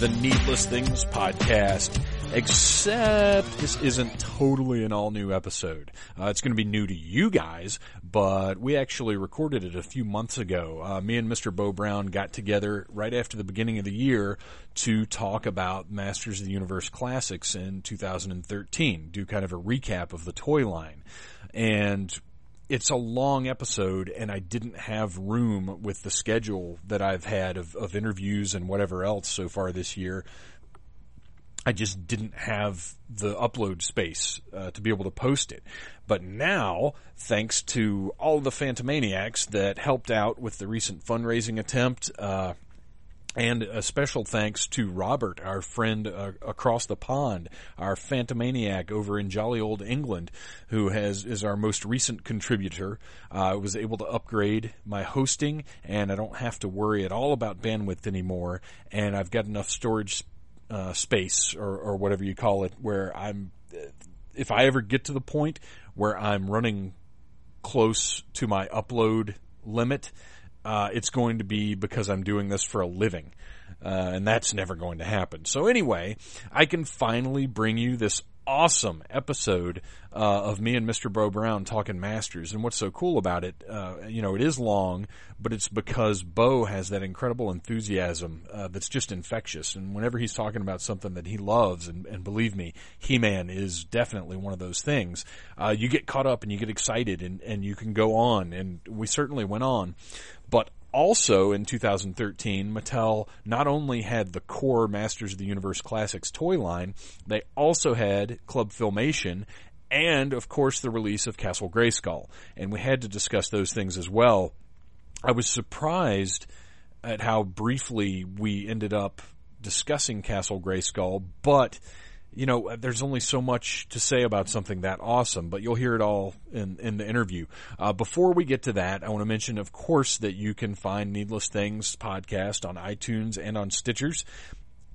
The Needless Things Podcast. Except this isn't totally an all new episode. Uh, it's going to be new to you guys, but we actually recorded it a few months ago. Uh, me and Mr. Bo Brown got together right after the beginning of the year to talk about Masters of the Universe Classics in 2013, do kind of a recap of the toy line. And it's a long episode and I didn't have room with the schedule that I've had of, of interviews and whatever else so far this year. I just didn't have the upload space uh, to be able to post it. But now, thanks to all the Phantomaniacs that helped out with the recent fundraising attempt, uh, and a special thanks to Robert, our friend uh, across the pond, our Phantomaniac over in jolly old England, who has is our most recent contributor. I uh, was able to upgrade my hosting, and I don't have to worry at all about bandwidth anymore. And I've got enough storage uh, space, or, or whatever you call it, where I'm. If I ever get to the point where I'm running close to my upload limit, uh, it's going to be because I'm doing this for a living. Uh, and that's never going to happen. So anyway, I can finally bring you this awesome episode uh, of me and Mr. Bo Brown talking Masters. And what's so cool about it, uh, you know, it is long, but it's because Bo has that incredible enthusiasm uh, that's just infectious. And whenever he's talking about something that he loves, and, and believe me, He-Man is definitely one of those things, uh, you get caught up and you get excited and, and you can go on. And we certainly went on. But also in 2013, Mattel not only had the core Masters of the Universe Classics toy line, they also had Club Filmation and, of course, the release of Castle Grayskull. And we had to discuss those things as well. I was surprised at how briefly we ended up discussing Castle Grayskull, but you know, there's only so much to say about something that awesome, but you'll hear it all in, in the interview. Uh, before we get to that, I want to mention, of course, that you can find Needless Things podcast on iTunes and on Stitchers.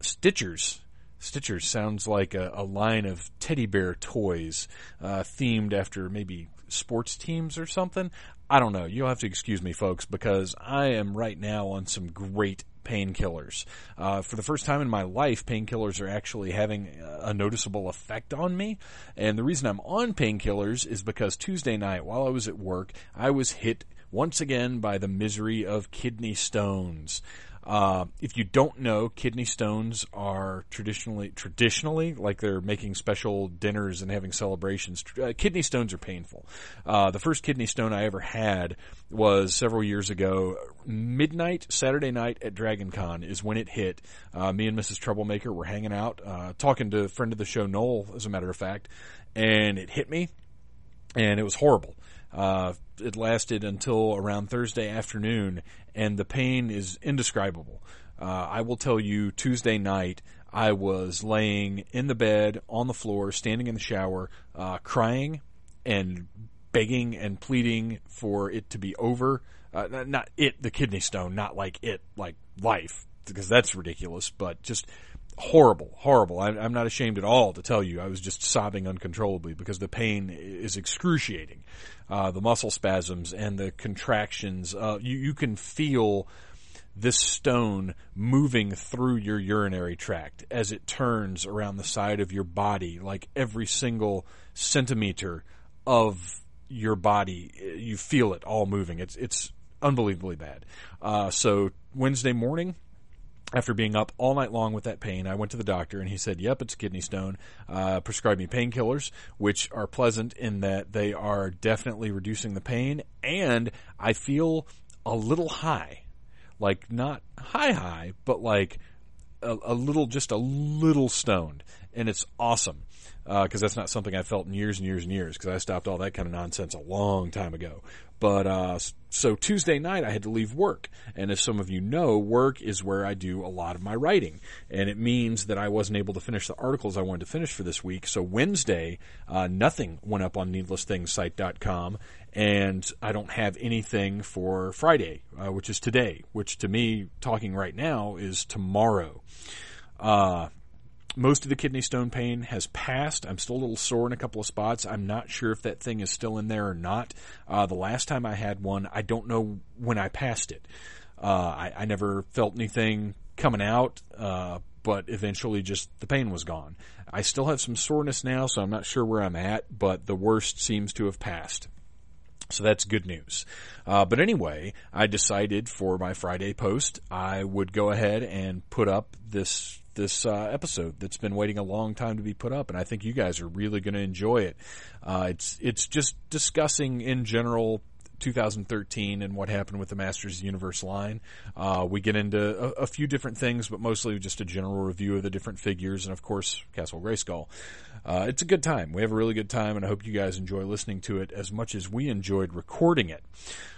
Stitchers. Stitchers sounds like a, a line of teddy bear toys, uh, themed after maybe sports teams or something. I don't know. You'll have to excuse me, folks, because I am right now on some great painkillers. Uh, for the first time in my life, painkillers are actually having a noticeable effect on me. And the reason I'm on painkillers is because Tuesday night, while I was at work, I was hit once again by the misery of kidney stones. Uh, if you don't know, kidney stones are traditionally traditionally like they're making special dinners and having celebrations. Uh, kidney stones are painful. Uh, the first kidney stone I ever had was several years ago. Midnight Saturday night at Dragon Con is when it hit. Uh, me and Mrs. Troublemaker were hanging out, uh, talking to a friend of the show, Noel, as a matter of fact, and it hit me, and it was horrible. Uh, it lasted until around Thursday afternoon, and the pain is indescribable. Uh, I will tell you, Tuesday night, I was laying in the bed, on the floor, standing in the shower, uh, crying and begging and pleading for it to be over. Uh, not it, the kidney stone, not like it, like life, because that's ridiculous, but just horrible, horrible. I, am not ashamed at all to tell you. I was just sobbing uncontrollably because the pain is excruciating. Uh, the muscle spasms and the contractions. Uh, you, you can feel this stone moving through your urinary tract as it turns around the side of your body, like every single centimeter of your body, you feel it all moving. It's it's unbelievably bad. Uh, so Wednesday morning, after being up all night long with that pain, I went to the doctor and he said, "Yep, it's kidney stone." Uh, prescribed me painkillers, which are pleasant in that they are definitely reducing the pain, and I feel a little high. like not high high, but like a, a little, just a little stoned, and it's awesome because uh, that's not something I felt in years and years and years because I stopped all that kind of nonsense a long time ago. But uh, so Tuesday night I had to leave work, and as some of you know, work is where I do a lot of my writing, and it means that I wasn't able to finish the articles I wanted to finish for this week. So Wednesday, uh, nothing went up on needlessthingssite.com, and I don't have anything for Friday, uh, which is today, which to me, talking right now, is tomorrow. Most of the kidney stone pain has passed. I'm still a little sore in a couple of spots. I'm not sure if that thing is still in there or not. Uh, the last time I had one, I don't know when I passed it. Uh, I, I, never felt anything coming out, uh, but eventually just the pain was gone. I still have some soreness now, so I'm not sure where I'm at, but the worst seems to have passed. So that's good news. Uh, but anyway, I decided for my Friday post, I would go ahead and put up this this uh, episode that's been waiting a long time to be put up, and I think you guys are really going to enjoy it. Uh, it's it's just discussing in general 2013 and what happened with the Masters the Universe line. Uh, we get into a, a, few different things, but mostly just a general review of the different figures, and of course Castle Grayskull. Uh, it's a good time. We have a really good time, and I hope you guys enjoy listening to it as much as we enjoyed recording it.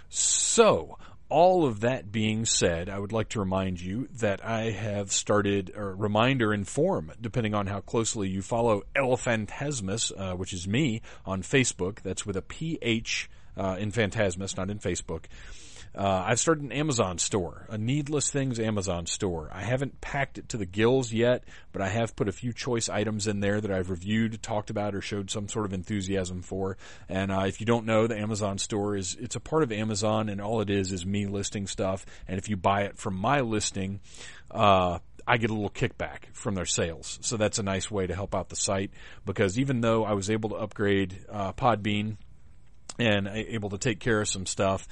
So, all of that being said, I would like to remind you that I have started a reminder in form, depending on how closely you follow Elephantasmus, uh, which is me on Facebook. That's with a PH uh, in Phantasmus, not in Facebook. Uh, I've started an Amazon store, a Needless Things Amazon store. I haven't packed it to the gills yet, but I have put a few choice items in there that I've reviewed, talked about, or showed some sort of enthusiasm for. And uh, if you don't know, the Amazon store is it's a part of Amazon, and all it is is me listing stuff. And if you buy it from my listing, uh, I get a little kickback from their sales. So that's a nice way to help out the site because even though I was able to upgrade uh, Podbean and able to take care of some stuff,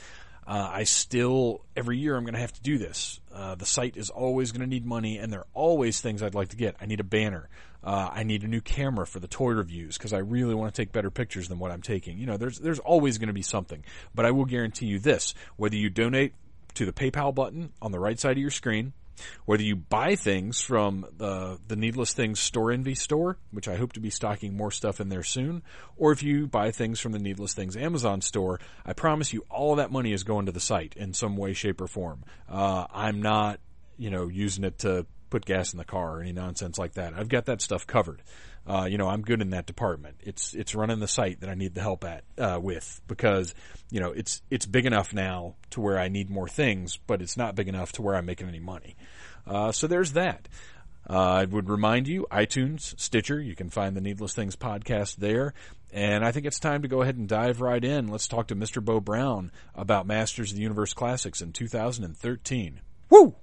uh, I still every year I'm going to have to do this. Uh, the site is always going to need money, and there are always things I'd like to get. I need a banner. Uh, I need a new camera for the toy reviews because I really want to take better pictures than what I'm taking. You know, there's there's always going to be something. But I will guarantee you this: whether you donate to the PayPal button on the right side of your screen, whether you buy things from the, the Needless Things Storenvy store, which I hope to be stocking more stuff in there soon, or if you buy things from the Needless Things Amazon store, I promise you all that money is going to the site in some way, shape, or form. Uh, I'm not, you know, using it to put gas in the car or any nonsense like that. I've got that stuff covered. Uh, you know, I'm good in that department. It's it's running the site that I need the help at uh, with because you know it's it's big enough now to where I need more things, but it's not big enough to where I'm making any money. Uh, so there's that. Uh, I would remind you, iTunes, Stitcher, you can find the Needless Things podcast there. And I think it's time to go ahead and dive right in. Let's talk to Mr. Bo Brown about Masters of the Universe Classics in 2013. Woo!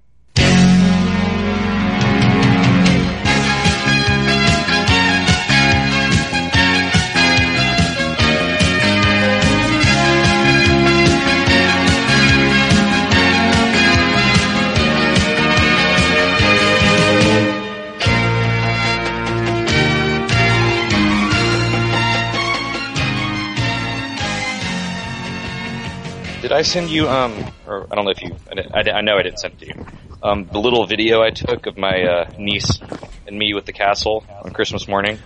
I send you, um, or I don't know if you, I, I know I didn't send it to you, um, the little video I took of my uh, niece and me with the castle on Christmas morning?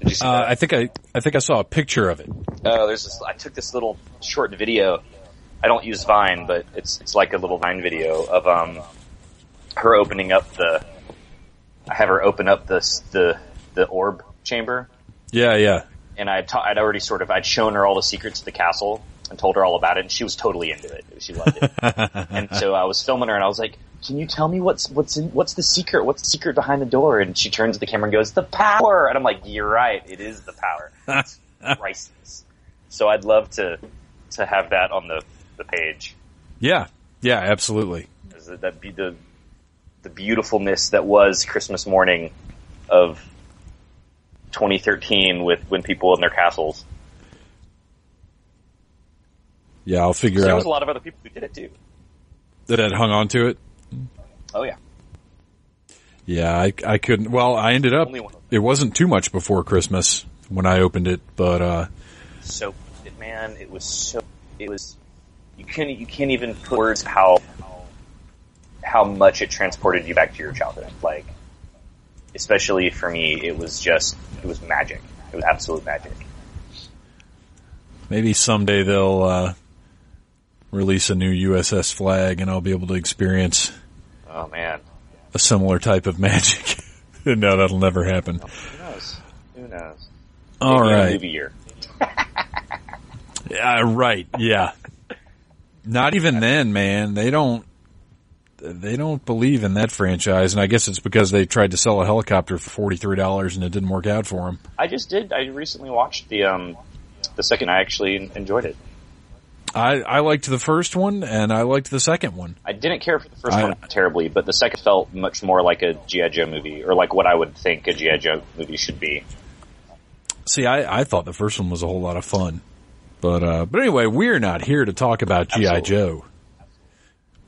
Did you see uh, that? I think I, I think I saw a picture of it. Oh, there's this, I took this little short video. I don't use Vine, but it's, it's like a little Vine video of, um, her opening up the, I have her open up the, the, the orb chamber. Yeah, yeah. And I'd, ta- I'd already sort of, I'd shown her all the secrets of the castle and told her all about it, and she was totally into it. She loved it. and so I was filming her, and I was like, "Can you tell me what's what's in, what's the secret? What's the secret behind the door?" And she turns to the camera and goes, "The power." And I'm like, "You're right. It is the power. It's priceless." So I'd love to to have that on the the page. Yeah, yeah, absolutely. That be the the beautifulness that was Christmas morning of 2013 with when people in their castles. Yeah, I'll figure out. There was a lot of other people who did it too. That had hung on to it. Oh yeah. Yeah, I I couldn't. Well, I ended up. It wasn't too much before Christmas when I opened it, but uh. So, man, it was so. It was. You can't. You can't even put words how how much it transported you back to your childhood. Like, especially for me, it was just it was magic. It was absolute magic. Maybe someday they'll uh, release a new USS Flagg, and I'll be able to experience Oh man, a similar type of magic. no, that'll never happen. who knows? Who knows? All Maybe right. movie year. Yeah, right. Yeah. Not even then, man. They don't. They don't believe in that franchise, and I guess it's because they tried to sell a helicopter for forty three dollars and it didn't work out for them. I just did. I recently watched the um the second. I actually enjoyed it. I I liked the first one, and I liked the second one. I didn't care for the first I- one terribly, but the second felt much more like a GI Joe movie, or like what I would think a GI Joe movie should be. See, I, I thought the first one was a whole lot of fun, but uh, but anyway, we're not here to talk about GI Joe.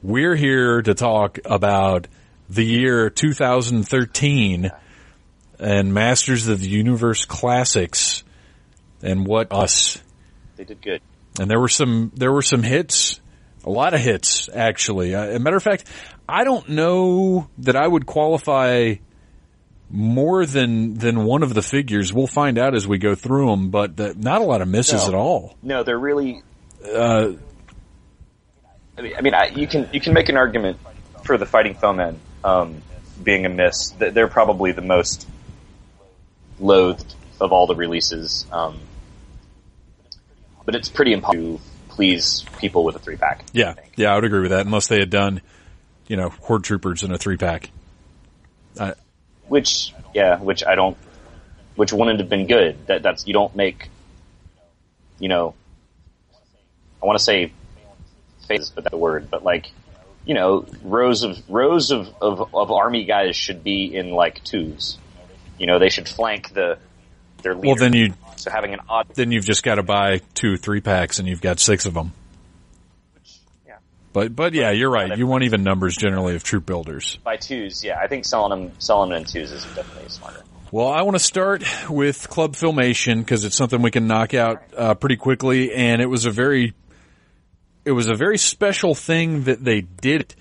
We're here to talk about the year 2013 and Masters of the Universe classics and what us They did good. And there were some there were some hits, a lot of hits actually. Uh, as a matter of fact, I don't know that I would qualify more than than one of the figures. We'll find out as we go through them, but the, not a lot of misses No. at all. No, they're really. Uh, I mean, I mean, I, you can you can make an argument for the Fighting Foemen um, being a miss. They're probably the most loathed of all the releases. Um, but it's pretty impossible to please people with a three pack. yeah, yeah, I would agree with that. Unless they had done, you know, Horde Troopers in a three pack. Uh, Which, yeah, which I don't, which wouldn't have been good. That that's you don't make, you know, I want to say phases, but that's the word, but like, you know, rows of rows of, of of army guys should be in like twos. You know, they should flank the their leader. well, then you so having an odd, then you've just got to buy two three packs, and you've got six of them. yeah, But but yeah, you're right. You want even numbers generally of troop builders. by twos, yeah, I think selling them selling them in twos is definitely smarter. Well, I want to start with Club Filmation because it's something we can knock out uh, pretty quickly, and it was a very, it was a very special thing that they did,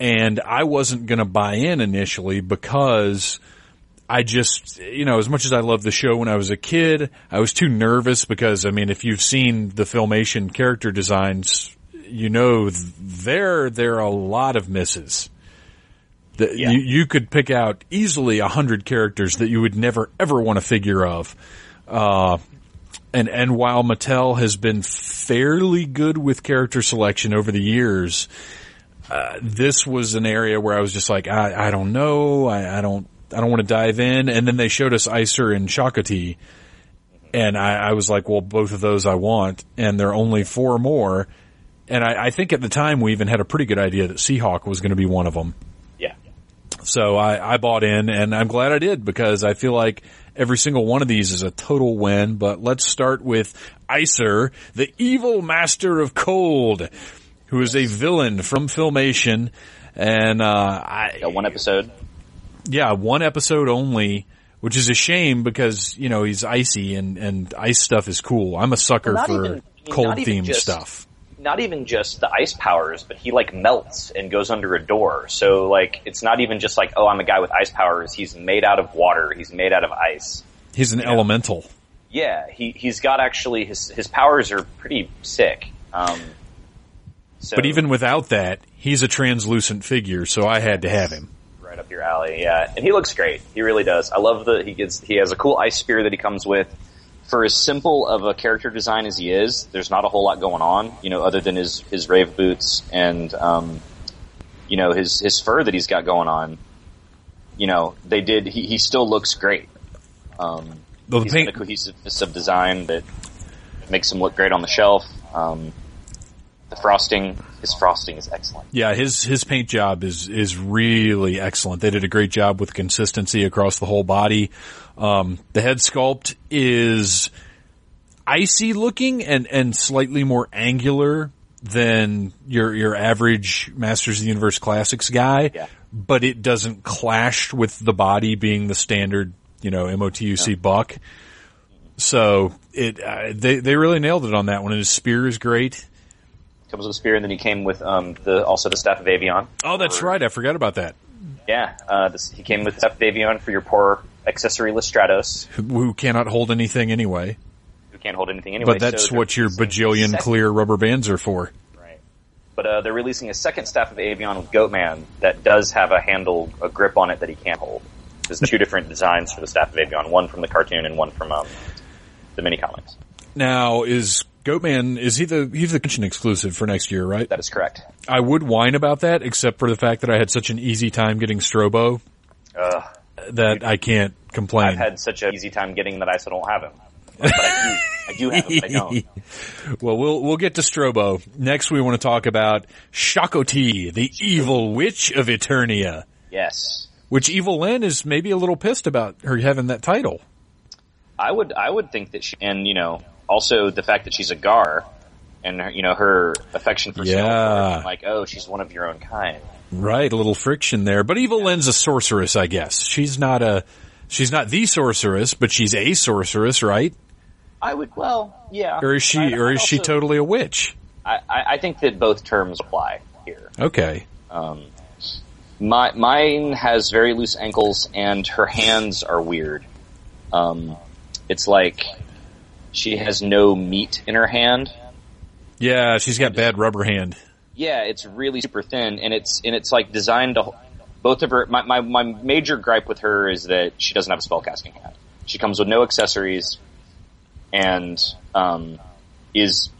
and I wasn't going to buy in initially because I just, you know, as much as I loved the show when I was a kid, I was too nervous because, I mean, if you've seen the Filmation character designs, you know, there there are a lot of misses. The, Yeah. you, you could pick out easily a hundred characters that you would never ever want a figure of. Uh, and, and while Mattel has been fairly good with character selection over the years, uh, this was an area where I was just like, I, I don't know. I, I don't, I don't want to dive in. And then they showed us Icer and Shokoti. And I, I was like, well, both of those I want. And there are only four more. And I, I think at the time we even had a pretty good idea that Seahawk was going to be one of them. Yeah, So I, I bought in and I'm glad I did because I feel like every single one of these is a total win. But let's start with Icer, the evil master of cold, who is a villain from Filmation. And, uh, I, got one episode. Yeah, one episode only, which is a shame because, you know, he's icy and, and ice stuff is cool. I'm a sucker Well, for even- cold themed just- stuff. not even just the ice powers, but he like melts and goes under a door. So like, it's not even just like, oh, I'm a guy with ice powers. He's made out of water. He's made out of ice. He's an elemental. Yeah, he he's got actually his his powers are pretty sick. Um, so But even without that, he's a translucent figure, so I had to have him. Up your alley, yeah. And he looks great. He really does. I love the he gets he has a cool ice spear that he comes with. For as simple of a character design as he is, there's not a whole lot going on, you know, other than his his rave boots and um, you know his his fur that he's got going on. You know, they did. He he still looks great. Um, Though the he's paint, got a cohesiveness of design that makes him look great on the shelf. Um, the frosting, his frosting is excellent. Yeah, his his paint job is is really excellent. They did a great job with consistency across the whole body. Um, the head sculpt is icy looking and and slightly more angular than your your average Masters of the Universe Classics guy, Yeah. but it doesn't clash with the body being the standard, you know, MOTUC buck. So it uh, they they really nailed it on that one. And his spear is great. Comes with a spear, and then he came with um, the also the staff of Avion. Oh, that's right. I forgot about that. Yeah, uh, this, he came with staff of Avion for your poor accessoryless Stratos, Who cannot hold anything anyway. who can't hold anything anyway. But that's so what your bajillion second- clear rubber bands are for. Right. But uh, they're releasing a second staff of Avion with Goatman that does have a handle, a grip on it that he can't hold. There's two different designs for the staff of Avion, one from the cartoon and one from um, the mini comics. Now, is Goatman, is he the, he's the convention exclusive for next year, right? That is correct. I would whine about that, except for the fact that I had such an easy time getting Strobo Uh, that I can't complain. I've had such an easy time getting that I still don't have him. But I do, I do have him, I don't. well, we'll we'll get to Strobo. Next, we want to talk about Shokoti, the evil witch of Eternia, Yes. which Evil Lyn is maybe a little pissed about her having that title. I would, I would think that she, and you know, also the fact that she's a Gar, and her, you know, her affection for Yeah. Like, oh, she's one of your own kind. Right, a little friction there. But Evil Lyn's a sorceress, I guess. She's not a, she's not the sorceress, but she's a sorceress, right? I would, well, yeah. Or is she, I'd- or is she totally a witch? I, I I think that both terms apply here. Okay. Um, my mine has very loose ankles, and her hands are weird. Um, it's like she has no meat in her hand. Yeah, she's got bad rubber hand. Yeah, it's really super thin, and it's and it's like designed to. Both of her, my, my my major gripe with her is that she doesn't have a spellcasting hand. She comes with no accessories, and um, is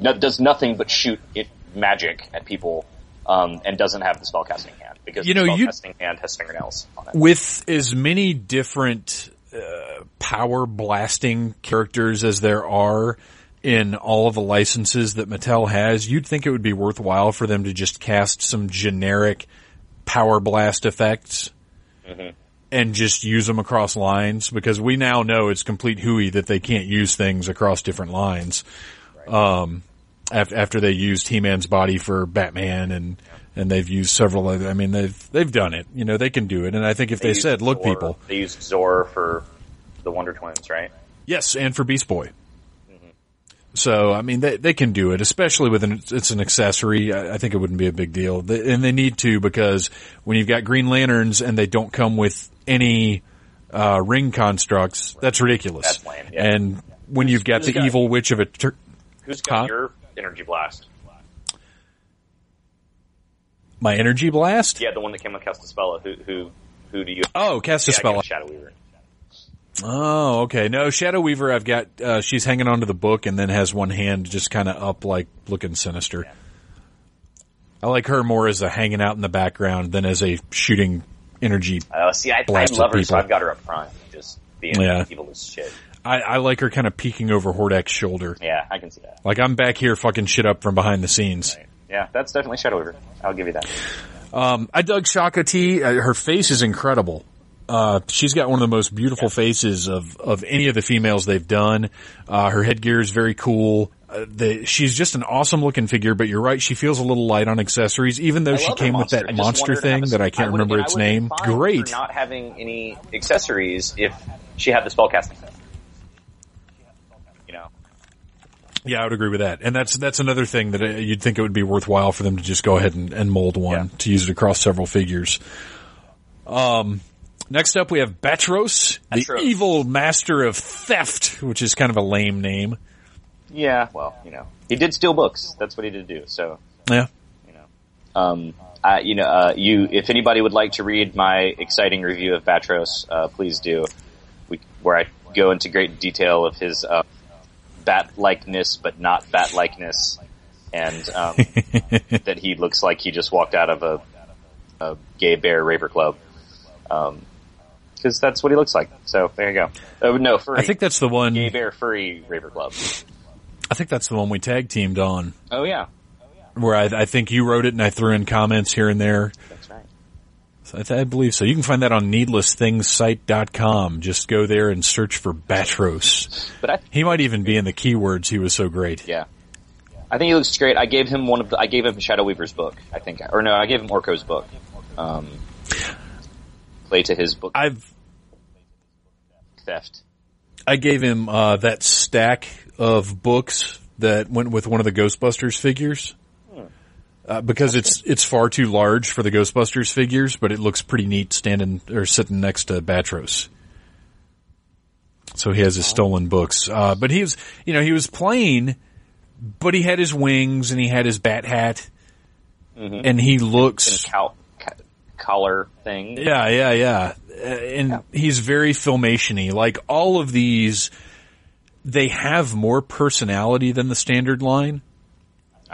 no, does nothing but shoot it magic at people, um, and doesn't have the spellcasting hand because You the know, you- hand has fingernails on it. With as many different uh, power blasting characters as there are in all of the licenses that Mattel has, you'd think it would be worthwhile for them to just cast some generic power blast effects and just use them across lines because we now know it's complete hooey that they can't use things across different lines. Um, af- after they used He-Man's body for Batman and, and they've used several other, I mean, they've, they've done it. You know, they can do it. And I think if they, used said, look Zor- people, they used Zor for the Wonder Twins, right? yes, and for Beast Boy. So, I mean, they, they can do it, especially with an, it's an accessory. I, I think it wouldn't be a big deal. They, and they need to because when you've got Green Lanterns and they don't come with any, uh, ring constructs, that's ridiculous. That's lame, yeah. And when you've got who's the got- evil witch of a, tur- Who's got Huh? your energy blast? My energy blast? Yeah, the one that came with Castaspella. Who who who do you? Oh, cast a Yeah, I spell. got Shadow Weaver. Oh, okay. No, Shadow Weaver, I've got, uh, she's hanging onto the book and then has one hand just kind of up like looking sinister. I like her more as a hanging out in the background than as a shooting energy. Uh, see, I, I love her, so. I've got her up front, just being Yeah. evil as shit. I, I like her kind of peeking over Hordak's shoulder. Yeah, I can see that. Like I'm back here fucking shit up from behind the scenes. Yeah, that's definitely Shadow Weaver. I'll give you that. Um, I dug Shokoti. Uh, her face is incredible. Uh, she's got one of the most beautiful faces of, of any of the females they've done. Uh, her headgear is very cool. Uh, the, she's just an awesome looking figure, but you're right, she feels a little light on accessories, even though I she came with that I monster want her to thing that I can't would- remember and its name. Great. Not having any accessories if she had the spellcasting. You know, Yeah, I would agree with that. And that's, that's another thing that uh, you'd think it would be worthwhile for them to just go ahead and, and mold one Yeah. to use it across several figures. Um, next up we have Batros, the evil master of theft, which is kind of a lame name. yeah. Well, you know, he did steal books. That's what he did do. So, Yeah. you know, um, I, you know, uh, you, if anybody would like to read my exciting review of Batros, uh, please do. We, where I go into great detail of his, uh, bat-likeness, but not bat-likeness, and, um, that he looks like he just walked out of a, a gay bear raver club. Um, cause that's what he looks like. So there you go. Oh, no, furry. I think that's the one. gay bear furry raver club. I think that's the one we tag teamed on, Oh yeah. where I, I think you wrote it and I threw in comments here and there. That's right. So I, th- I believe so. You can find that on needlessthingssite.com. Just go there and search for Batros. But I, He might even be in the keywords. He was so great. Yeah. I think he looks great. I gave him one of the, I gave him Shadow Weaver's book, I think. Or no, I gave him Orko's book. Um, play to his book I've theft. I gave him uh, that stack of books that went with one of the Ghostbusters figures. Uh, because it's it's far too large for the Ghostbusters figures, but it looks pretty neat standing or sitting next to Batros. So he has his stolen books. Uh, but he was, you know, he was plain, but he had his wings and he had his bat hat, and he looks And cow, ca- collar thing. yeah, yeah, yeah. Uh, And he's very filmation-y. Like all of these, they have more personality than the standard line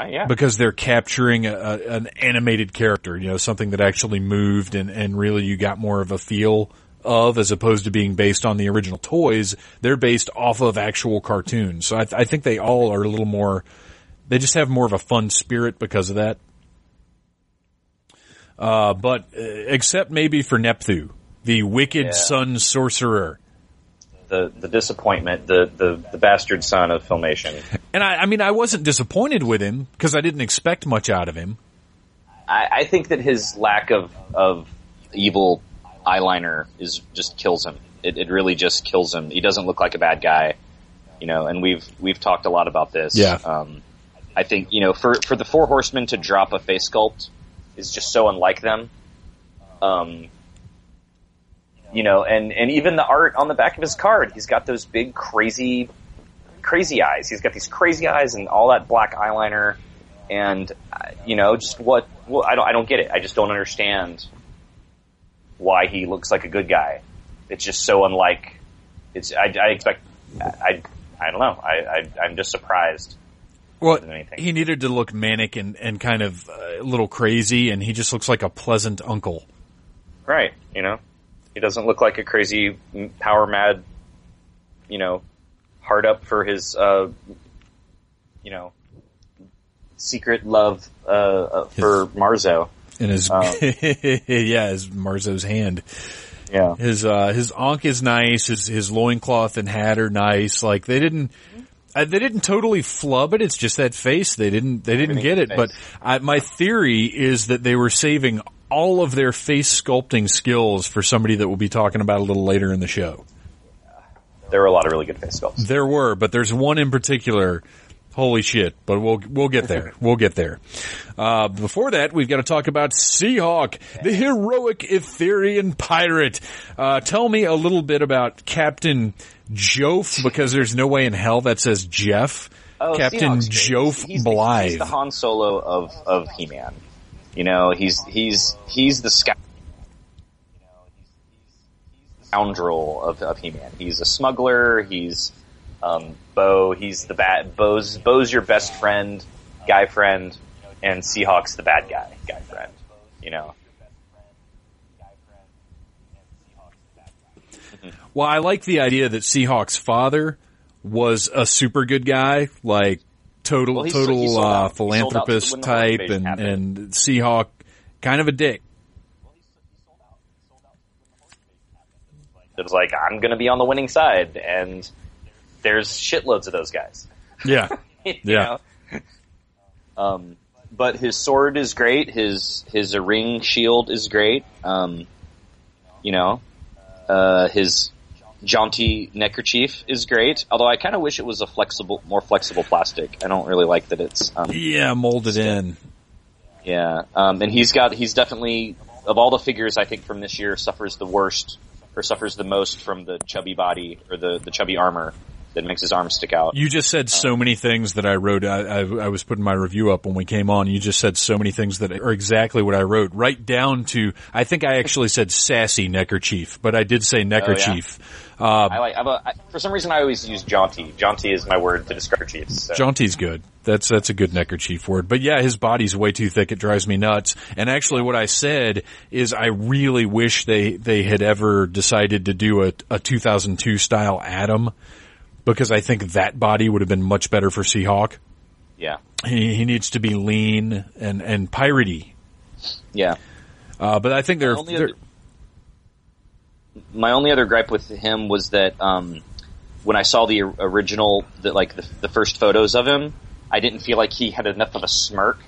Uh, yeah. because they're capturing a, a, an animated character, you know, something that actually moved and, and really you got more of a feel of as opposed to being based on the original toys. They're based off of actual cartoons. So I, th- I think they all are a little more, they just have more of a fun spirit because of that. Uh, but uh, except maybe for Nepthu, the wicked Yeah. sun sorcerer. The the disappointment, the the the bastard son of filmation. And I, I mean, I wasn't disappointed with him because I didn't expect much out of him. I, I think that his lack of of evil eyeliner is just kills him. It, it really just kills him. He doesn't look like a bad guy, you know. And we've we've talked a lot about this. Yeah. Um, I think you know for for the four horsemen to drop a face sculpt is just so unlike them. Um, you know, and and even the art on the back of his card, he's got those big crazy crazy eyes. He's got these crazy eyes and all that black eyeliner, and uh, you know, just what? Well, I don't, I don't get it. I just don't understand why he looks like a good guy. It's just so unlike. It's. I, I expect. I. I don't know. I, I. I'm just surprised. Well, he needed to look manic and, and kind of uh, a little crazy, and he just looks like a pleasant uncle. Right. You know, he doesn't look like a crazy power mad. You know, hard up for his. uh You know, secret love uh, uh for Marzo. In his, Um. yeah, his Marzo's hand. Yeah. His, uh, his ankh is nice. His, his loincloth and hat are nice. Like they didn't, uh, they didn't totally flub it. It's just that face. They didn't, they didn't get it. But I, my theory is that they were saving all of their face sculpting skills for somebody that we'll be talking about a little later in the show. There were a lot of really good face sculpts. There were, but there's one in particular. Holy shit! But we'll we'll get there. We'll get there. Uh, before that, we've got to talk about Seahawk, the heroic Etherian pirate. Uh, tell me a little bit about Captain Jof, because there's no way in hell that says Jeff. Oh, Captain Seahawks, Jof he's the, Blythe. he's the Han Solo of of He-Man. You know, he's he's he's the scout. Scoundrel of, of He-Man. He's a smuggler. He's um, Bo. He's the bad. Bo's Bo's your best friend, guy friend, and Seahawk's the bad guy, guy friend. You know. Well, I like the idea that Seahawk's father was a super good guy, like total Well, total he uh. He out philanthropist type, and happened. and Seahawk kind of a dick. It was like I'm going to be on the winning side, and there's shitloads of those guys. Yeah, Yeah. Um, but his sword is great. His his ring shield is great. Um, you know, uh, his jaunty neckerchief is great. Although I kind of wish it was a flexible, more flexible plastic. I don't really like that it's. Um, yeah, molded in. yeah, um, and he's got he's definitely of all the figures I think from this year suffers the worst or suffers the most from the chubby body or the the chubby armor that makes his arms stick out. You just said so many things that I wrote. I, I, I was putting my review up when we came on. You just said so many things that are exactly what I wrote, right down to. I think I actually said sassy neckerchief, but I did say neckerchief. uh, I like. A, I, for some reason, I always use jaunty. Jaunty is my word to describe chiefs. So. Jaunty's good. That's that's a good neckerchief word. But yeah, his body's way too thick. It drives me nuts. And actually, what I said is I really wish they they had ever decided to do a, a 2002 style Adam because I think that body would have been much better for Seahawk. Yeah, He, he needs to be lean and and piratey. yeah. Uh, but I think they're, only they're other- My only other gripe with him was that um, when I saw the original, the, like the, the first photos of him, I didn't feel like he had enough of a smirk.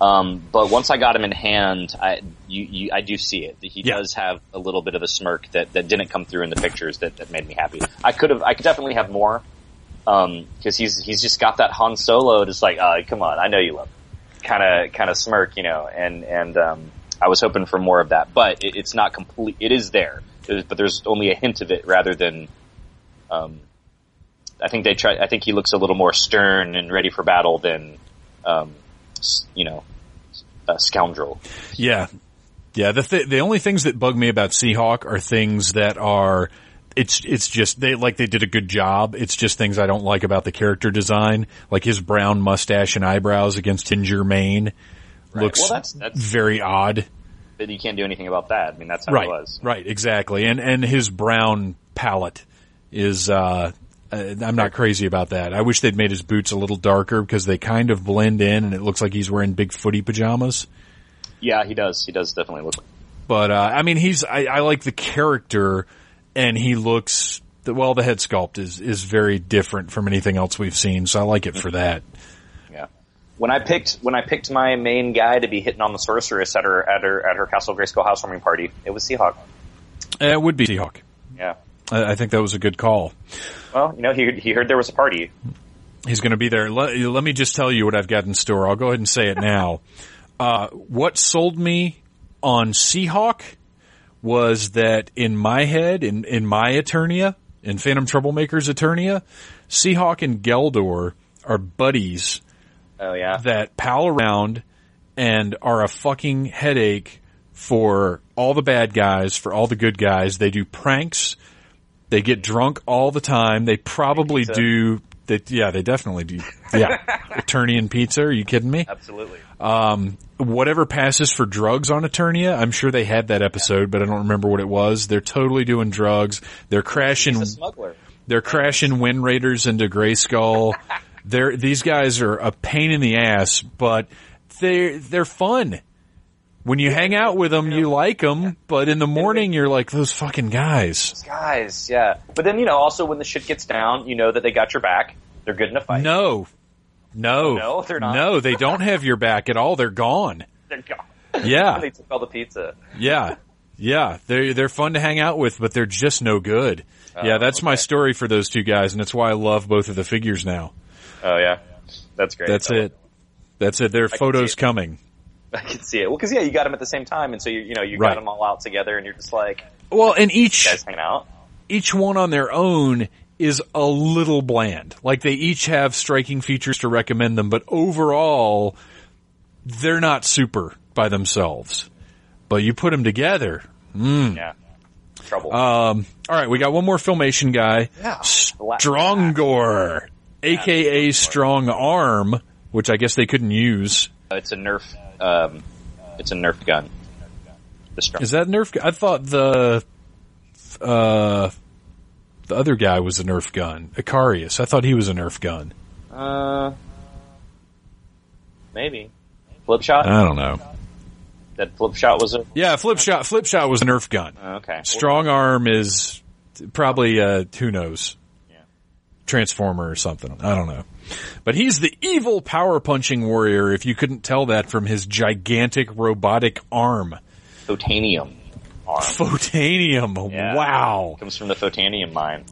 Um, but once I got him in hand, I you, you I do see it. He Yeah. does have a little bit of a smirk that, that didn't come through in the pictures that, that made me happy. I could have I could definitely have more. because he's he's just got that Han Solo, just like, uh, come on, I know you love, kind of kind of smirk, you know, and and um, I was hoping for more of that, but it, it's not complete. It is there, but there's only a hint of it rather than. Um, I think they try. I think he looks a little more stern and ready for battle than, um, you know, a scoundrel. Yeah, yeah. The th- the only things that bug me about Seahawk are things that are. It's it's just they like they did a good job. It's just things I don't like about the character design, like his brown mustache and eyebrows against ginger mane. Right. Looks well, that's, that's, very odd. But you can't do anything about that. I mean, that's how right, it was. Right, exactly. And and his brown palette is. uh uh, I'm not crazy about that. I wish they'd made his boots a little darker because they kind of blend in, and it looks like he's wearing big footy pajamas. Yeah, he does. He does definitely look. But uh, I mean, he's I, I like the character, and he looks well. The head sculpt is is very different from anything else we've seen, so I like it for that. Yeah. When I picked when I picked my main guy to be hitting on the sorceress at her at her at her Castle Grayskull housewarming party, it was Seahawk. It would be Seahawk. Yeah. I, I think that was a good call. Well, you know, he he heard there was a party. He's going to be there. Let, let, me just tell you what I've got in store. I'll go ahead and say it now. uh, what sold me on Seahawk was that in my head, in, in my Eternia, in Phantom Troublemakers Eternia, Seahawk and Gwildor are buddies Oh yeah. that pal around and are a fucking headache for all the bad guys, for all the good guys. They do pranks. They get drunk all the time. They probably Pizza. do. They, yeah, they definitely do. Yeah, Eternian pizza. Are you kidding me? Absolutely. Um, whatever passes for drugs on Eternia, I'm sure they had that episode, but I don't remember what it was. They're totally doing drugs. They're crashing. He's a smuggler. They're crashing Wind Raiders into Grayskull. they're these guys are a pain in the ass, but they're they're fun. When you hang out with them, you like them, but in the morning, you're like those fucking guys. Guys, yeah. But then you know, also when the shit gets down, you know that they got your back. They're good in a fight. No, no, oh, No, they're not. No, they don't have your back at all. They're gone. They're gone. Yeah, they took all the pizza. yeah, yeah. They're they're fun to hang out with, but they're just no good. Oh, yeah, Oh, that's my story for those two guys, and that's why I love both of the figures now. Oh yeah, that's great. That's it. That's it. There are can photos coming. I can see it. Well, because yeah, you got them at the same time, and so you you know you Right. got them all out together, and you're just like Well, and each guys hanging out. each one on their own is a little bland. Like they each have striking features to recommend them, but overall, they're not super by themselves. But you put them together. Yeah, trouble. Um, all right, we got one more filmation guy, Yeah. Strongor, aka Strong Arm, which I guess they couldn't use. it's a Nerf. Um, it's a Nerf gun. The strong. Is that Nerf? gu- I thought the uh the other guy was a Nerf gun, Icarius. I thought he was a Nerf gun. Uh, maybe. Flip shot. I don't know. that flip shot was a. Yeah, flip shot. Flip shot was a Nerf gun. Okay. Strong arm is probably uh who knows. Yeah. Transformer or something. I don't know. But he's the evil power punching warrior if you couldn't tell that from his gigantic robotic arm. Photanium arm. Photanium. Yeah. Wow. Comes from the Photanium mine.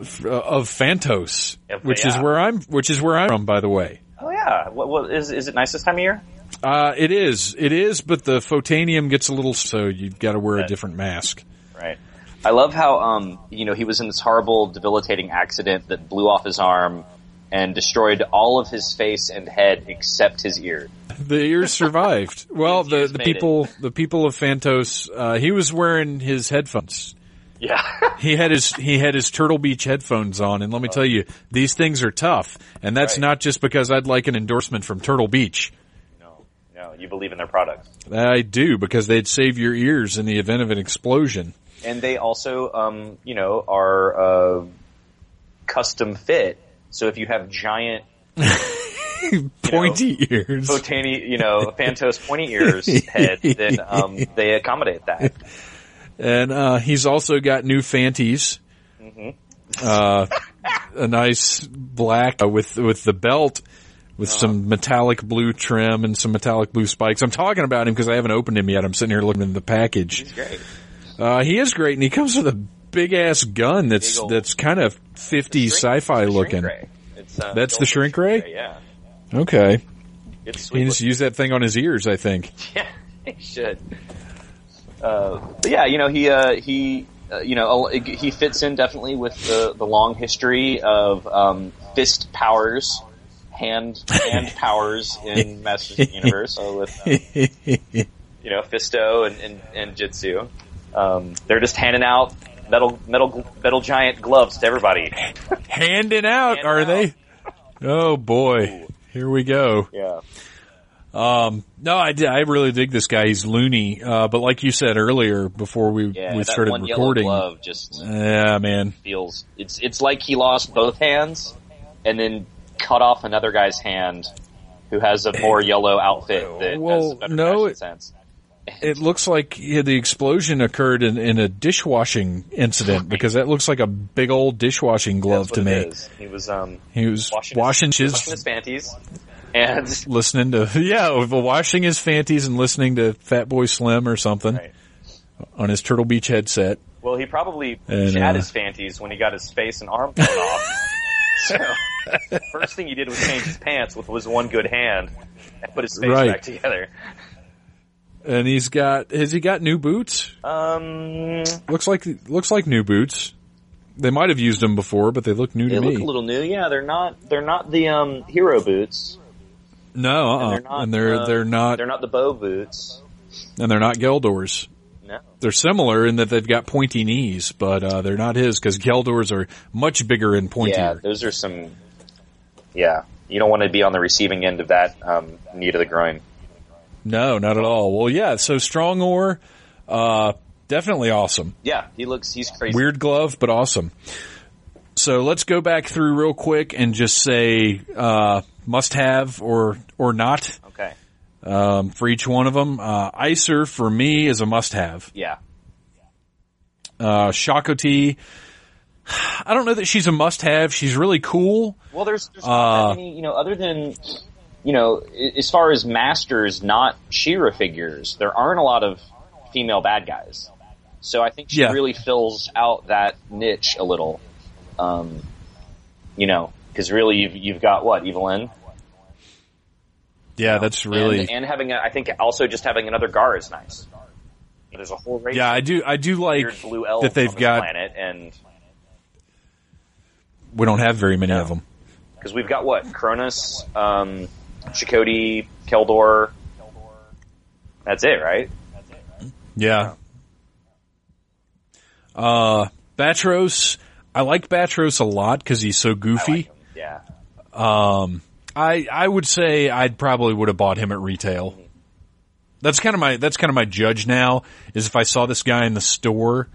F- uh, Of Phantos, which is where I'm which is where I'm from by the way. Oh yeah. What, what is is it nice this time of year? Uh it is. It is, but the Photanium gets a little so you've got to wear a different mask. Right. I love how um you know he was in this horrible debilitating accident that blew off his arm and destroyed all of his face and head except his ear. The ears survived. Well, His the the made it. people the people of Phantos, uh, he was wearing his headphones. Yeah. He had his he had his Turtle Beach headphones on, and let me tell you, these things are tough. And that's Right. not just because I'd like an endorsement from Turtle Beach. no, no, you believe in their products. I do because they'd save your ears in the event of an explosion. And they also um you know are uh custom fit. So if you have giant Pointy ears. Photani, you know, Phantos pointy ears head, then um, they accommodate that. And uh, he's also got new Fanties. Uh, a nice black uh, with with the belt with some metallic blue trim and some metallic blue spikes. I'm talking about him because I haven't opened him yet. I'm sitting here looking in the package. He's great. Uh, he is great, and he comes with a big ass gun that's old- that's kind of 50s String- sci-fi looking. Uh, That's the shrink ray? Yeah. Okay. It's He just used that thing on his ears, I think. Yeah, he should. Uh, but yeah, you know, he, uh, he, uh, you know, he fits in definitely with the, the long history of, um, fist powers, hand, hand powers in Masters of the Universe. So with, uh, you know, Fisto and, and, and Jitsu. Um, they're just handing out metal, metal, metal giant gloves to everybody. Handing out, Handing are out. they? Oh boy. Here we go. Yeah. Um, no, I did, I really dig this guy. He's loony. Uh, but like you said earlier, before we, Yeah, we started recording, glove just yeah, man. feels it's it's like he lost both hands and then cut off another guy's hand who has a more yellow outfit that Well, no, sense. It looks like yeah, the explosion occurred in, in a dishwashing incident because that looks like a big old dishwashing glove to me. He was um He was washing, washing, his, his, washing his panties and listening to yeah, washing his fanties and listening to Fatboy Slim or something Right. on his Turtle Beach headset. well he probably And, shat uh, his panties when he got his face and arm blown off. So first thing he did was change his pants with was one good hand and put his face Right. back together. And he's got has he got new boots? Um Looks like looks like new boots. They might have used them before, but they look new they to me. They look a little new. Yeah, they're not they're not the um hero boots. no, uh-uh. And they're not and they're uh, they're not they're not the bow boots. and they're not Gwildor's. No. They're similar in that they've got pointy knees, but uh, they're not his because Gwildor's are much bigger and pointier. Yeah, those are some. Yeah, you don't want to be on the receiving end of that um, knee to the groin. No, not at all. Well, yeah. So Strongor, uh, definitely awesome. Yeah, he looks. He's crazy. Weird glove, but awesome. So let's go back through real quick and just say uh, must have or or not Okay. um, for each one of them. Uh, Icer for me is a must have. Yeah. Uh, Shokoti. I don't know that she's a must have. She's really cool. Well, there's, there's Uh, not that many. You know, other than you know, as far as masters, not She-Ra figures, there aren't a lot of female bad guys. So I think she Yeah. really fills out that niche a little. Um, you know, because really you've you've got what Evil-Lyn. Yeah, that's really. and, and having a, I think also just having another Gar is nice. There's a whole race yeah, I do. I do like that they've on got. planet, and We don't have very many of them. because we've got what Kronis, um, Shokoti, Keldor. That's it, right? Yeah. Uh, Batros. I like Batros a lot because he's so goofy. Yeah. Um, I I would say I'd probably would have bought him at retail. That's kind of my that's kind of my judge now. Is if I saw this guy in the store,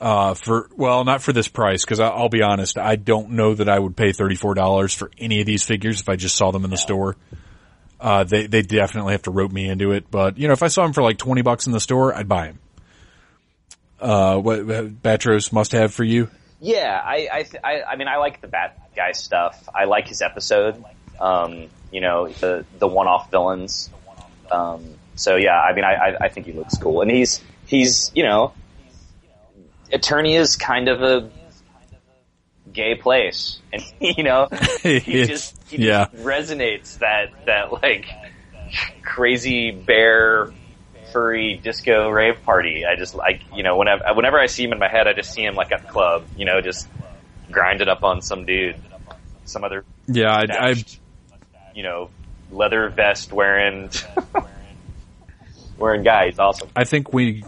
uh, for well, not for this price because I'll be honest, I don't know that I would pay thirty four dollars for any of these figures if I just saw them in the store. Uh, they they definitely have to rope me into it. But you know, if I saw him for like twenty bucks in the store, I'd buy him. Uh, what Batros must have for you? Yeah, I I, th- I I mean I like the bad guy stuff. I like his episode. Um, you know the the one off villains. Um, so yeah, I mean I, I I think he looks cool, and he's he's you know, Etheria is kind of a gay place, and you know he just he yeah. just resonates that that like crazy bear furry disco rave party. I just like you know whenever whenever I see him in my head, I just see him like at the club, you know, just grinded up on some dude, some other Yeah, I, I you know leather vest wearing wearing guy. He's awesome. I think we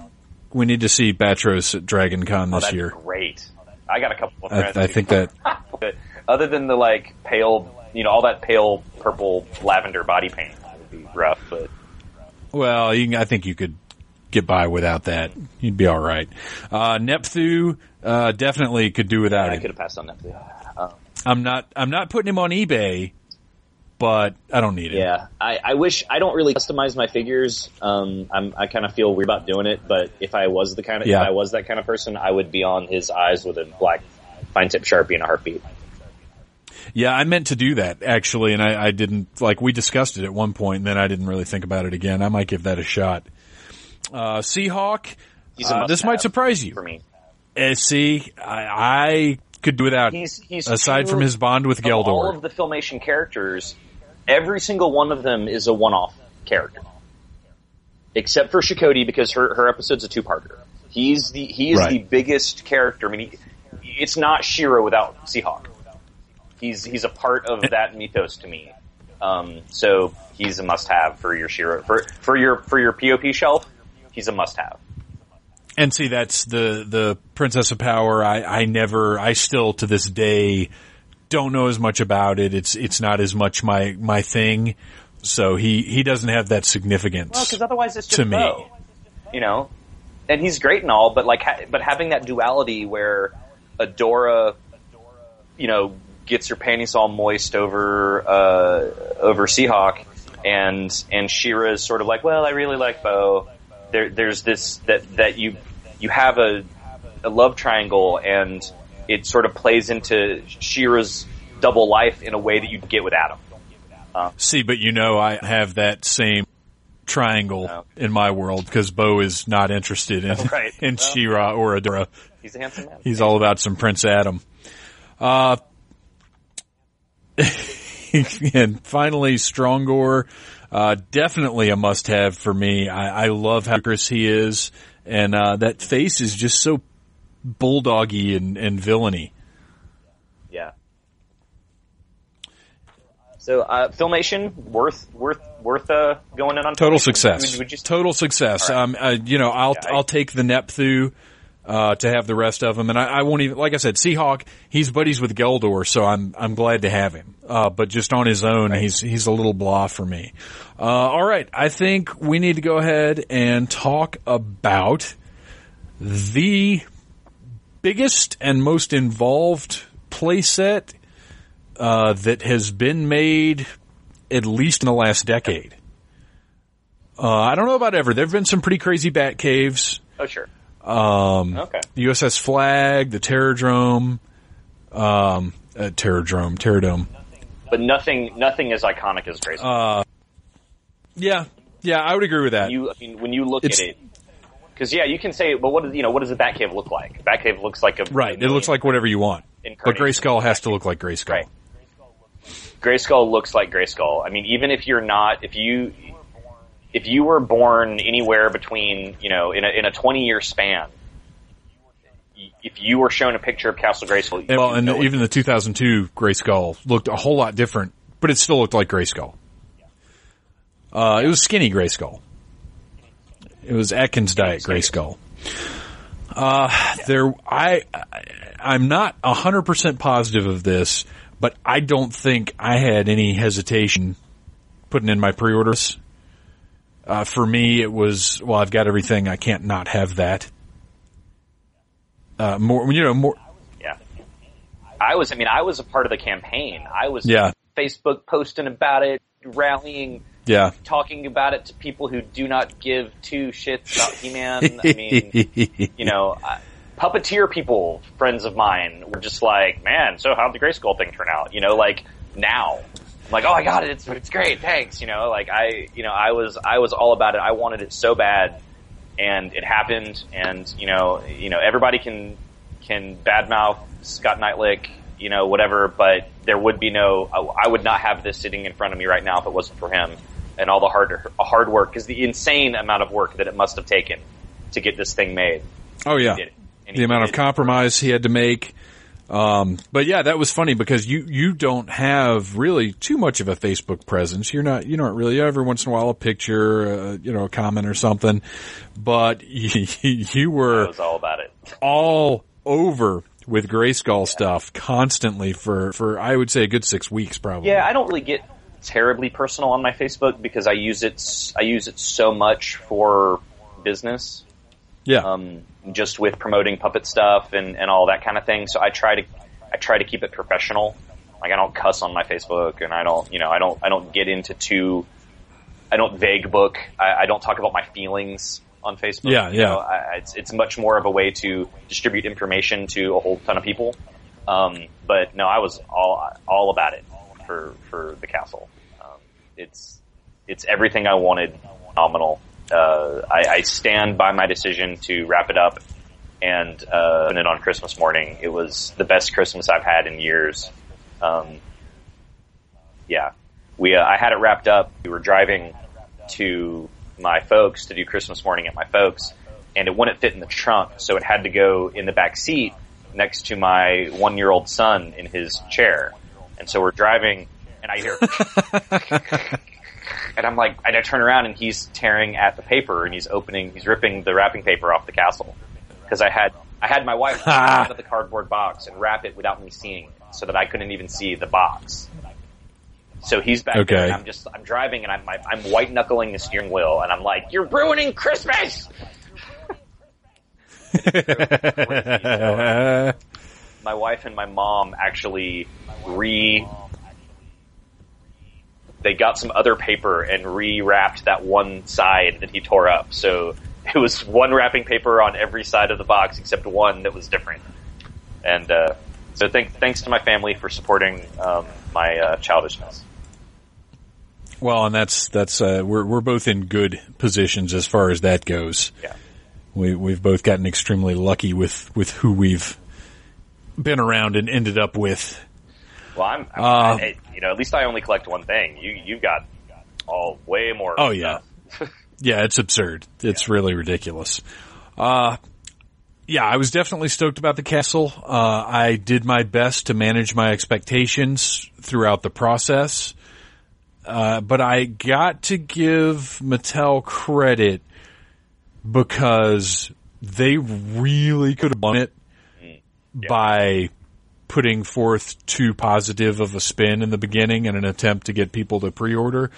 we need to see Batros at Dragon Con Oh, this that's year. great. I got a couple of I, friends. I who- think that other than the like pale, you know, all that pale purple lavender body paint would be rough. But well, you can, I think you could get by without that. You'd be all right. Uh, Nepthu uh, definitely could do without I it. could have passed on. Too. Um, I'm not I'm not putting him on eBay, but I don't need it. Yeah, I, I wish I don't really customize my figures. Um, I'm, I kind of feel weird about doing it, but if I was the kind of Yeah. if I was that kind of person, I would be on his eyes with a black fine tip sharpie and a heartbeat. Yeah, I meant to do that actually, and I, I didn't. Like we discussed it at one point, and then I didn't really think about it again. I might give that a shot. Uh, Seahawk. Uh, this might surprise you. for me. Uh, see, I, I could do without. He's, he's aside true from his bond with of All of the filmation characters, every single one of them is a one-off character, except for Shokoti because her her episode's a two-parter. He's the he is Right. the biggest character. I mean, he, it's not She-Ra without Seahawk. He's he's a part of that mythos to me. Um, so he's a must-have for your She-Ra for for your for your POP shelf. He's a must-have. And see, that's the the Princess of Power. I I never, I still to this day don't know as much about it. It's it's not as much my my thing. So he he doesn't have that significance. Well, because otherwise it's just To me. Bow, you know. And he's great and all, but like, ha- but having that duality where Adora, you know, gets her panties all moist over uh, over Seahawk, and and She-Ra is sort of like, well, I really like Bow. There, there's this that that you you have a a love triangle, and it sort of plays into She-Ra's double life in a way that you get with Adam. See, but you know, I have that same triangle Oh. in my world because Bow is not interested in Right. in Well. Shira or Adora. He's a handsome man. He's all about some Prince Adam. Uh, and finally, Strongor, uh, definitely a must-have for me. I, I love how Chris he is, and uh, that face is just so bulldoggy and, and villainy. Yeah. So, uh, filmation worth worth worth uh, going in on Total success. Would, would you, Total success. Right. Um, uh, you know, I'll Yeah, I- I'll take the Nepthu uh, to have the rest of them, and I, I won't even. Like I said, Seahawk. He's buddies with Gwildor, so I'm I'm glad to have him. Uh, but just on his own, he's he's a little blah for me. Uh, all right, I think we need to go ahead and talk about the biggest and most involved playset uh, that has been made at least in the last decade. Uh, I don't know about ever. There have been some pretty crazy bat caves. oh, sure. Um, Okay. the USS Flagg, the Terrordrome, um, uh, Terrordrome, Terradome. But nothing nothing as iconic as Grace. Uh, yeah, yeah, I would agree with that. you, I mean, when you look It's- at it, because yeah, you can say, but what does you know? What does the Batcave look like? A batcave looks like a right, it looks like whatever you want. But. Grayskull has to look like Grayskull. Right. Grayskull looks like Grayskull. I mean, even if you're not, if you if you were born anywhere between, you know, in a in a 20 year span, if you were shown a picture of Castle Grayskull, And, well, and even the 2002 Grayskull looked a whole lot different, but it still looked like Grayskull. Uh, it was skinny Grayskull. It was Atkins diet. Grayskull. Uh, there, I, I- I'm not hundred percent positive of this, but I don't think I had any hesitation putting in my pre-orders. Uh, for me, it was, well, I've got everything. I can't not have that. Uh, more, you know, more, Yeah. I was, I mean, I was a part of the campaign. I was Yeah. Facebook posting about it, rallying, yeah. talking about it to people who do not give two shits about He-Man. I mean, you know, I- puppeteer people, friends of mine, were just like, man, so how'd the Grayskull thing turn out? You know, like, now. I'm like, oh, I got it. It's, it's great. Thanks. You know, like I, you know, I was, I was all about it. I wanted it so bad and it happened and, you know, you know, everybody can, can badmouth Scott Knightlick, you know, whatever, but there would be no, I, I would not have this sitting in front of me right now if it wasn't for him and all the hard, hard work, because the insane amount of work that it must have taken to get this thing made. Oh yeah. The amount of compromise he had to make. Um, but yeah, that was funny because you, you don't have really too much of a Facebook presence. You're not, you don't really every once in a while a picture, uh, you know, a comment or something, but you, you I were was all about it. all over with Grayskull stuff constantly for, for I would say a good six weeks probably. Yeah, I don't really get terribly personal on my Facebook because I use it. I use it so much for business, Yeah. um, just with promoting puppet stuff and, and all that kind of thing. So I try to I try to keep it professional. Like I don't cuss on my Facebook, and I don't you know I don't I don't get into too. I don't vague book. I, I don't talk about my feelings on Facebook. Yeah, you yeah. know, I, it's it's much more of a way to distribute information to a whole ton of people. Um, but no, I was all all about it for for the castle. Um, it's it's everything I wanted. Phenomenal. Uh, I, I stand by my decision to wrap it up and uh, opened it on Christmas morning. It was the best Christmas I've had in years. Um, yeah, we uh, I had it wrapped up. We were driving to my folks to do Christmas morning at my folks, and it wouldn't fit in the trunk, so it had to go in the back seat next to my one year old son in his chair. And so we're driving, and I hear, and I'm like, and I turn around, and he's tearing at the paper, and he's opening, he's ripping the wrapping paper off the castle because I had I had my wife take out of the cardboard box and wrap it without me seeing it, so that I couldn't even see the box. So he's back Okay. there, and I'm just I'm driving, and I'm I'm white knuckling the steering wheel, and I'm like, "You're ruining Christmas!" my wife and my mom actually re they got some other paper and rewrapped that one side that he tore up. So it was one wrapping paper on every side of the box except one that was different. And uh, so thank, thanks to my family for supporting um, my uh, childishness. Well, and that's that's uh, we're we're both in good positions as far as that goes. Yeah. We we've both gotten extremely lucky with with who we've been around and ended up with. Well, I'm, I'm Uh, I- you know, at least I only collect one thing. You you've got all way more. Oh yeah, yeah, it's absurd. It's really ridiculous. Uh, yeah, I was definitely stoked about the castle. Uh, I did my best to manage my expectations throughout the process. Uh, but I got to give Mattel credit because they really could have won it by putting forth too positive of a spin in the beginning in an attempt to get people to pre-order.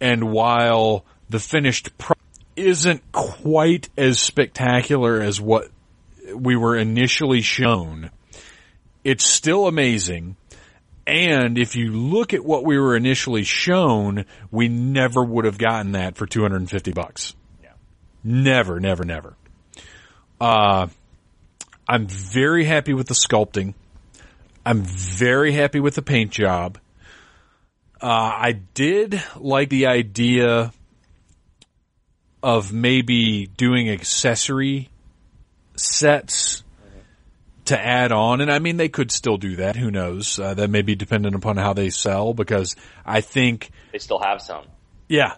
And while the finished product isn't quite as spectacular as what we were initially shown, it's still amazing. And if you look at what we were initially shown, we never would have gotten that for 250 bucks. Yeah. Never, never, never. Uh, I'm very happy with the sculpting. I'm very happy with the paint job. Uh, I did like the idea of maybe doing accessory sets to add on. And I mean, they could still do that. Who knows? Uh, that may be dependent upon how they sell because I think, They still have some. yeah.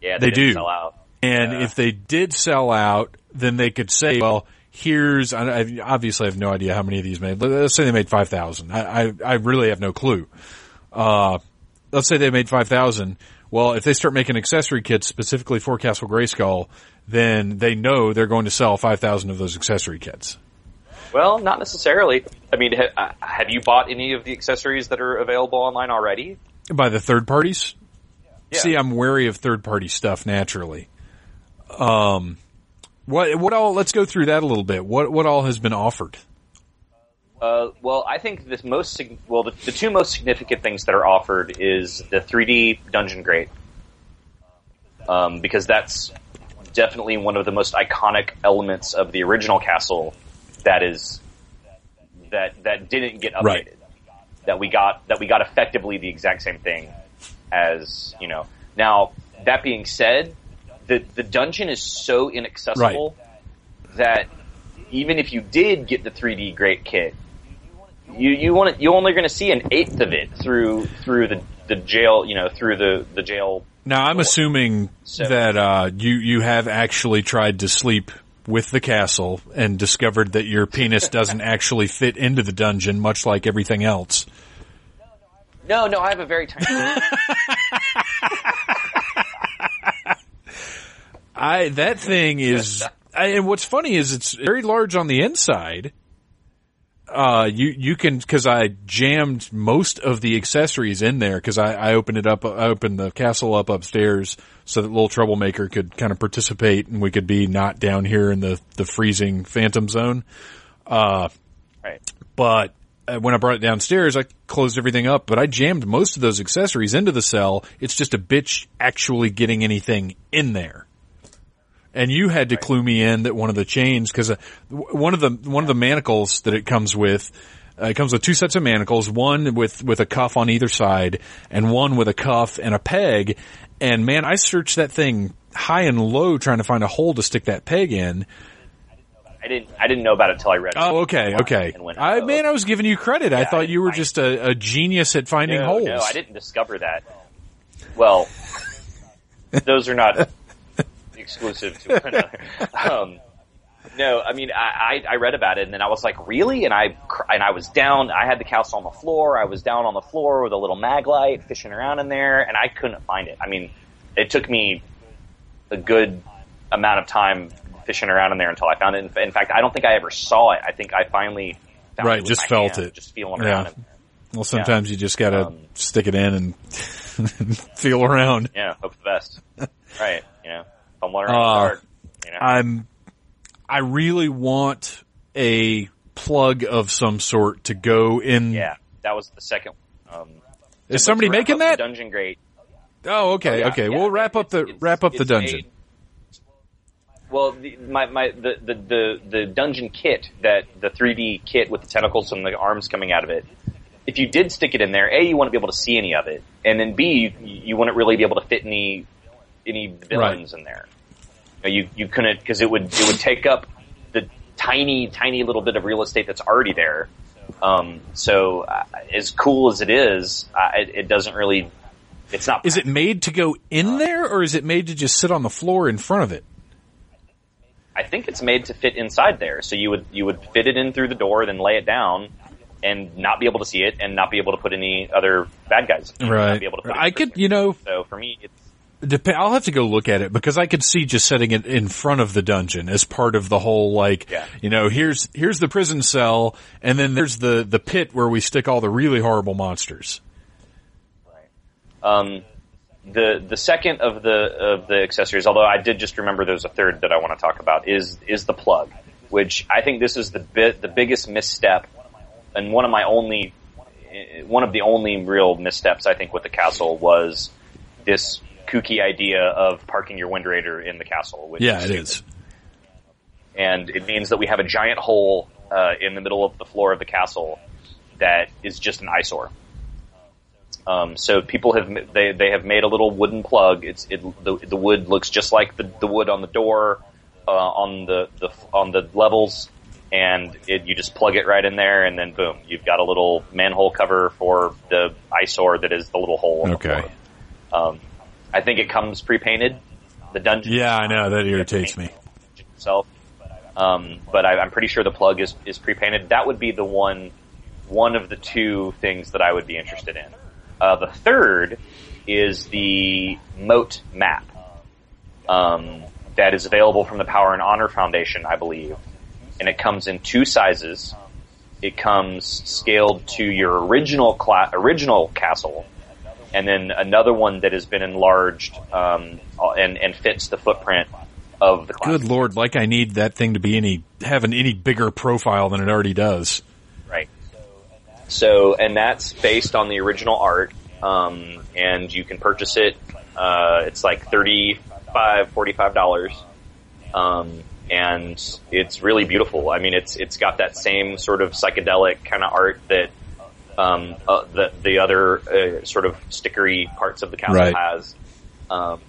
Yeah, They they, do. Sell out. And Yeah. if they did sell out, then they could say, well, here's, I, obviously I have no idea how many of these made. Let- Let's say they made 5,000. I, I, I really have no clue. Uh, let's say they made 5,000. Well, if they start making accessory kits specifically for Castle Grayskull, then they know they're going to sell 5,000 of those accessory kits. Well, not necessarily. I mean, ha- uh, have you bought any of the accessories that are available online already? By the third parties? Yeah. See, I'm wary of third party stuff naturally. Um, what, what all, let's go through that a little bit. What, what all has been offered? Uh, well, I think the most sig- well, the, the two most significant things that are offered is the 3D Dungeon Grate, um, because that's definitely one of the most iconic elements of the original castle that is that that didn't get updated. Right. That we got that we got effectively the exact same thing as you know. Now that being said, the the dungeon is so inaccessible that even if you did get the 3D Grate Kit, you you want you only going to see an eighth of it through through the the jail you know through the the jail. Now, I'm assuming So- that uh, you you have actually tried to sleep with the castle and discovered that your penis doesn't actually fit into the dungeon, much like everything else. No, no, I have a very tiny. I that thing is, I, and what's funny is it's very large on the inside. Uh, you you can because I jammed most of the accessories in there because I, I opened it up. I opened the castle up upstairs so that little troublemaker could kind of participate and we could be not down here in the the freezing phantom zone. Uh, right. but uh, when I brought it downstairs, I closed everything up, but I jammed most of those accessories into the cell. It's just a bitch actually getting anything in there. And you had to clue me in that one of the chains, cause uh, one of the, one of the manacles that it comes with, uh, it comes with two sets of manacles, one with, with a cuff on either side and one with a cuff and a peg. And man, I searched that thing high and low trying to find a hole to stick that peg in I didn't I didn't know about it till I read. it. Oh, okay, okay. Went, I oh, man, I was giving you credit. I thought I- you were just a, a genius at finding no, holes. No, I didn't discover that. Well, those are not exclusive to one another. Um, no, I mean, I, I, I read about it and then I was like, really? And I, and I was down, I had the castle on the floor, I was down on the floor with a little mag light fishing around in there and I couldn't find it. I mean, it took me a good amount of time fishing around in there until I found it. In, in fact, I don't think I ever saw it. I think I finally found Right, it just felt hand, it. Just feeling Yeah. around there. well, sometimes you just gotta Um, stick it in and feel around. Yeah, hope for the best. right. You know, if I'm learning Uh, hard. You know, I'm, I really want a plug of some sort to go in. yeah, that was the second. Um, Is somebody making that? Dungeon Grate? Oh, okay, Oh, yeah, okay. yeah, we'll wrap up the wrap up the dungeon. made- well, the, my, my, the, the, the, the dungeon kit, that, the 3D kit with the tentacles and the arms coming out of it, if you did stick it in there, A, you wouldn't be able to see any of it, and then B, you, you wouldn't really be able to fit any, any villains in there. You, you, couldn't, cause it would, it would take up the tiny, tiny little bit of real estate that's already there. Um, so, uh, as cool as it is, uh, it, it doesn't really, it's not Is it made to go in there, or is it made to just sit on the floor in front of it? I think it's made to fit inside there. So you would you would fit it in through the door, then lay it down, and not be able to see it, and not be able to put any other bad guys. in. Right. be able to I could, you know, So for me, it's Dep- I'll have to go look at it because I could see just setting it in front of the dungeon as part of the whole like, Yeah. you know, here's here's the prison cell, and then there's the the pit where we stick all the really horrible monsters. um, the the second of the of the accessories. Although I did just remember there's a third that I want to talk about is is the plug, which I think this is the bit the biggest misstep, and one of my only eh, one of the only real missteps I think with the castle was this kooky idea of parking your wind raider in the castle. Which Yeah, it stupid. is. and it means that we have a giant hole uh, in the middle of the floor of the castle that is just an eyesore. Um, so people have they they have made a little wooden plug. It's it the, the wood looks just like the, the wood on the door, uh, on the, the on the levels, and it, you just plug it right in there, and then boom, you've got a little manhole cover for the eyesore that is the little hole. In Okay. The floor. Um, I think it comes pre-painted. The dungeon. Yeah, I know that irritates me. itself. Um, but I, I'm pretty sure the plug is, is pre-painted. That would be the one, one of the two things that I would be interested in. Uh, the third is the moat map, um, that is available from the Power and Honor Foundation, I believe, and it comes in two sizes. It comes scaled to your original cla- original castle, and then another one that has been enlarged um, and and fits the footprint of the classic. Good lord, like I need that thing to be any have an any bigger profile than it already does. Right. So, and that's based on the original art, um, and you can purchase it. Uh, it's like thirty-five, forty-five dollars, um, and it's really beautiful. I mean, it's it's got that same sort of psychedelic kind of art that um, uh, the the other uh, sort of stickery parts of the castle Right. has. Um,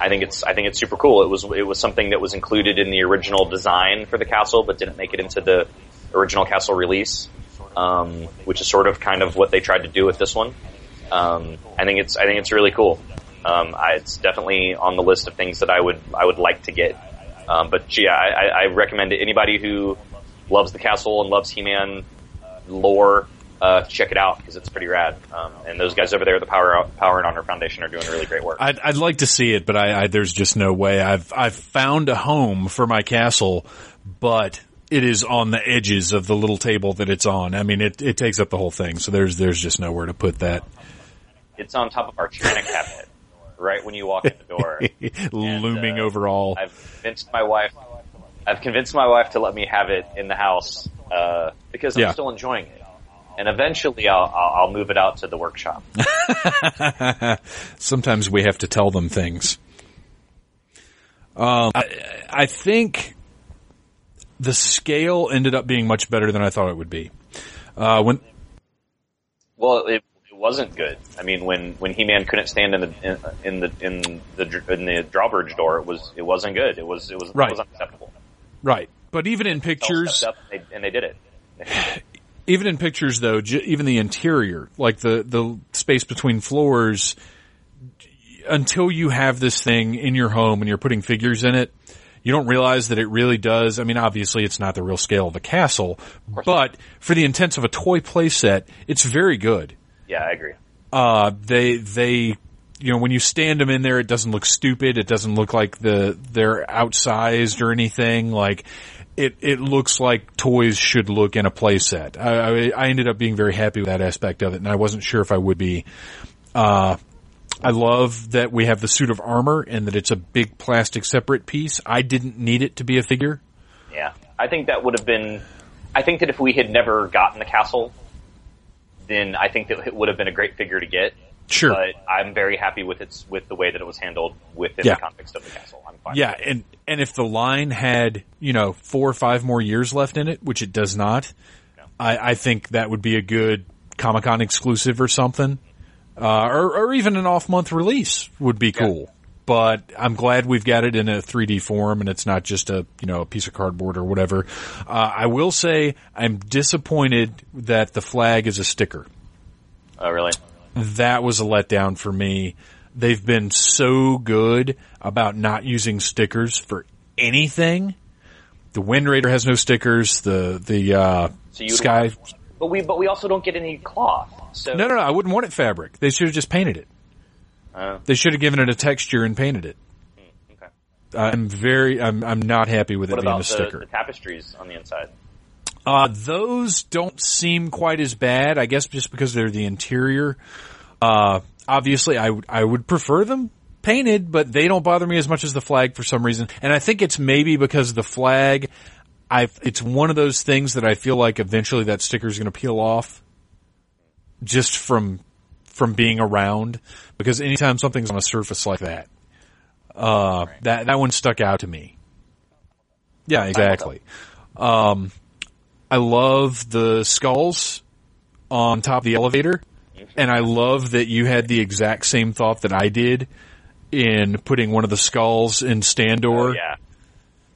I think it's I think it's super cool. It was it was something that was included in the original design for the castle, but didn't make it into the original castle release, um, which is sort of kind of what they tried to do with this one. Um, I think it's I think it's really cool. Um, I, it's definitely on the list of things that I would I would like to get. Um, but yeah, I, I- I recommend it. Anybody who loves the castle and loves He-Man lore, uh, check it out because it's pretty rad. Um, and those guys over there the Power Power and Honor Foundation are doing really great work. I'd, I'd like to see it, but I, I there's just no way. I've I've found a home for my castle, but it is on the edges of the little table that it's on. I mean, it it takes up the whole thing. So there's there's just nowhere to put that. It's on top of our china cabinet, right when you walk in the door. Looming uh, over all. I've convinced my wife. I've convinced my wife to let me have it in the house uh, because I'm Yeah. still enjoying it, and eventually I'll, I'll move it out to the workshop. Sometimes we have to tell them things. Um, I, I think the scale ended up being much better than I thought it would be. Uh, when Well, it, it wasn't good. I mean, when when He Man couldn't stand in the in, in the in the in the drawbridge door, it was it wasn't good. It was it was Right. it was unacceptable. Right. But even in pictures, and, they, and they did it. even in pictures though, j- even the interior, like the the space between floors, until you have this thing in your home and you're putting figures in it, you don't realize that it really does. I mean, obviously it's not the real scale of a castle, but for the intents of a toy playset, it's very good. Yeah, I agree. Uh, they, they, you know, when you stand them in there, it doesn't look stupid. It doesn't look like the, they're outsized or anything. Like, it, it looks like toys should look in a playset. I, I, I ended up being very happy with that aspect of it, and I wasn't sure if I would be. Uh, I love that we have the suit of armor and that it's a big plastic separate piece. I didn't need it to be a figure. Yeah, I think that would have been. I think that if we had never gotten the castle, then I think that it would have been a great figure to get. Sure. But I'm very happy with its with the way that it was handled within Yeah. the context of the castle. Yeah, and and if the line had you know four or five more years left in it, which it does not, I, I think that would be a good Comic Con exclusive or something, uh, or or even an off month release would be cool. But I'm glad we've got it in a 3D form and it's not just a you know a piece of cardboard or whatever. Uh, I will say I'm disappointed that the flag is a sticker Oh, really? that was a letdown for me. They've been so good about not using stickers for anything. The Wind Raider has no stickers. The the uh, So Sky. But we but we also don't get any cloth. So No, no, no. I wouldn't want it fabric. They should have just painted it. Uh, They should have given it a texture and painted it. okay. I'm very. I'm. I'm not happy with it What being about a the, sticker. the tapestries on the inside? Uh, those don't seem quite as bad, I guess just because they're the interior. Uh, obviously I would, I would prefer them painted, but they don't bother me as much as the flag for some reason. And I think it's maybe because the flag, I, it's one of those things that I feel like eventually that sticker is going to peel off just from, from being around because anytime something's on a surface like that, uh, that, that one stuck out to me. Yeah, exactly. Um, I love the skulls on top of the elevator, and I love that you had the exact same thought that I did in putting one of the skulls in Standor. Oh, yeah.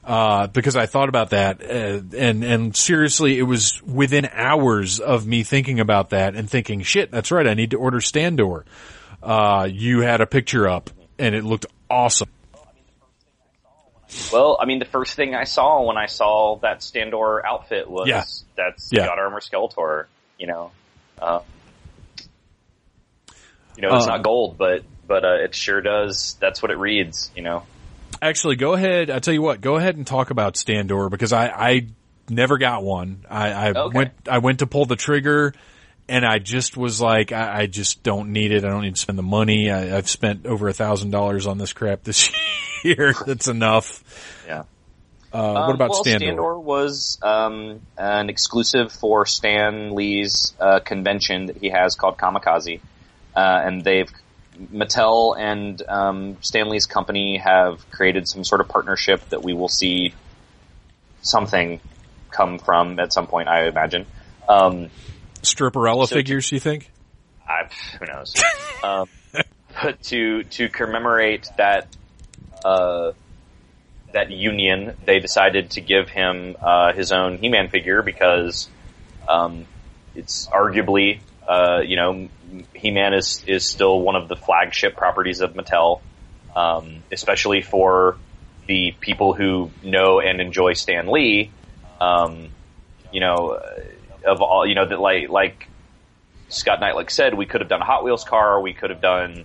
Uh, because I thought about that, uh, and and seriously, it was within hours of me thinking about that and thinking, shit, that's right, I need to order Standor. Uh, you had a picture up, and it looked awesome. Well, I mean, the first thing I saw when I saw that Standor outfit was Yeah. that's Yeah. Gold Armor Skeletor. You know, uh, you know, it's Uh, not gold, but but uh, it sure does. That's what it reads. You know. Actually, go ahead. I tell you what, go ahead and talk about Standor because I, I never got one. I, I Okay. went, I went to pull the trigger and I just was like, I, I just don't need it. I don't need to spend the money. I, I've spent over a thousand dollars on this crap this year. That's enough. Yeah. Uh, what Um, about well, Standor? Standor was um, an exclusive for Stan Lee's uh, convention that he has called Comikaze, uh, and they've Mattel and um, Stan Lee's company have created some sort of partnership that we will see something come from at some point. I imagine. Um, Stripperella So- figures, you think? I, who knows? um, but to to commemorate that uh, that union, they decided to give him uh, his own He-Man figure because um, it's arguably, uh, you know, He-Man is is still one of the flagship properties of Mattel, um, especially for the people who know and enjoy Stan Lee. Um, you know, uh, of all, you know, that like like Scott Knight said, we could have done a Hot Wheels car. We could have done,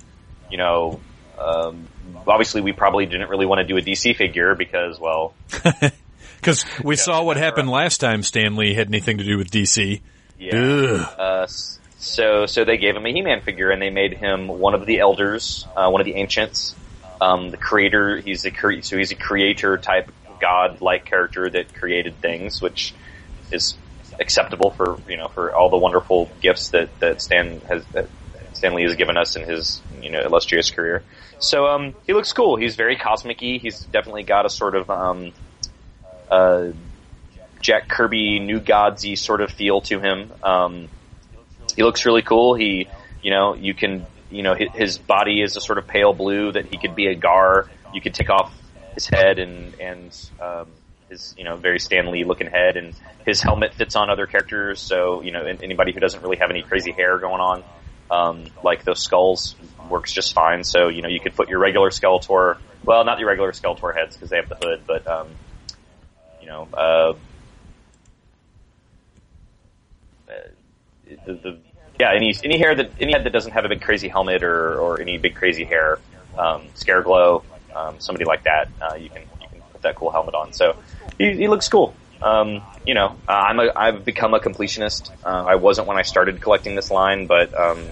you know, um, obviously we probably didn't really want to do a DC figure because, well, Because we saw what happened last time Stan Lee had anything to do with DC. yeah. Uh, so, so they gave him a He-Man figure and they made him one of the elders, uh, one of the ancients, um, the creator. He's a cre- so he's a creator type god-like character that created things, which is acceptable for you know for all the wonderful gifts that that Stan has that Stan Lee has given us in his you know illustrious career. So um, he looks cool. He's very cosmic-y. He's definitely got a sort of um, uh, Jack Kirby New Godsy sort of feel to him. Um, he looks really cool. He, you know, you can, you know, his, his body is a sort of pale blue that he could be a Gar. You could take off his head and and um, his you know very Stan Lee looking head, and his helmet fits on other characters. So you know anybody who doesn't really have any crazy hair going on, um, like those skulls, works just fine. So you know you could put your regular Skeletor, well not your regular Skeletor heads because they have the hood, but um, you know. Uh, the, the yeah, any any hair that any head that doesn't have a big crazy helmet or, or any big crazy hair, um, Scareglow, um, somebody like that, uh, you can you can put that cool helmet on. So he, he looks cool. Um, you know, uh, I'm a I've become a completionist. Uh, I wasn't when I started collecting this line, but um,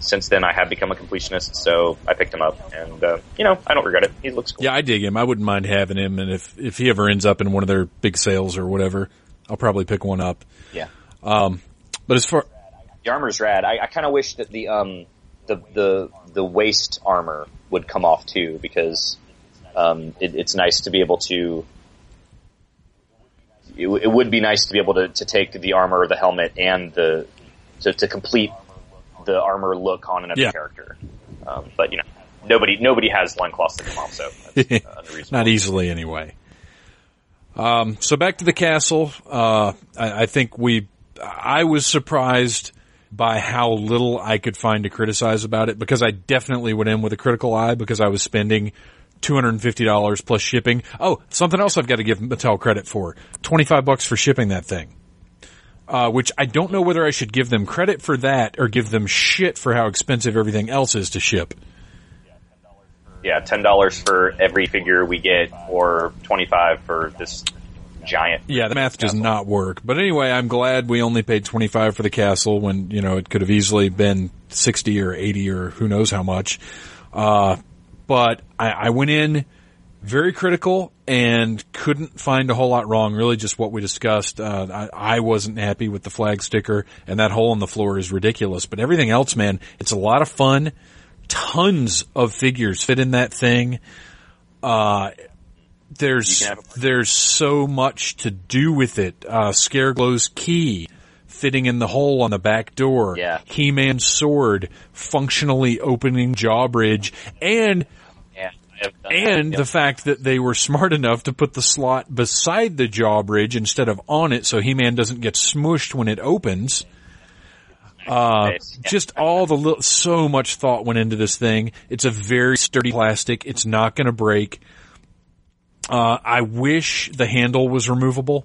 since then I have become a completionist. So I picked him up, and uh, you know I don't regret it. He looks cool. Yeah, I dig him. I wouldn't mind having him, and if if he ever ends up in one of their big sales or whatever, I'll probably pick one up. Yeah. Um, but as far the armor's rad. I, I kind of wish that the um the the the waist armor would come off too because um it, it's nice to be able to. It, it would be nice to be able to, to take the armor, the helmet, and the to, to complete the armor look on another Yeah. character. Um, but you know, nobody nobody has loincloths that come off, so that's uh, not easily anyway. Um, so back to the castle. Uh, I, I think we, I was surprised by how little I could find to criticize about it because I definitely went in with a critical eye because I was spending $250 plus shipping. Oh, something else I've got to give Mattel credit for. 25 bucks for shipping that thing. Uh, which I don't know whether I should give them credit for that or give them shit for how expensive everything else is to ship. yeah, ten dollars for every figure we get, or twenty five for this giant. Yeah, the math does not work. But anyway, I'm glad we only paid 25 for the castle when, you know, it could have easily been 60 or 80 or who knows how much. Uh, but I, I went in very critical and couldn't find a whole lot wrong. Really just what we discussed. Uh, I, I wasn't happy with the flag sticker and that hole in the floor is ridiculous. But everything else, man, it's a lot of fun. Tons of figures fit in that thing. Uh, there's You can have a- there's so much to do with it. Uh, Scareglow's key fitting in the hole on the back door. Yeah. He-Man's sword functionally opening Jawbridge, and Yeah, I have done and that. the fact that they were smart enough to put the slot beside the Jawbridge instead of on it, so He-Man doesn't get smushed when it opens. Uh, just all the little, so much thought went into this thing. It's a very sturdy plastic. It's not going to break. Uh, I wish the handle was removable.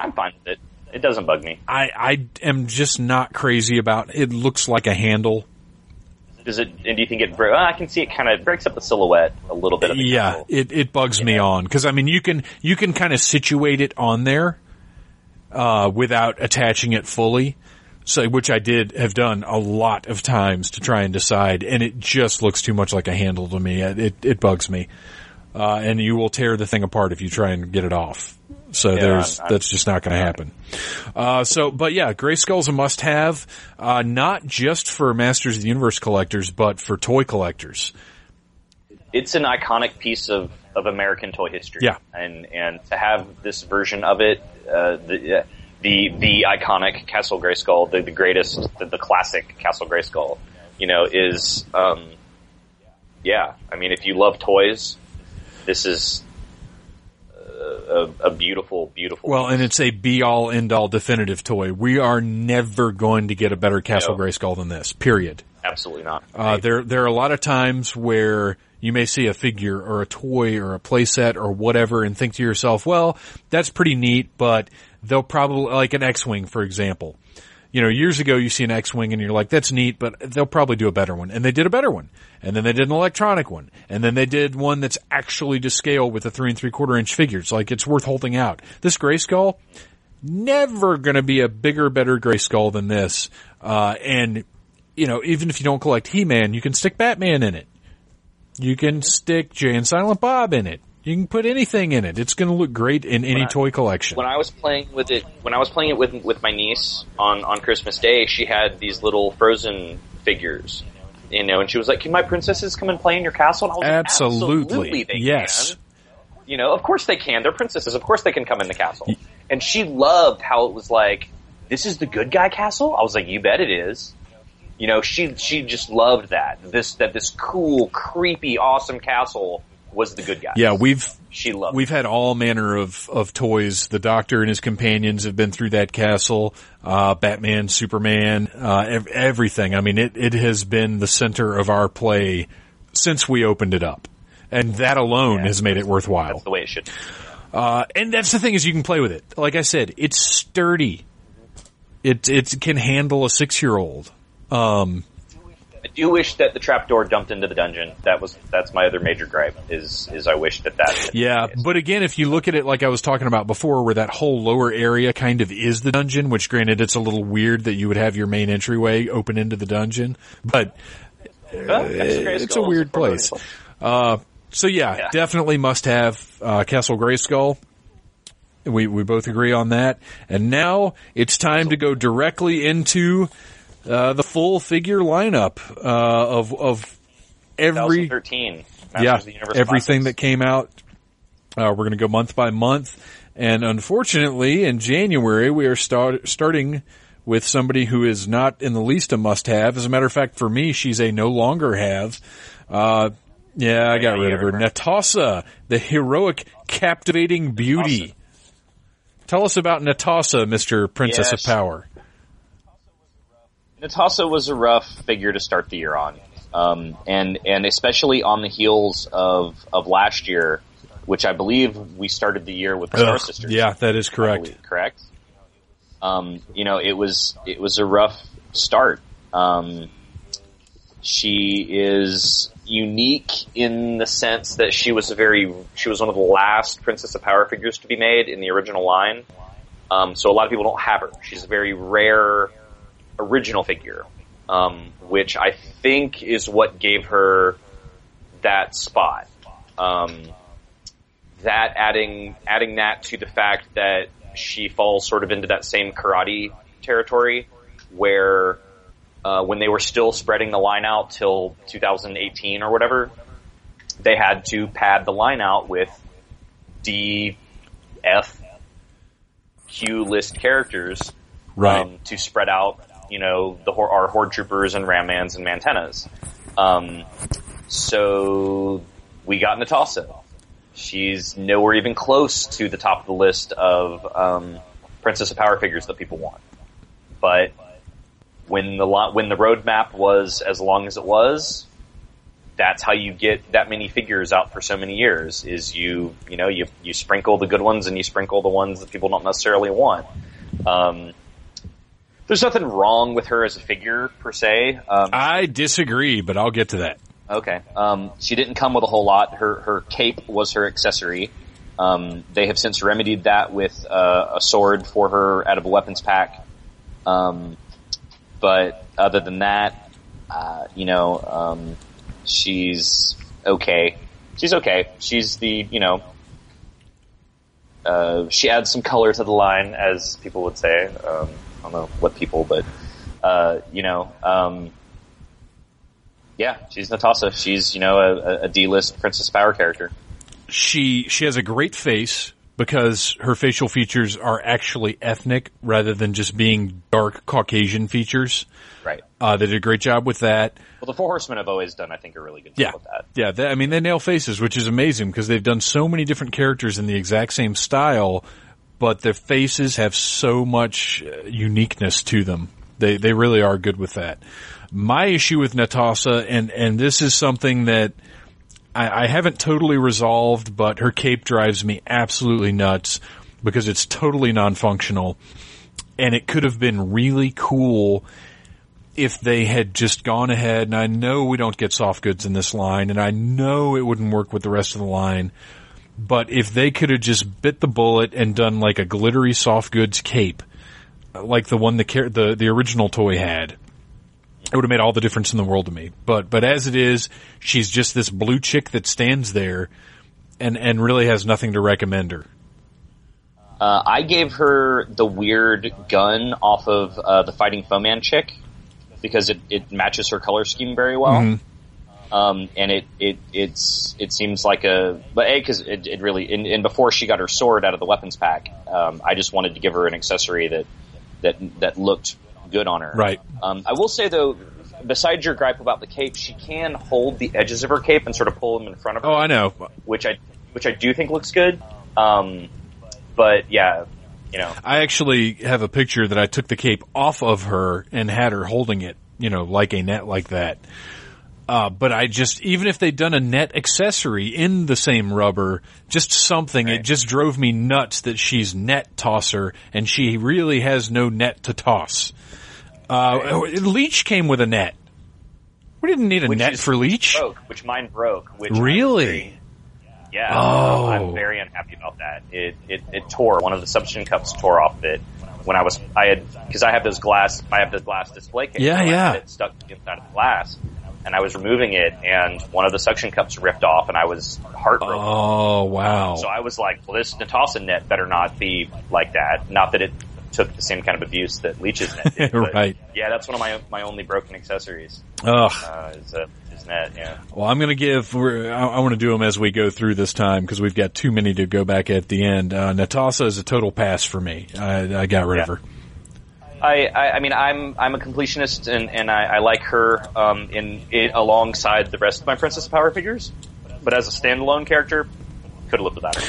I'm fine with it. It doesn't bug me. I, I am just not crazy about it. Looks like a handle. Does it? And do you think it? Well, I can see it kind of breaks up the silhouette a little bit. Yeah, castle. it, it bugs me on because I mean you can you can kind of situate it on there uh, without attaching it fully. So, which I did have done a lot of times to try and decide, and it just looks too much like a handle to me. It it, it bugs me, uh, and you will tear the thing apart if you try and get it off. So Yeah, there's I- that's just not going to happen. Uh, so, but yeah, Grayskull's a must-have, uh, not just for Masters of the Universe collectors, but for toy collectors. it's an iconic piece of, of American toy history. Yeah. and and to have this version of it, uh, the uh, the the iconic Castle Grayskull, the, the greatest, the, the classic Castle Grayskull, you know, is um, yeah. I mean, if you love toys, this is a, a, a beautiful, beautiful. Well, and it's a be all end all definitive toy. We are never going to get a better Castle No. Grayskull than this. Period. absolutely not. Uh, there, there are a lot of times where you may see a figure or a toy or a playset or whatever and think to yourself, well, that's pretty neat, but they'll probably, like an X-Wing, for example. You know, years ago you see an X-Wing and you're like, that's neat, but they'll probably do a better one. And they did a better one. And then they did an electronic one. And then they did one that's actually to scale with a three and three quarter inch figures. Like it's worth holding out. This Grayskull, never gonna be a bigger, better Grayskull than this. Uh, and you know, even if you don't collect He-Man, you can stick Batman in it. You can stick Jay and Silent Bob in it. You can put anything in it. It's going to look great in any I- toy collection. when I was playing with it, when I was playing it with with my niece on on Christmas Day, she had these little Frozen figures, you know, and she was like, "Can my princesses come and play in your castle?" And I was like, Absolutely. "Absolutely, they Yes. can." You know, of course they can. They're princesses. Of course they can come in the castle. And she loved how it was like, "This is the good guy castle." I was like, "You bet it is." You know, she she just loved that this that this cool, creepy, awesome castle was the good guy. Yeah, we've she loved. we've had all manner of of toys. The Doctor and his companions have been through that castle. Uh, Batman, Superman, uh, ev- everything. I mean, it it has been the center of our play since we opened it up, and that alone has made it worthwhile. That's the way it should. Uh, and that's the thing is you can play with it. Like I said, it's sturdy. It it can handle a six year old. Um, do wish that the trapdoor dumped into the dungeon. That was that's my other major gripe. Is is I wish that that. yeah, but again, if you look at it like I was talking about before, where that whole lower area kind of is the dungeon, which granted it's a little weird that you would have your main entryway open into the dungeon, but? That's it's a weird place. Uh, so yeah, Yeah. definitely must have uh, Castle Grayskull. We we both agree on that. And now it's time to go directly into uh, the full figure lineup uh, of of every 2013. Masters yeah of the Universe everything that came out. Uh, we're going to go month by month, and unfortunately, in January we are start, starting with somebody who is not in the least a must-have. As a matter of fact, for me, she's a no longer have. Uh, yeah, I got Yeah, rid of her. remember. Netossa, the heroic, captivating beauty. Tell us about Netossa, Mister Princess Yes. of Power. Netossa was a rough figure to start the year on, um, and and especially on the heels of of last year, which I believe we started the year with the Star Ugh, Sisters. yeah, that is correct. believe, correct. Um, you know, it was it was a rough start. Um, she is unique in the sense that she was a very she was one of the last Princess of Power figures to be made in the original line. Um, so a lot of people don't have her. She's a very rare original figure, um, which I think is what gave her that spot. Um, that adding adding that to the fact that she falls sort of into that same karate territory where uh, when they were still spreading the line out till 2018 or whatever, they had to pad the line out with D, F, Q list characters Right. um, to spread out, you know, the our horde troopers and rammans and mantennas. Um, so we got Netossa. She's nowhere even close to the top of the list of um, Princess of Power figures that people want. But when the lo- when the roadmap was as long as it was, that's how you get that many figures out for so many years. Is you you know you you sprinkle the good ones and you sprinkle the ones that people don't necessarily want. Um, there's nothing wrong with her as a figure per se. Um, I disagree, but I'll get to that. Okay. Um, she didn't come with a whole lot. Her her cape was her accessory. Um, they have since remedied that with uh, a sword for her out of a weapons pack. Um, but other than that, uh, you know, um, she's okay. She's okay. She's the you know. Uh, she adds some color to the line, as people would say. Um, don't know what people, but uh, you know, um, yeah, she's Netossa. She's you know a, a D-list Princess Power character. she she has a great face because her facial features are actually ethnic rather than just being dark Caucasian features. Right. Uh, they did a great job with that. Well, the Four Horsemen have always done, I think, a really good job Yeah, with that. yeah. They, I mean, they nail faces, which is amazing because they've done so many different characters in the exact same style, but their faces have so much uh, uniqueness to them. They they really are good with that. My issue with Netossa, and and this is something that I, I haven't totally resolved, but her cape drives me absolutely nuts because it's totally non-functional, and it could have been really cool if they had just gone ahead, and I know we don't get soft goods in this line, and I know it wouldn't work with the rest of the line, but if they could have just bit the bullet and done like a glittery soft goods cape, like the one the the the original toy had, it would have made all the difference in the world to me. But but as it is, she's just this blue chick that stands there, and and really has nothing to recommend her. Uh, I gave her the weird gun off of uh, the Fighting Foeman chick because it, it matches her color scheme very well. Um, and it, it, it's, it seems like a, but A, cause it, it really, and, and before she got her sword out of the weapons pack, um, I just wanted to give her an accessory that, that, that looked good on her. Right. Um, I will say though, besides your gripe about the cape, she can hold the edges of her cape and sort of pull them in front of her. Oh, I know. which I which I do think looks good. Um, but yeah, you know, I actually have a picture that I took the cape off of her and had her holding it, you know, like a net like that. Uh, but I just, even if they'd done a net accessory in the same rubber, just something, it just drove me nuts that she's net tosser and she really has no net to toss. Uh, Leech came with a net. We didn't need a Which net is for Leech. broke, which mine broke. Which Really? very- yeah. Oh. I'm very unhappy about that. It, it it tore. One of the suction cups tore off of it when I was I had because I have this glass I have this glass display case. Yeah, yeah. It stuck inside of the glass. And I was removing it, and one of the suction cups ripped off, and I was heartbroken. Oh, wow. So I was like, well, this Netossa net better not be like that. Not that it took the same kind of abuse that Leech's net did. Right. Yeah, that's one of my my only broken accessories. Ugh. Uh, is, uh, is net, yeah. Well, I'm going to give. We're, I, I want to do them as we go through this time because we've got too many to go back at the end. Uh, Netossa is a total pass for me. I, I got rid of her. I, I, I mean, I'm I'm a completionist, and, and I, I like her um, in, in alongside the rest of my Princess of Power figures. But as a standalone character, could have lived without her.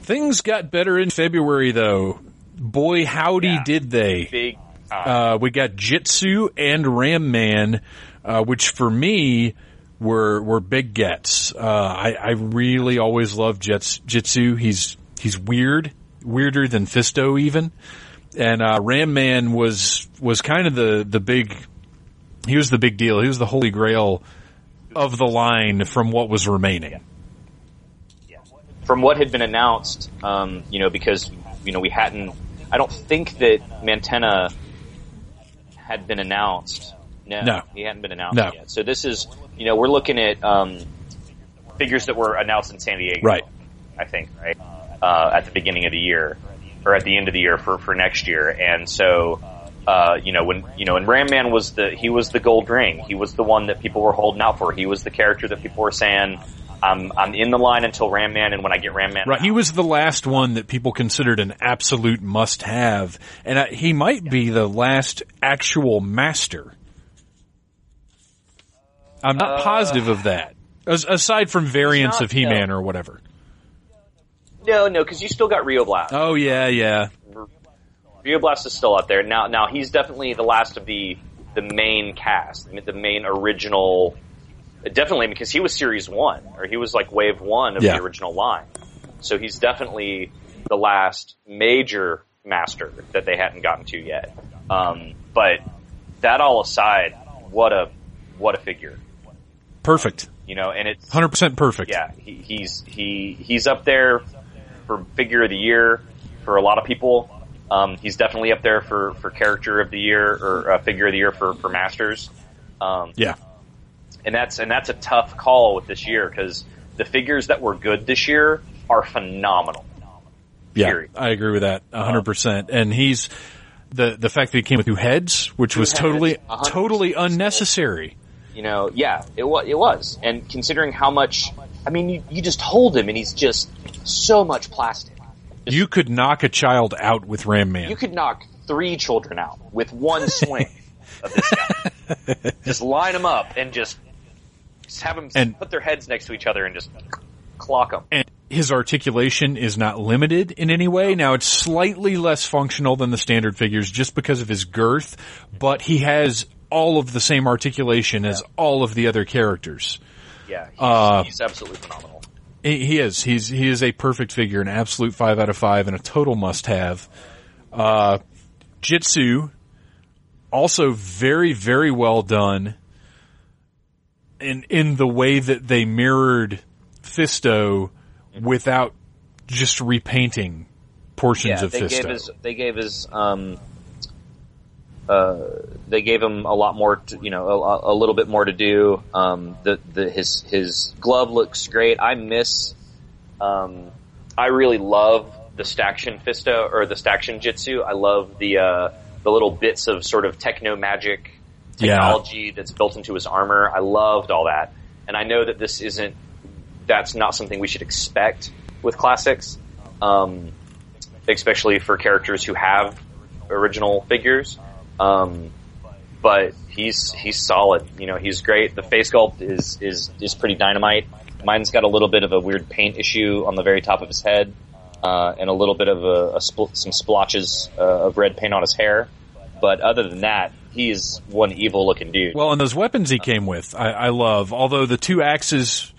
Things got better in February, though. Boy, howdy, Yeah. did they! Big. Uh, Uh, we got Jitsu and Ram Man, uh, which for me were were big gets. Uh, I, I really always loved Jits, Jitsu. He's he's weird, weirder than Fisto even. And uh, Ram Man was was kind of the the big. He was the big deal. He was the holy grail of the line from what was remaining. from what had been announced, um, you know, because you know we hadn't. I don't think that Mantenna had been announced. No, No. he hadn't been announced No. yet. So this is, you know, we're looking at um, figures that were announced in San Diego, Right. I think, right uh, at the beginning of the year or at the end of the year for for next year, and so. Uh, you know when you know and Ram Man was the he was the gold ring he was the one that people were holding out for he was the character that people were saying I'm I'm in the line until Ram Man and when I get Ram Man Right, he was the last one that people considered an absolute must-have, and uh, he might be the last actual master. I'm not positive of that. As, aside from variants not, of He-Man or whatever. No, no, because you still got Rio Blast. Oh yeah, yeah. Rio Blast is still out there now. Now he's definitely the last of the the main cast, I mean the main original. Definitely because he was Series One, or he was like Wave One of Yeah. the original line. So he's definitely the last major master that they hadn't gotten to yet. Um, but that all aside, what a what a figure, Perfect. you know. And it's 100% perfect. yeah, he, he's he he's up there for figure of the year for a lot of people. Um, he's definitely up there for, for character of the year or uh, figure of the year for for masters. Um, Yeah. and that's and that's a tough call with this year because the figures that were good this year are phenomenal. Yeah, Period. I agree with that 100%. And he's the the fact that he came with two heads, which was heads, totally 100%. totally unnecessary. You know, yeah, it was it was, and considering how much, I mean, you, you just hold him and he's just so much plastic. You could knock a child out with Ram Man. You could knock three children out with one swing of this guy. just line them up and just, just have them And- put their heads next to each other and just clock them. and his articulation is not limited in any way. Now it's slightly less functional than the standard figures just because of his girth, but he has all of the same articulation as all of the other characters. Yeah, he's, Uh, he's absolutely phenomenal. He he is. He's he is a perfect figure, an absolute five out of five, and a total must-have. Uh, Jitsu, also very very well done. In in the way that they mirrored Fisto without just repainting portions Yeah, of they Fisto. gave his they gave his um uh they gave him a lot more to, you know a, a little bit more to do. Um the the his his glove looks great. I miss um i really love the staction fisto or the staction jitsu. I love the uh the little bits of sort of techno magic Yeah. technology that's built into his armor. I loved all that. And i know that this isn't that's not something we should expect with classics um especially for characters who have original figures. Um, but he's he's solid. You know, he's great. The face sculpt is is is pretty dynamite. Mine's got a little bit of a weird paint issue on the very top of his head, uh, and a little bit of a, a spl- some splotches uh, of red paint on his hair. But other than that, he's one evil looking dude. Well, and those weapons he came with, I, I love. Although the two axes,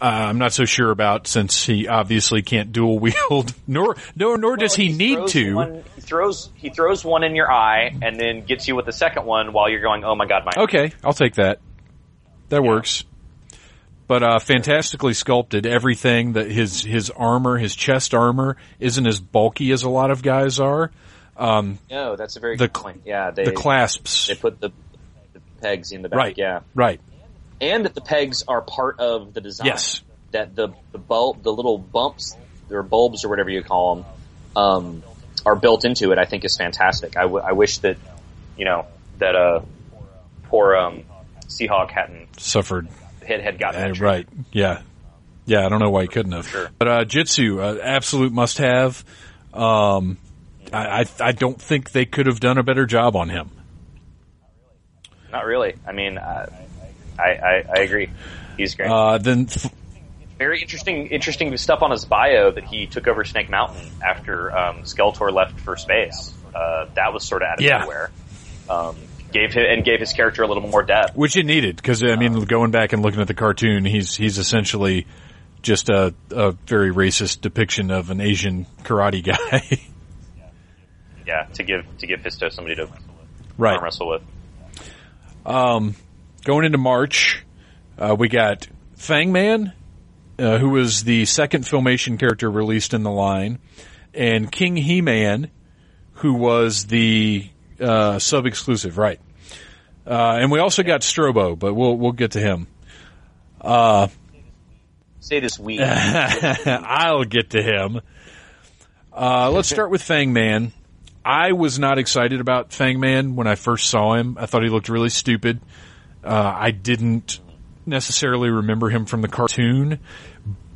uh, I'm not so sure about since he obviously can't dual wield, nor nor nor does Well, he, need to. One, he throws he throws one in your eye and then gets you with the second one while you're going, oh my god, my Okay, I'll take that. That works. But uh, fantastically sculpted. Everything that his his armor, his chest armor, isn't as bulky as a lot of guys are. Um, No, that's a very The good point. Yeah, they the clasps, they put the, the pegs in the back. right? Yeah, right. And that the pegs are part of the design. Yes. That the the bulb, the little bumps or bulbs or whatever you call them, um, are built into it. I think is fantastic. I, w- I wish that you know that uh poor um Seahawk hadn't Suffered. had had gotten Uh, right. Yeah. Yeah. I don't know why he couldn't have. Sure. But uh, Jitsu, uh, absolute must have. Um, I, I I don't think they could have done a better job on him. Not really. I mean, uh, I, I I agree. He's great. Uh, then f- Very interesting, interesting stuff on his bio that he took over Snake Mountain after um, Skeletor left for space. Uh, that was sort of out of Yeah. nowhere. Um, gave him and gave his character a little more depth. which it needed because I mean, going back and looking at the cartoon, he's he's essentially just a, a very racist depiction of an Asian karate guy. Yeah, to give to give Fisto somebody to arm wrestle with. Um, going into March, uh, we got Fangman, uh, who was the second filmation character released in the line, and King He-Man, who was the uh, sub-exclusive, right? Uh, and we also got Strobo, but we'll we'll get to him. Say this week. I'll get to him. Uh, let's start with Fangman. I was not excited about Fangman when I first saw him. I thought he looked really stupid. Uh, I didn't necessarily remember him from the cartoon,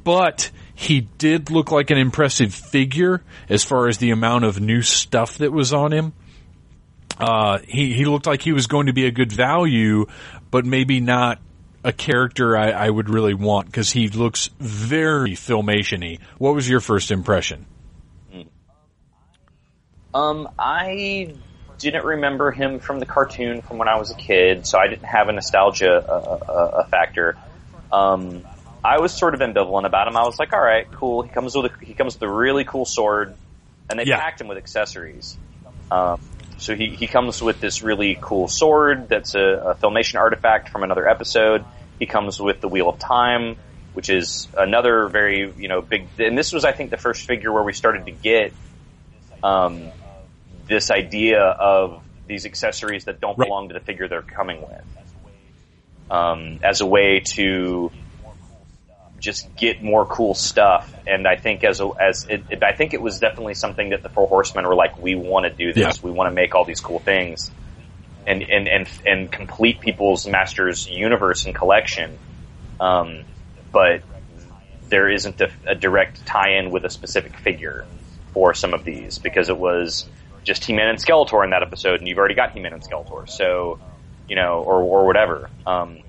but he did look like an impressive figure as far as the amount of new stuff that was on him. Uh, he, he looked like he was going to be a good value, but maybe not a character I, I would really want because he looks very filmation-y. What was your first impression? Um, I didn't remember him from the cartoon from when I was a kid, so I didn't have a nostalgia uh, uh, uh, factor. Um, I was sort of ambivalent about him. I was like, all right, cool. He comes with a, he comes with a really cool sword, and they Yeah. packed him with accessories. Um, so he, he comes with this really cool sword that's a, a filmation artifact from another episode. He comes with the Wheel of Time, which is another very you know big. And this was, I think, the first figure where we started to get um, this idea of these accessories that don't Right. belong to the figure they're coming with, um, as a way to just get more cool stuff. And I think as a, as it, it, I think it was definitely something that the Four Horsemen were like, we want to do this. Yeah. We want to make all these cool things. And, and, and, and complete people's masters universe and collection. Um, but there isn't a, a direct tie-in with a specific figure for some of these because it was just He-Man and Skeletor in that episode, and you've already got He-Man and Skeletor, so you know, or or whatever. Um,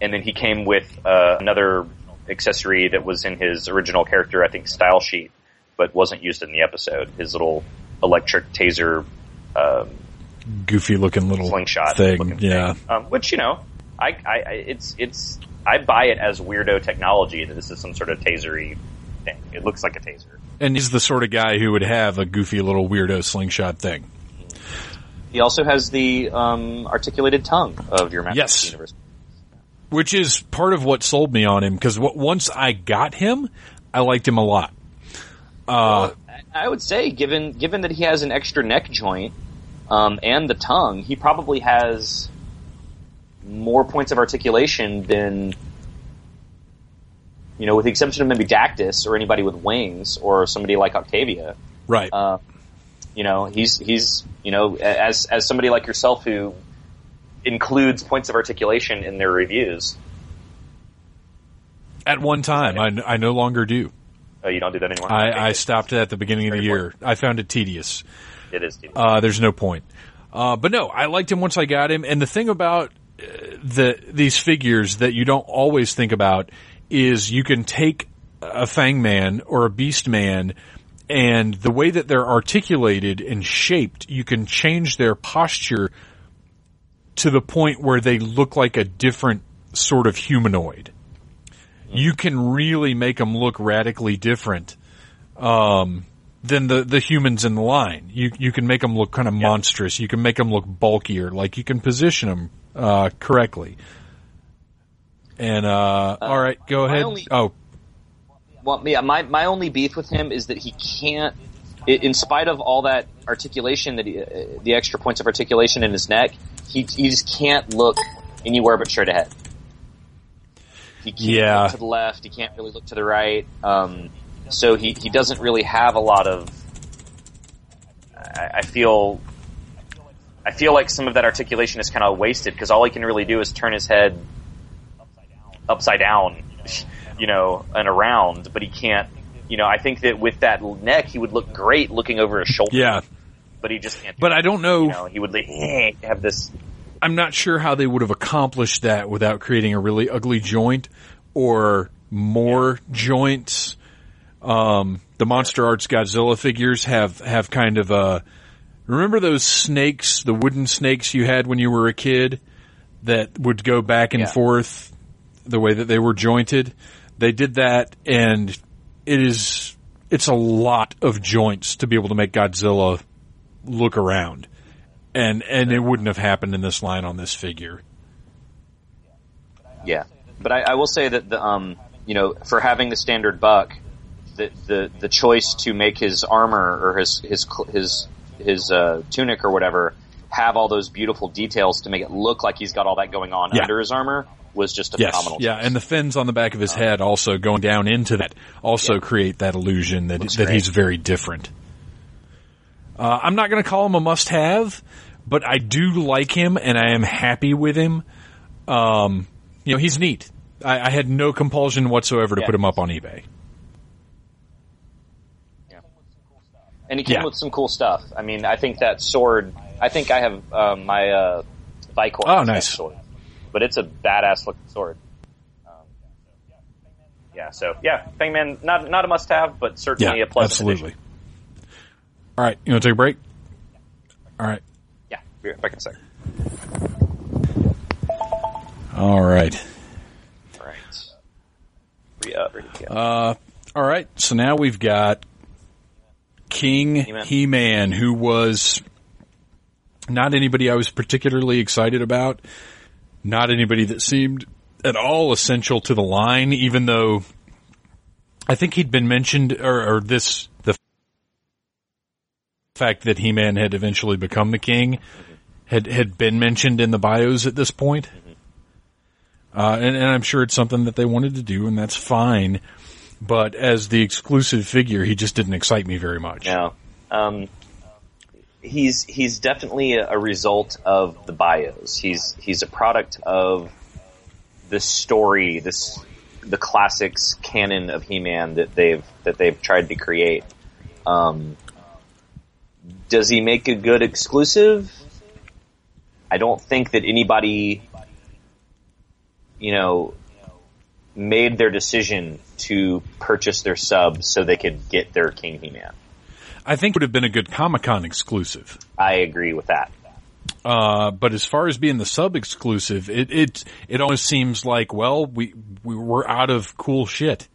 and then he came with uh, another accessory that was in his original character, I think, style sheet, but wasn't used in the episode. His little electric taser um, Goofy looking little slingshot thing. yeah. thing. Um, which you know, I, I, it's, it's, I buy it as weirdo technology that this is some sort of tasery thing. It looks like a taser. And he's the sort of guy who would have a goofy little weirdo slingshot thing. He also has the um, articulated tongue of your Master Yes. Universe. Which is part of what sold me on him because once I got him, I liked him a lot. Uh, I would say, given given that he has an extra neck joint um, and the tongue, he probably has more points of articulation than you know, with the exception of maybe Dactus or anybody with wings or somebody like Octavia. right. Uh, you know, he's he's you know, as as somebody like yourself who includes points of articulation in their reviews. At one time, I, I no longer do. Oh, you don't do that anymore. I, I stopped at the beginning of the year. I found it tedious. It is. dude. Uh, there's no point. Uh, but no, I liked him once I got him. And the thing about uh, the these figures that you don't always think about is you can take a Fang Man or a Beast Man and the way that they're articulated and shaped, you can change their posture to the point where they look like a different sort of humanoid. You can really make them look radically different um, than the, the humans in the line. You you can make them look kind of monstrous. You can make them look bulkier. Like you can position them uh, correctly. And uh, all right, go ahead. only- oh, Well, yeah, my my only beef with him is that he can't, in spite of all that articulation, that he, uh, the extra points of articulation in his neck, he he just can't look anywhere but straight ahead. He can't Yeah. look to the left. He can't really look to the right. Um, so he he doesn't really have a lot of. I, I feel. I feel like some of that articulation is kind of wasted because all he can really do is turn his head upside down, you know, and around, but he can't. You know, I think that with that neck, he would look great looking over his shoulder. yeah. but he just can't. But. I don't know. you know, he would like, have this. I'm not sure how they would have accomplished that without creating a really ugly joint or more joints. Um, the Monster Arts Godzilla figures have, have kind of a, remember those snakes, the wooden snakes you had when you were a kid that would go back and Yeah. forth the way that they were jointed? They did that and it is, it's a lot of joints to be able to make Godzilla look around and and it wouldn't have happened in this line on this figure. Yeah, but I, I will say that the um, you know, for having the standard buck, the the the choice to make his armor or his his his his uh, tunic or whatever have all those beautiful details to make it look like he's got all that going on Yeah. under his armor was just a Yes, phenomenal. yeah, choice. and the fins on the back of his head also going down into that also Yeah. create that illusion that Looks that great. he's very different. Uh, I'm not going to call him a must-have, but I do like him and I am happy with him. Um, you know, he's neat. I, I had no compulsion whatsoever to Yeah. put him up on eBay. and he came Yeah. with some cool stuff. I mean, I think that sword. I think I have um, my uh, Vikor Oh, nice. sword, but it's a badass looking sword. Um, yeah, so yeah, Fangman not not a must have, but certainly Yeah, a pleasant absolutely. addition. All right, you want to take a break? All right. Yeah, be right back in a second. All right. All right, re up, ready to. Uh, all right. So now we've got King He-Man. He-Man, who was not anybody I was particularly excited about. Not anybody that seemed at all essential to the line, even though I think he'd been mentioned, or, or this, the fact that He-Man had eventually become the king had, had been mentioned in the bios at this point. Uh, and, and I'm sure it's something that they wanted to do, and that's fine. But as the exclusive figure, he just didn't excite me very much. No, um, he's he's definitely a, result of the bios. He's he's a product of the story, this the classics canon of He-Man that they've that they've tried to create. Um, does he make a good exclusive? I don't think that anybody, you know, made their decision to purchase their sub so they could get their King He-Man. I think it would have been a good Comic Con exclusive. I agree with that. Uh, but as far as being the sub exclusive, it, it, it almost seems like, well, we, we were out of cool shit.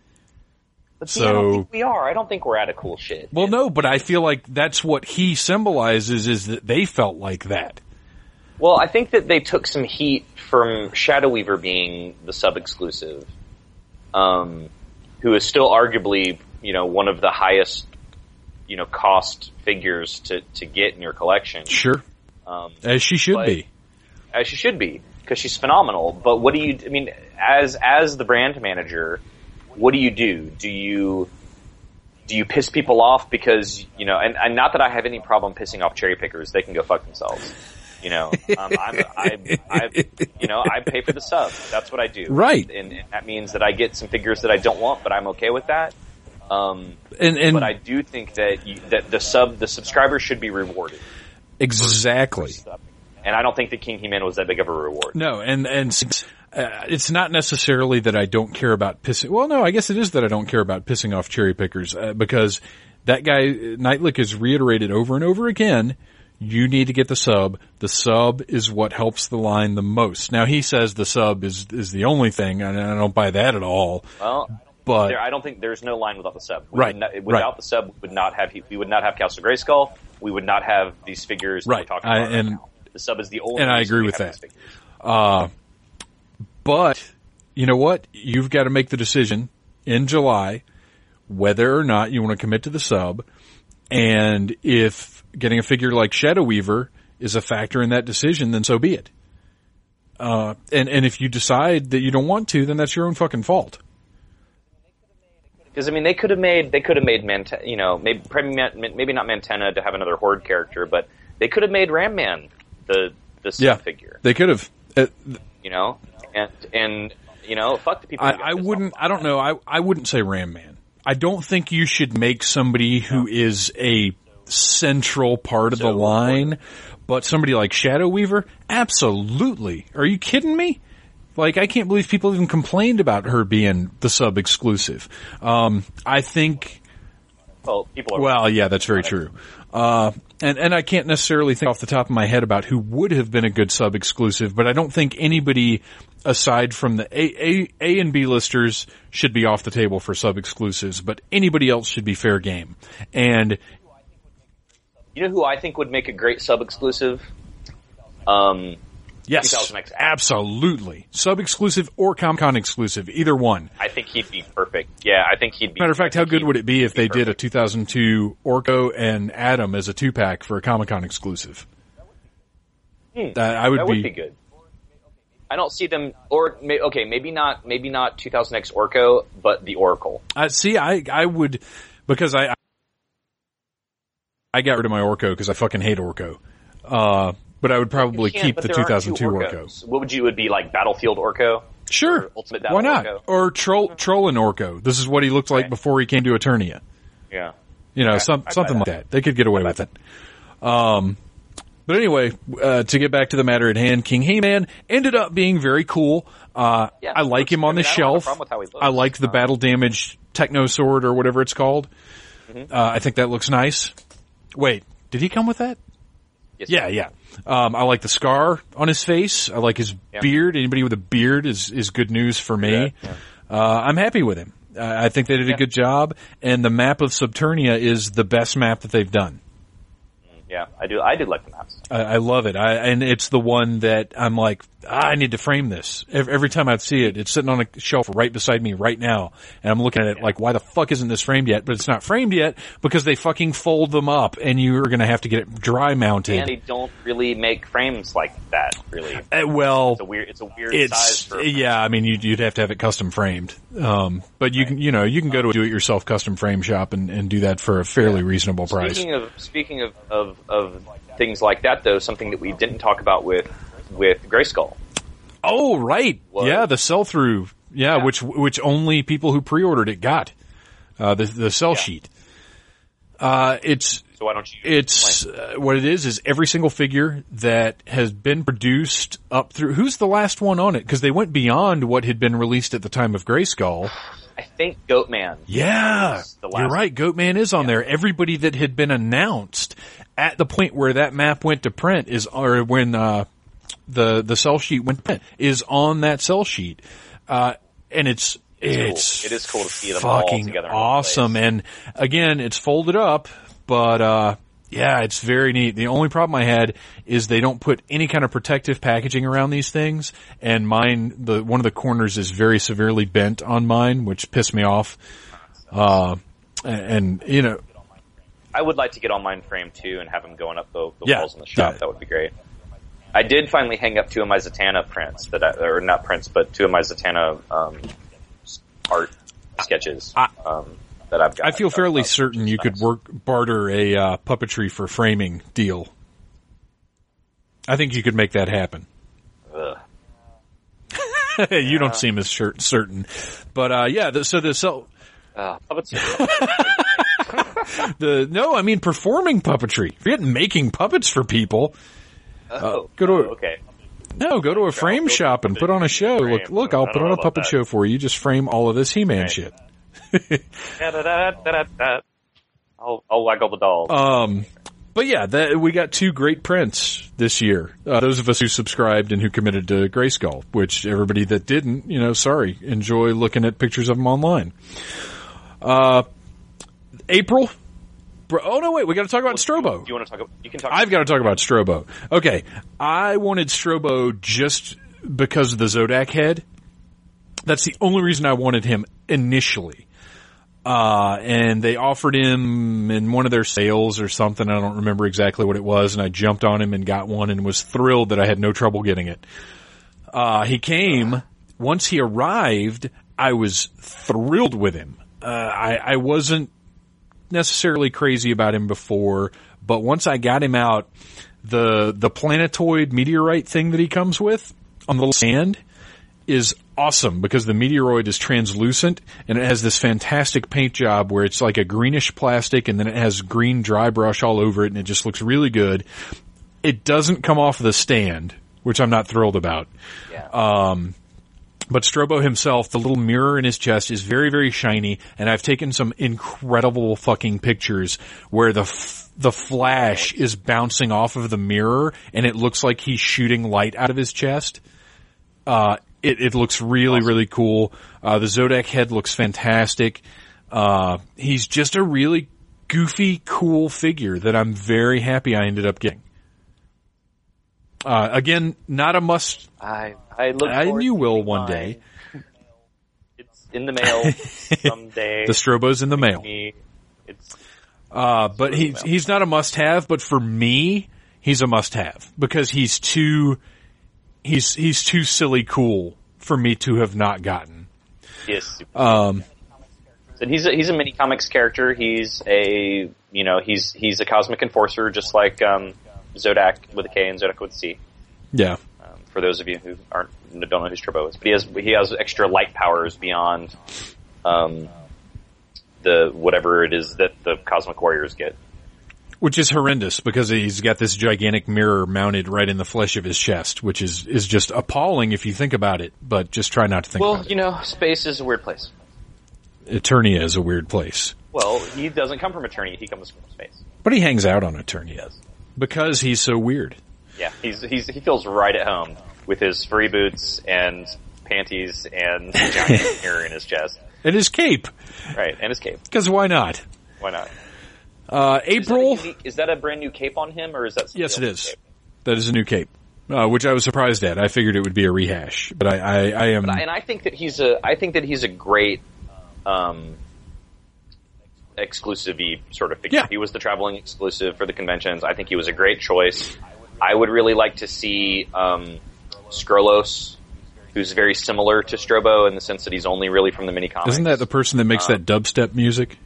But see, I don't So- think we are. I don't think we're out of cool shit. Well, no, but I feel like that's what he symbolizes is that they felt like that. Well, I think that they took some heat from Shadow Weaver being the sub exclusive, um, who is still arguably, you know, one of the highest, you know, cost figures to, to get in your collection. Sure. Um, As she should be. as she should be because she's phenomenal. But what do you? I mean, as as the brand manager, what do you do? Do you do you piss people off because you know? And, and not that I have any problem pissing off cherry pickers; they can go fuck themselves. You know, um, I'm, I, I, you know, I pay for the sub. That's what I do. Right. and, and that means that I get some figures that I don't want, but I'm okay with that. Um, And, and but I do think that you, that the sub, the subscriber should be rewarded. Exactly. And I don't think that King He-Man was that big of a reward. No, and and uh, it's not necessarily that I don't care about pissing. Well, no, I guess it is that I don't care about pissing off cherry pickers uh, because that guy Neitlich has reiterated over and over again. You need to get the sub. The sub is what helps the line the most. Now he says the sub is is the only thing, and I don't buy that at all. Well, But there, I don't think there's no line without the sub. We Right, not- without right. the sub, we would not have we would not have Castle Grayskull. We would not have these figures. that Right, talking I- about right and- now. the sub is the only. and I agree with that. Uh, but you know what? You've got to make the decision in July whether or not you want to commit to the sub. And if getting a figure like Shadow Weaver is a factor in that decision, then so be it. Uh, and, and if you decide that you don't want to, then that's your own fucking fault. Because I mean, they could have made they could have made Mant- you know maybe maybe not Mantenna to have another Horde character, but they could have made Ram Man the the Yeah. figure. They could have. Uh, You know, and and you know, fuck the people. I, I wouldn't. I don't know. I I wouldn't say Ram Man. I don't think you should make somebody who is a central part of the So line, but somebody like Shadow Weaver, absolutely. Are you kidding me? Like I can't believe people even complained about her being the sub exclusive. Um, I think Well, people are. well, yeah, that's very true. Uh, and, and I can't necessarily think off the top of my head about who would have been a good sub exclusive, but I don't think anybody aside from the A, A, A and B listers should be off the table for sub exclusives, but anybody else should be fair game. And you know who I think would make a great sub exclusive? Um, yes, 200X. absolutely. Sub exclusive or ComCon exclusive, either one. I think he'd be perfect. Yeah, I think he'd be. Matter of fact, how good he'd it be if they did a 2002 Orko and Adam as a two pack for a Comic Con exclusive? Hmm. That I would that be, would be good. I don't see them, or may, okay, maybe not, maybe not 200X Orko, but the Oracle. I see. I I would because I I got rid of my Orko because I fucking hate Orko. Uh, but I would probably keep the there aren't two 2002 Orko. What would you would be like Battlefield Orko? Sure. Or Ultimate Battle Why not? Or troll trolling Orko. This is what he looked like Right. before he came to Eternia. Yeah. You know, Okay, some, something like that. that. They could get away with it. Um, but anyway, uh, to get back to the matter at hand, King He-Man ended up being very cool. Uh, Yeah, I like him on the I don't have a shelf. problem with how he looks. I like the Um, battle damaged techno sword or whatever it's called. Mm-hmm. Uh, I think that looks nice. Wait, did he come with that? Yes, Yeah, yeah. Um, I like the scar on his face. I like his Yeah. beard. Anybody with a beard is, is good news for me. Yeah, Uh, I'm happy with him. Uh, I think they did a good job, and the map of Subternia is the best map that they've done. Yeah, I do. I did like the maps. I, I love it. I, and it's the one that I'm like, I need to frame this. Every, time I see it, it's sitting on a shelf right beside me right now. And I'm looking at it like, why the fuck isn't this framed yet? But it's not framed yet because they fucking fold them up and you're going to have to get it dry mounted. And they don't really make frames like that. Really, it's Uh, well, a weird. It's a weird size it's for. yeah. I mean, you'd, you'd have to have it custom framed. Um, but you can, you know, you can go to a do-it-yourself custom frame shop and, and do that for a fairly reasonable price. Speaking of speaking of, of of things like that, though, something that we didn't talk about with with Grayskull. Oh, right. Was- Yeah, the sell through. Yeah, Yeah. which which only people who pre-ordered it got. Uh, the the sell Yeah. sheet. Uh, it's So why don't you? it's uh, what it is is every single figure that has been produced up through. Who's the last one on it? Because they went beyond what had been released at the time of Grayskull. I think Goatman. Yeah, you're right. Goatman is on there. Everybody that had been announced at the point where that map went to print is, or when uh, the the cell sheet went is on that cell sheet, uh, and it's it's cool. It is cool to see them all fucking together awesome. And again, it's folded up, but uh, yeah, it's very neat. The only problem I had is they don't put any kind of protective packaging around these things, and mine the one of the corners is very severely bent on mine, which pissed me off. Uh, and, and you know, I would like to get on mine framed too and have them going up the, the Yeah, walls in the shop. That would be great. I did finally hang up two of my Zatanna prints that I, or not prints, but two of my Zatanna um, art sketches I- um, that I've got. I feel fairly Uh, certain you could work barter a uh, puppetry for framing deal. I think you could make that happen. Ugh. you don't seem as cer- certain, but uh, yeah. The, so the so Uh, the no, I mean performing puppetry. Forget making puppets for people. Oh, go to- okay. No, go to a frame shop and put on a show. Look, look, I'll put on a puppet show for you. Just frame all of this He-Man shit. I'll, I'll waggle the doll. Um, but yeah, that, we got two great prints this year. Uh, those of us who subscribed and who committed to Grayskull, which everybody that didn't, you know, sorry, enjoy looking at pictures of them online. Uh, April. Bro, oh no, wait, we got to talk about Strobo. Do you want to talk? About, you can talk. I've got to talk about Strobo. Okay, I wanted Strobo just because of the Zodak head. That's the only reason I wanted him initially. Uh, and they offered him in one of their sales or something. I don't remember exactly what it was. And I jumped on him and got one and was thrilled that I had no trouble getting it. Uh, he came. Once he arrived, I was thrilled with him. Uh, I, I wasn't necessarily crazy about him before, but once I got him out, the the planetoid meteorite thing that he comes with on the little sand is awesome because the meteoroid is translucent and it has this fantastic paint job where it's like a greenish plastic and then it has green dry brush all over it and it just looks really good. It doesn't come off the stand, which I'm not thrilled about. Yeah. Um, but Strobo himself, the little mirror in his chest is very, very shiny, and I've taken some incredible fucking pictures where the f- the flash is bouncing off of the mirror, and it looks like he's shooting light out of his chest. Uh, it, it looks really, really cool. Uh, the Zodak head looks fantastic. Uh, he's just a really goofy, cool figure that I'm very happy I ended up getting. Uh, again, not a must I I look. I knew Will one mine. day. It's in the mail someday. The Strobo's in the mail. It's Uh, but he's, he's not a must have, but for me, he's a must have because he's too, he's, he's too silly cool for me to have not gotten. yes. Um, And he's a, he's a mini comics character. He's a you know he's he's a cosmic enforcer, just like um, Zodak with a K and Zodac with a C. yeah. For those of you who aren't don't know who Strobo is, but he has he has extra light powers beyond um, the whatever it is that the cosmic warriors get. Which is horrendous because he's got this gigantic mirror mounted right in the flesh of his chest, which is, is just appalling if you think about it, but just try not to think Well, you know, space is a weird place. Eternia is a weird place. Well, he doesn't come from Eternia; he comes from space. But he hangs out on Eternia because he's so weird. Yeah, he's he's he feels right at home with his furry boots and panties and giant mirror in his chest. And his cape, Right, and his cape. because why not? Why not? Uh, Is that, April. unique- is that a brand new cape on him, or is that? Yes, it is. Cape? That is a new cape, uh, which I was surprised at. I figured it would be a rehash, but I, I, I am. And I think that he's a. I think that he's a great, um, exclusive sort of figure. Yeah. He was the traveling exclusive for the conventions. I think he was a great choice. I would really like to see um, Skrullos, who's very similar to Strobo in the sense that he's only really from the mini comics. Isn't that the person that makes that dubstep music?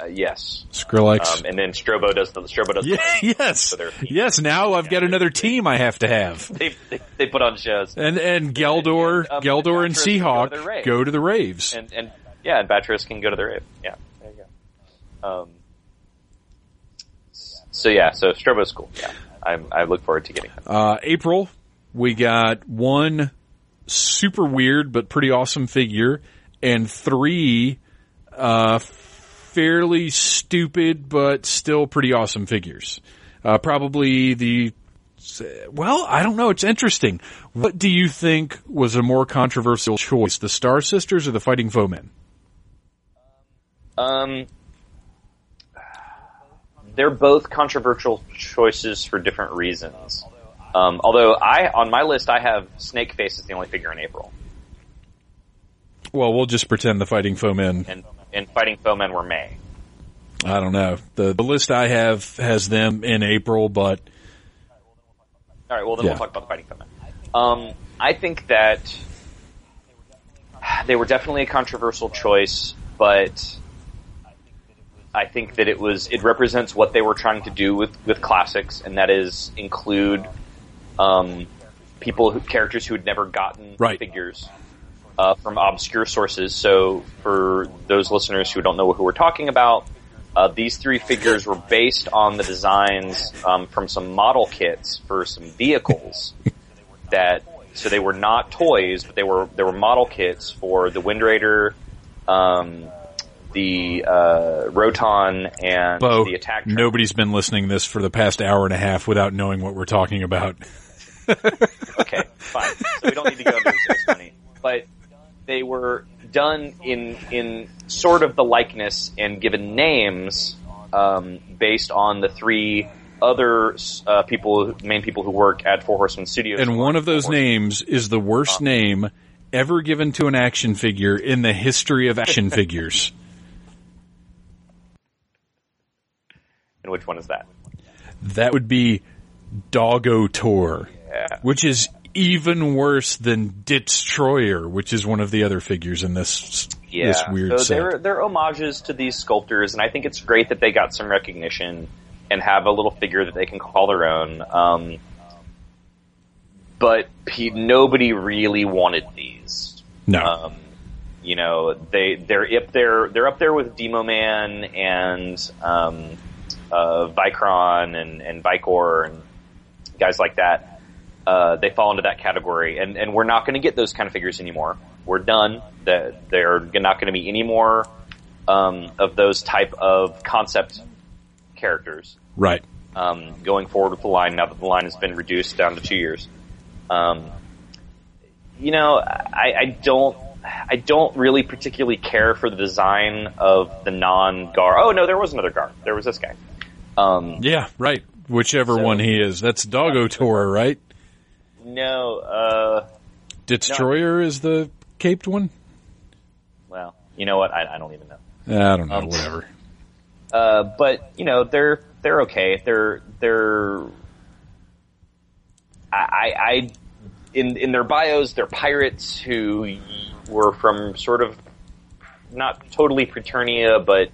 Uh, yes. Skrillex. Um, and then Strobo does the Strobo does. yeah, the, yes, yes. Now I've got another team I have to have, They, they they put on shows. and and Gwildor, And, um, Gwildor, and go Seahawk to go to the raves. and and yeah, and Batriss can go to the rave. Yeah, there you go. Um, so yeah, so Strobo's cool. Yeah, I I look forward to getting him. Uh, April, we got one super weird but pretty awesome figure, and three uh, fairly stupid but still pretty awesome figures. Uh, probably the well, I don't know. It's interesting. What do you think was a more controversial choice, the Star Sisters or the Fighting Foemen? Um, they're both controversial choices for different reasons. Um, although I on my list I have Snake Face as the only figure in April, Well, we'll just pretend the Fighting Foemen. and and Fighting Foemen were May. I don't know. The the list I have has them in April, but All right, well then Yeah. we'll talk about the fighting foemen. Um, I think that they were definitely a controversial choice, but I think that it was it represents what they were trying to do with with classics, and that is include um, people who characters who had never gotten Right. figures uh, from obscure sources. So for those listeners who don't know who we're talking about, uh, these three figures were based on the designs um, from some model kits for some vehicles that. So they were not toys, but they were they were model kits for the Wind Raider, um, the uh, Roton, and Bo, the Attack. Nobody's been listening this for the past hour and a half without knowing what we're talking about. okay, fine. So we don't need to go into this funny. But they were done in in sort of the likeness and given names um, based on the three other uh, people, main people who work at Four Horsemen Studios. And one of those names is the worst name ever given to an action figure in the history of action figures. And which one is that? That would be Doggo Tor, Yeah. which is even worse than Destroyer, which is one of the other figures in this Yeah. this weird so set. they're they're homages to these sculptors, and I think it's great that they got some recognition and have a little figure that they can call their own. Um, but pe- nobody really wanted these. No, Um, you know, they they're up there they're up there with Demo Man and um, uh, Vykron and and Vicor and guys like that. Uh, they fall into that category, and and we're not going to get those kind of figures anymore. We're done. That they're not going to be any more um, of those type of concept characters right. um, going forward with the line now that the line has been reduced down to two years. Um, you know, I, I don't, I don't really particularly care for the design of the non-Gar. Oh no, there was another Gar. There was this guy. Um, Yeah, right. Whichever So- one he is. That's Doggo Tor, right? no, uh, Destroyer is the caped one? well, you know what? I, I don't even know. I don't know, Um, whatever. Uh, but you know they're they're okay. They're they're I, I, I in in their bios they're pirates who were from sort of not totally Preternia, but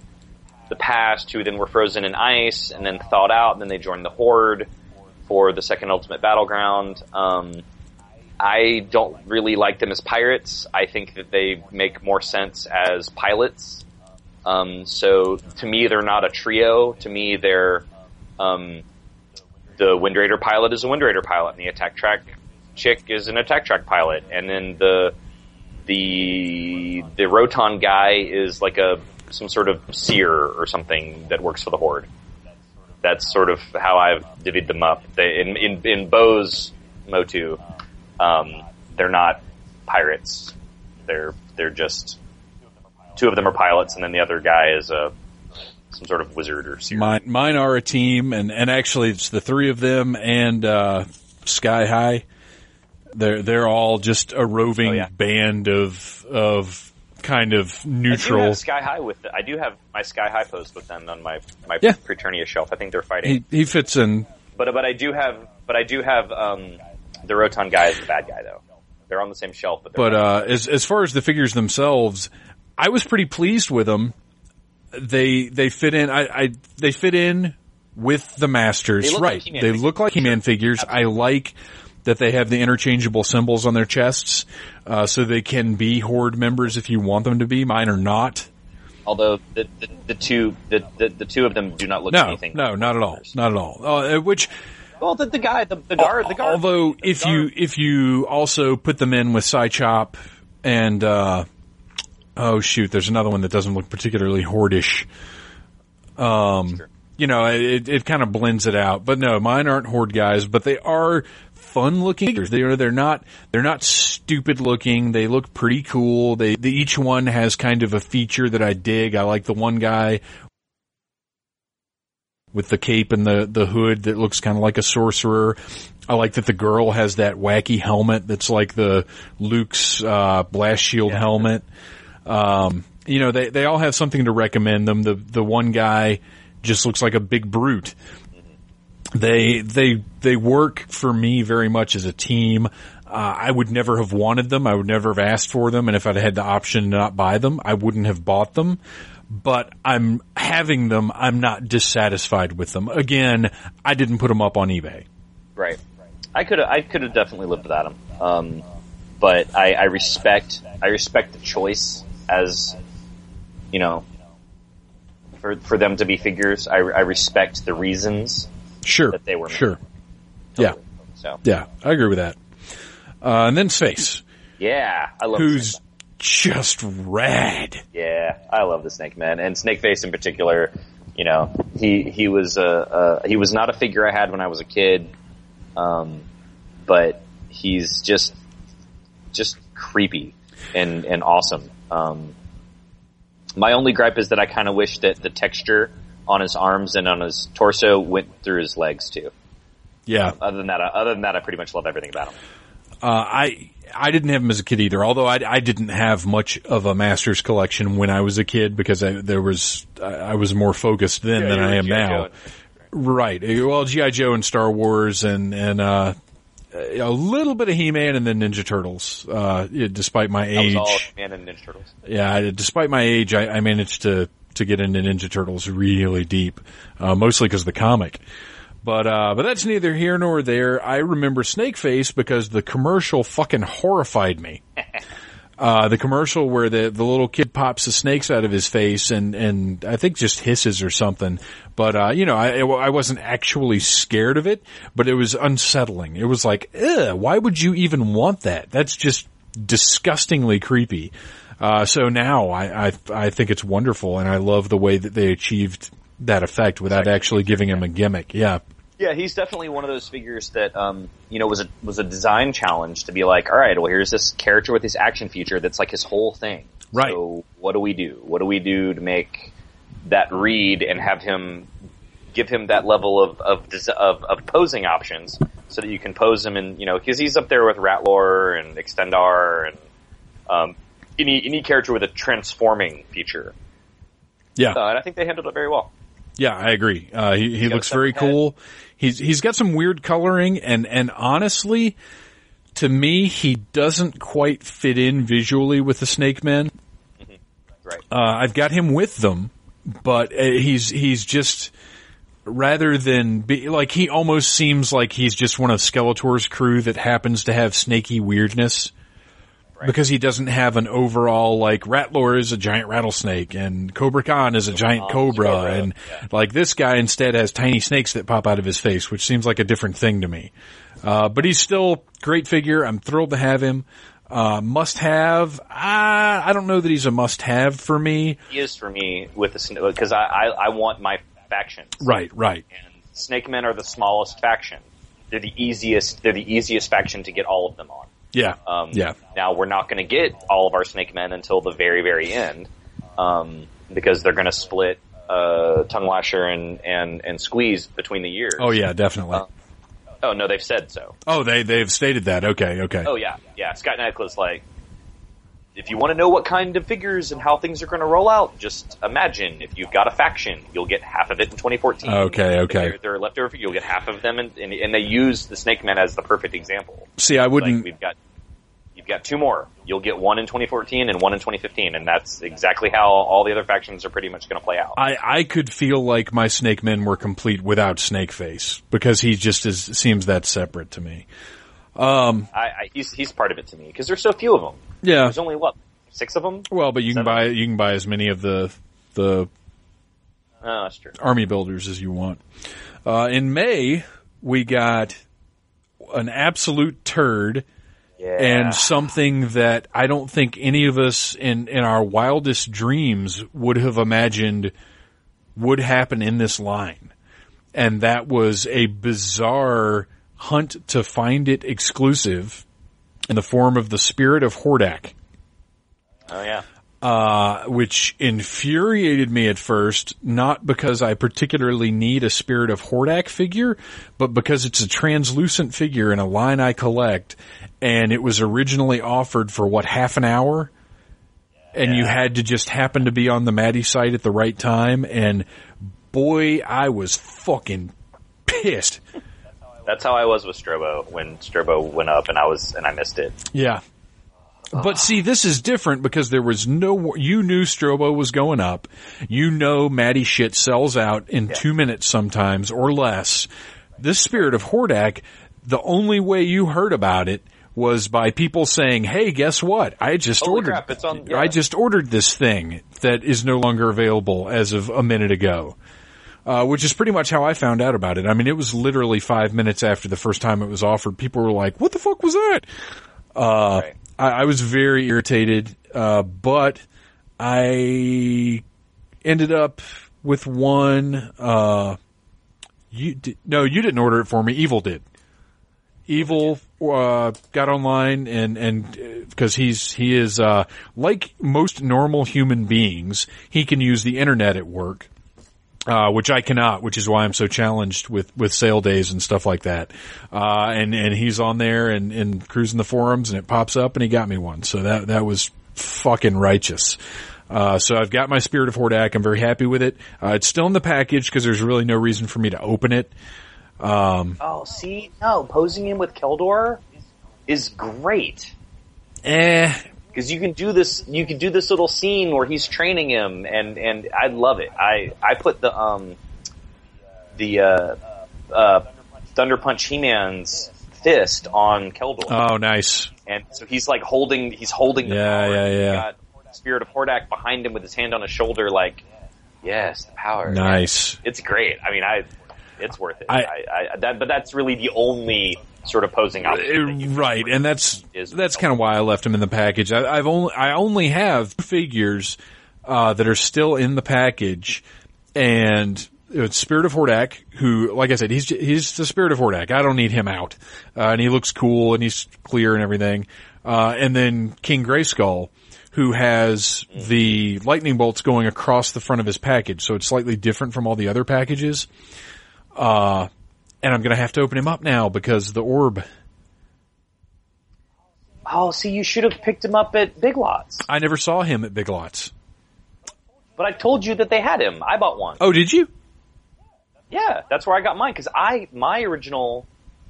the past who then were frozen in ice and then thawed out, and then they joined the Horde for the second Ultimate Battleground. Um, I don't really like them as pirates. I think that they make more sense as pilots. Um, so to me, they're not a trio. To me, they're um, the Wind Raider pilot is a Wind Raider pilot, and the Attack Track chick is an Attack Track pilot, and then the the the Roton guy is like a some sort of seer or something that works for the Horde. That's sort of how I've divvied them up. They, in in in Bo's Motu, um, they're not pirates. They're they're just two of them are pilots, and then the other guy is a some sort of wizard or seer. Mine, mine are a team, and, and actually it's the three of them and uh, Sky High. They're they're all just a roving Oh, yeah. band of of kind of neutral. Sky High with I do have my Sky High post with them on my my Yeah. Preternia shelf. I think they're fighting, He he fits in. but but I do have but I do have um, the Roton guy is the bad guy though. They're on the same shelf, but But uh, as as far as the figures themselves, I was pretty pleased with them. They they fit in. I, I they fit in with the masters, They look like right? They figures. look like He-Man figures. I like that they have the interchangeable symbols on their chests, uh, so they can be Horde members if you want them to be. Mine are not. although the, the the two the, the the two of them do not look No, anything. no, not at all, not at all. Uh, which Well, the, the guy the the guard the guard. Although, the if guard- you if you also put them in with Psychop and uh, oh shoot, there's another one that doesn't look particularly hordish. Um, you know, it it kind of blends it out. But no, mine aren't horde guys, but they are fun looking figures. They are they're not they're not stupid looking. They look pretty cool. They, they each one has kind of a feature that I dig. I like the one guy with the cape and the, the hood that looks kind of like a sorcerer. I like that the girl has that wacky helmet that's like the Luke's uh, blast shield Yeah. helmet. Um, you know, they they all have something to recommend them. The the one guy just looks like a big brute. They they they work for me very much as a team. Uh, I would never have wanted them. I would never have asked for them, and if I'd had the option to not buy them, I wouldn't have bought them. But I'm having them. I'm not dissatisfied with them. Again, I didn't put them up on eBay. Right. I could I could have definitely lived without him. Um, but I, I respect I respect the choice as you know for for them to be figures. I, I respect the reasons Sure. that they were. Sure. Yeah. So Yeah. I agree with that. Uh, and then Space, yeah, I love who's just rad. Yeah, I love the Snake Man and Snake Face in particular. You know, he he was a uh, he was not a figure I had when I was a kid, um, but he's just just creepy and and awesome. Um, my only gripe is that I kind of wish that the texture on his arms and on his torso went through his legs too. Yeah. Other than that, I, other than that, I pretty much love everything about him. Uh, I I didn't have him as a kid either. Although I, I didn't have much of a Masters collection when I was a kid because I, there was I, I was more focused then Yeah, than I am G.I. now. Joe. Right. Uh, Well, GI Joe and Star Wars and and uh, a little bit of He Man and then Ninja Turtles. Uh, despite my age, all Man and Ninja Turtles. yeah, despite my age, I, I managed to to get into Ninja Turtles really deep, uh, mostly because of the comic. But uh, but that's neither here nor there. I remember Snakeface because the commercial fucking horrified me. Uh, the commercial where the, the little kid pops the snakes out of his face and, and I think just hisses or something. But, uh, you know, I, I wasn't actually scared of it, but it was unsettling. It was like, why would you even want that? That's just disgustingly creepy. Uh, so now I, I, I think it's wonderful and I love the way that they achieved that effect without actually giving him a gimmick. Yeah. Yeah, he's definitely one of those figures that um, you know was a was a design challenge to be like, all right, well, here's this character with this action feature that's like his whole thing. Right. So what do we do? What do we do to make that read and have him give him that level of of of, of posing options so that you can pose him and you know because he's up there with Ratlor and Extendar and um, any any character with a transforming feature. Yeah. Uh, and I think they handled it very well. Yeah, I agree. Uh, he he looks very head. cool. He's he's got some weird coloring, and and honestly, to me, he doesn't quite fit in visually with the Snake Men. Right. Uh, I've got him with them, but uh, he's he's just rather than be like he almost seems like he's just one of Skeletor's crew that happens to have snaky weirdness. Because he doesn't have an overall like Ratlor is a giant rattlesnake and Cobra Khan is a giant cobra, Cobra, and yeah. like this guy instead has tiny snakes that pop out of his face, which seems like a different thing to me. Uh, but he's still great figure. I'm thrilled to have him. Uh, must have. I, I don't know that he's a must have for me. He is for me with the because I, I I want my factions. Right, right. and Snake Men are the smallest faction. They're the easiest. They're the easiest faction to get all of them on. Yeah, Um, yeah. Now we're not going to get all of our Snake Men until the very, very end, um, because they're going to split uh, Tongue Lasher and, and and Squeeze between the years. Oh yeah, definitely. Uh, Oh no, they've said so. oh, they they've stated that. Okay, okay. Oh yeah, yeah. Scott Neitlich's like, if you want to know what kind of figures and how things are going to roll out, just imagine if you've got a faction, you'll get half of it in 2014. Okay, If okay. They're, they're leftover. You'll get half of them, and, and, and they use the Snake Man as the perfect example. See, I wouldn't. we've got, you've got two more. You'll get one in 2014 and one in 2015, and that's exactly how all the other factions are pretty much going to play out. I, I could feel like my Snake Men were complete without Snakeface because he just is, seems that separate to me. Um, I, I, he's he's part of it to me because there's so few of them. Yeah. There's only what six of them. Well, but you can buy you can buy as many of the the Oh, army builders as you want. Uh, in May, we got an absolute turd Yeah. and something that I don't think any of us in, in our wildest dreams would have imagined would happen in this line. And that was a bizarre hunt to find it exclusive in the form of the spirit of Hordak oh yeah. uh, which infuriated me at first, not because I particularly need a Spirit of Hordak figure, but because it's a translucent figure in a line I collect, and it was originally offered for what, half an hour? And you had to just happen to be on the Matty site at the right time, and boy, I was fucking pissed. That's how I was with Strobo when Strobo went up and I was and I missed it. Yeah. But see, this is different because there was no, you knew Strobo was going up. You know Matty shit sells out in two minutes sometimes or less. This spirit of Hordak, the only way you heard about it was by people saying, "Hey, guess what? I just Holy ordered. crap, on- yeah. I just ordered this thing that is no longer available as of a minute ago." Uh, which is pretty much how I found out about it. I mean, it was literally five minutes after the first time it was offered. People were like, "What the fuck was that?" Uh, Right. I, I was very irritated, uh, but I ended up with one. Uh, you di- no, you didn't order it for me. Evil did. Evil uh, got online and and because he's he is uh, like most normal human beings, he can use the internet at work uh, which I cannot, which is why I'm so challenged with, with sale days and stuff like that. Uh, and, and he's on there and, and cruising the forums and it pops up and he got me one. So that, that was fucking righteous. Uh, so I've got my Spirit of Hordak. I'm very happy with it. Uh, it's still in the package because there's really no reason for me to open it. Oh, see, no, posing him with Keldor is great Eh, because you can do this. You can do this little scene where he's training him, and and I love it. I I put the um the uh uh Thunder Punch He Man's fist on Keldor, oh, nice. and so he's like holding he's holding the Yeah, power. yeah, yeah. Got Spirit of Hordak behind him with his hand on his shoulder, like yes, the power. Nice. It's great. I mean, I it's worth it. I- I, I, that, but that's really the only sort of posing that Uh, right, and that's that's kind of why I left him in the package. I, I've only I only have figures uh, that are still in the package, and it's Spirit of Hordak, who, like I said, he's he's the Spirit of Hordak. I don't need him out, uh, and he looks cool and he's clear and everything. Uh, and then King Grayskull, who has the lightning bolts going across the front of his package, so it's slightly different from all the other packages. Uh, and I'm gonna have to open him up now because the orb. Oh, see, you should have picked him up at Big Lots. I never saw him at Big Lots. But I told you that they had him. I bought one. Oh, did you? Yeah, that's where I got mine because I my original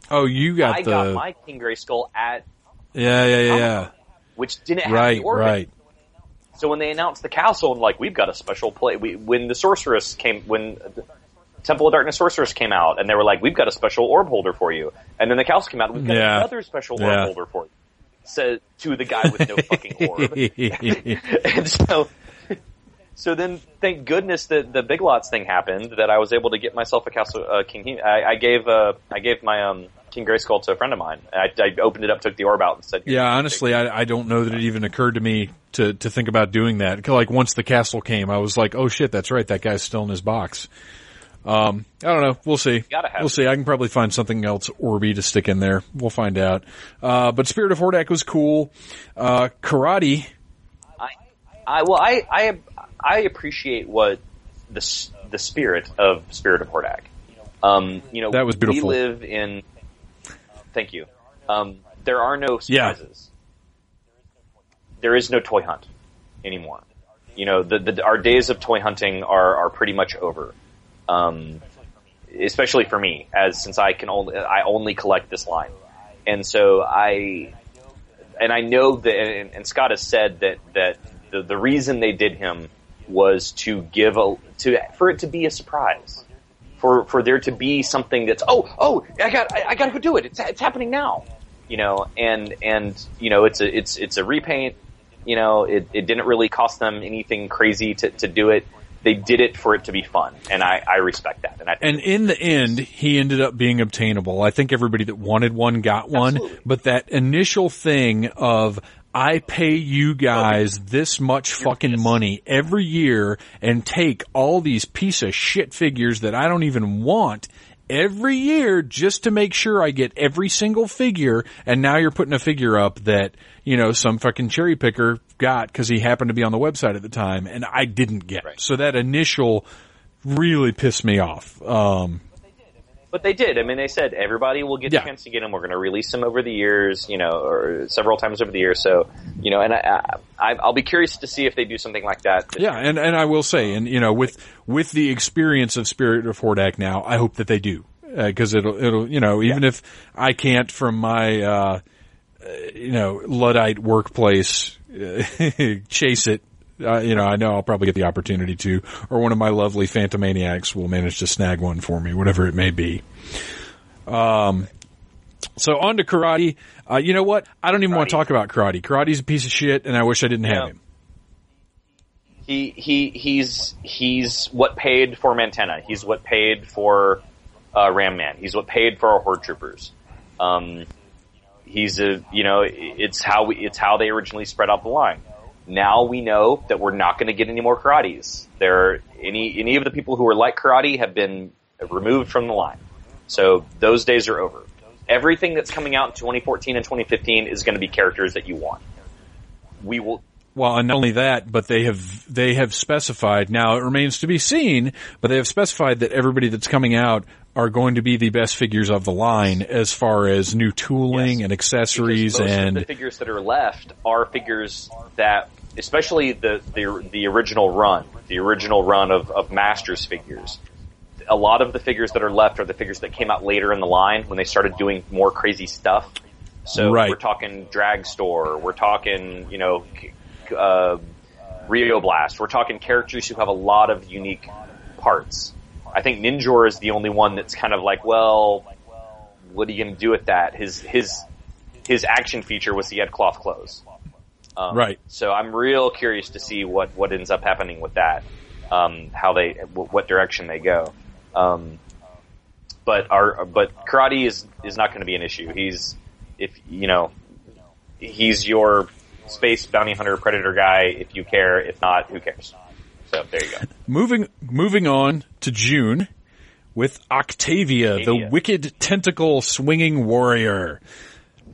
Oh, you got I the got my King Grayskull at yeah, yeah, yeah, yeah. which didn't have Right, the orbit. right. So when they announced the castle and like we've got a special play, we, when the sorceress came, when the Temple of Darkness sorceress came out, and they were like, we've got a special orb holder for you, and then the castle came out, and we've got Yeah. another special Yeah. orb holder for you. Said to the guy with no fucking orb. and so, so then, thank goodness that the Big Lots thing happened. That I was able to get myself a castle uh, King. I, I gave uh, I gave my um, King Grayskull to a friend of mine. I, I opened it up, took the orb out, and said, yeah, honestly, I, I don't know that it even occurred to me to, to think about doing that. Like once the castle came, I was like, oh shit, that's right, that guy's still in his box. Um, I don't know. We'll see. We'll see. I can probably find something else Orby to stick in there. We'll find out. Uh, but Spirit of Hordak was cool. Uh, Karatti. I, I well, I, I, I appreciate what the the spirit of Spirit of Hordak. Um, you know, That was beautiful. We live in. Thank you. Um, there are no Yeah. surprises. There is no toy hunt anymore. You know, the, the our days of toy hunting are are pretty much over. Um, especially for me, as since I can only I only collect this line, and so I and I know that, and, and Scott has said that that the, the reason they did him was to give a to for it to be a surprise, for for there to be something that's oh oh I got I, I got to go do it. It's it's happening now, you know, and and you know it's a it's it's a repaint. You know, it, it didn't really cost them anything crazy to, to do it. They did it for it to be fun, and I, I respect that. And I And in the end, he ended up being obtainable. I think everybody that wanted one got one, Absolutely. but that initial thing of, I pay you guys this much fucking money every year and take all these piece of shit figures that I don't even want every year just to make sure I get every single figure. And now you're putting a figure up that, you know, some fucking cherry picker got because he happened to be on the website at the time and I didn't get. Right. So that initial really pissed me off. Um, But they did. I mean, they said everybody will get Yeah. a chance to get them. We're going to release them over the years, you know, or several times over the years. So, you know, and I, I, I'll be curious to see if they do something like that. yeah, year. and, and I will say, and you know, with with the experience of Spirit of Hordak now, I hope that they do because it'll it'll you know even if I can't from my uh, uh, you know luddite workplace uh, chase it. Uh, you know, I know I'll probably get the opportunity to, or one of my lovely Phantomaniacs will manage to snag one for me, whatever it may be. Um, So on to Karatti. Uh, you know what? I don't even want to talk about Karatti. Karatti's a piece of shit, and I wish I didn't have him. He he he's he's what paid for Mantenna. He's what paid for uh, Ram Man. He's what paid for our Horde Troopers. Um, he's a you know it's how we it's how they originally spread out the line. Now we know that we're not going to get any more Karattis. There any any of the people who were like Karatti have been removed from the line. So those days are over. Everything that's coming out in 2014 and 2015 is going to be characters that you want. We will Well, and not only that, but they have they have specified. Now it remains to be seen, but they have specified that everybody that's coming out are going to be the best figures of the line as far as new tooling Yes. and accessories Because most of and the figures that are left are figures that, especially the the, the original run, the original run of, of Masters figures. A lot of the figures that are left are the figures that came out later in the line when they started doing more crazy stuff. So Right. we're talking Dragstor, we're talking, you know, uh, Rio Blast, we're talking characters who have a lot of unique parts. I think Ninjor is the only one that's kind of like, well, what are you going to do with that? His his his action feature was he had cloth clothes. Um, Right. So I'm real curious to see what what ends up happening with that. Um, how they wh- what direction they go. Um, but our but Karatti is is not going to be an issue. He's if you know he's your space bounty hunter predator guy if you care. If not, who cares? So there you go. moving moving on to June with Octavia, the wicked tentacle swinging warrior.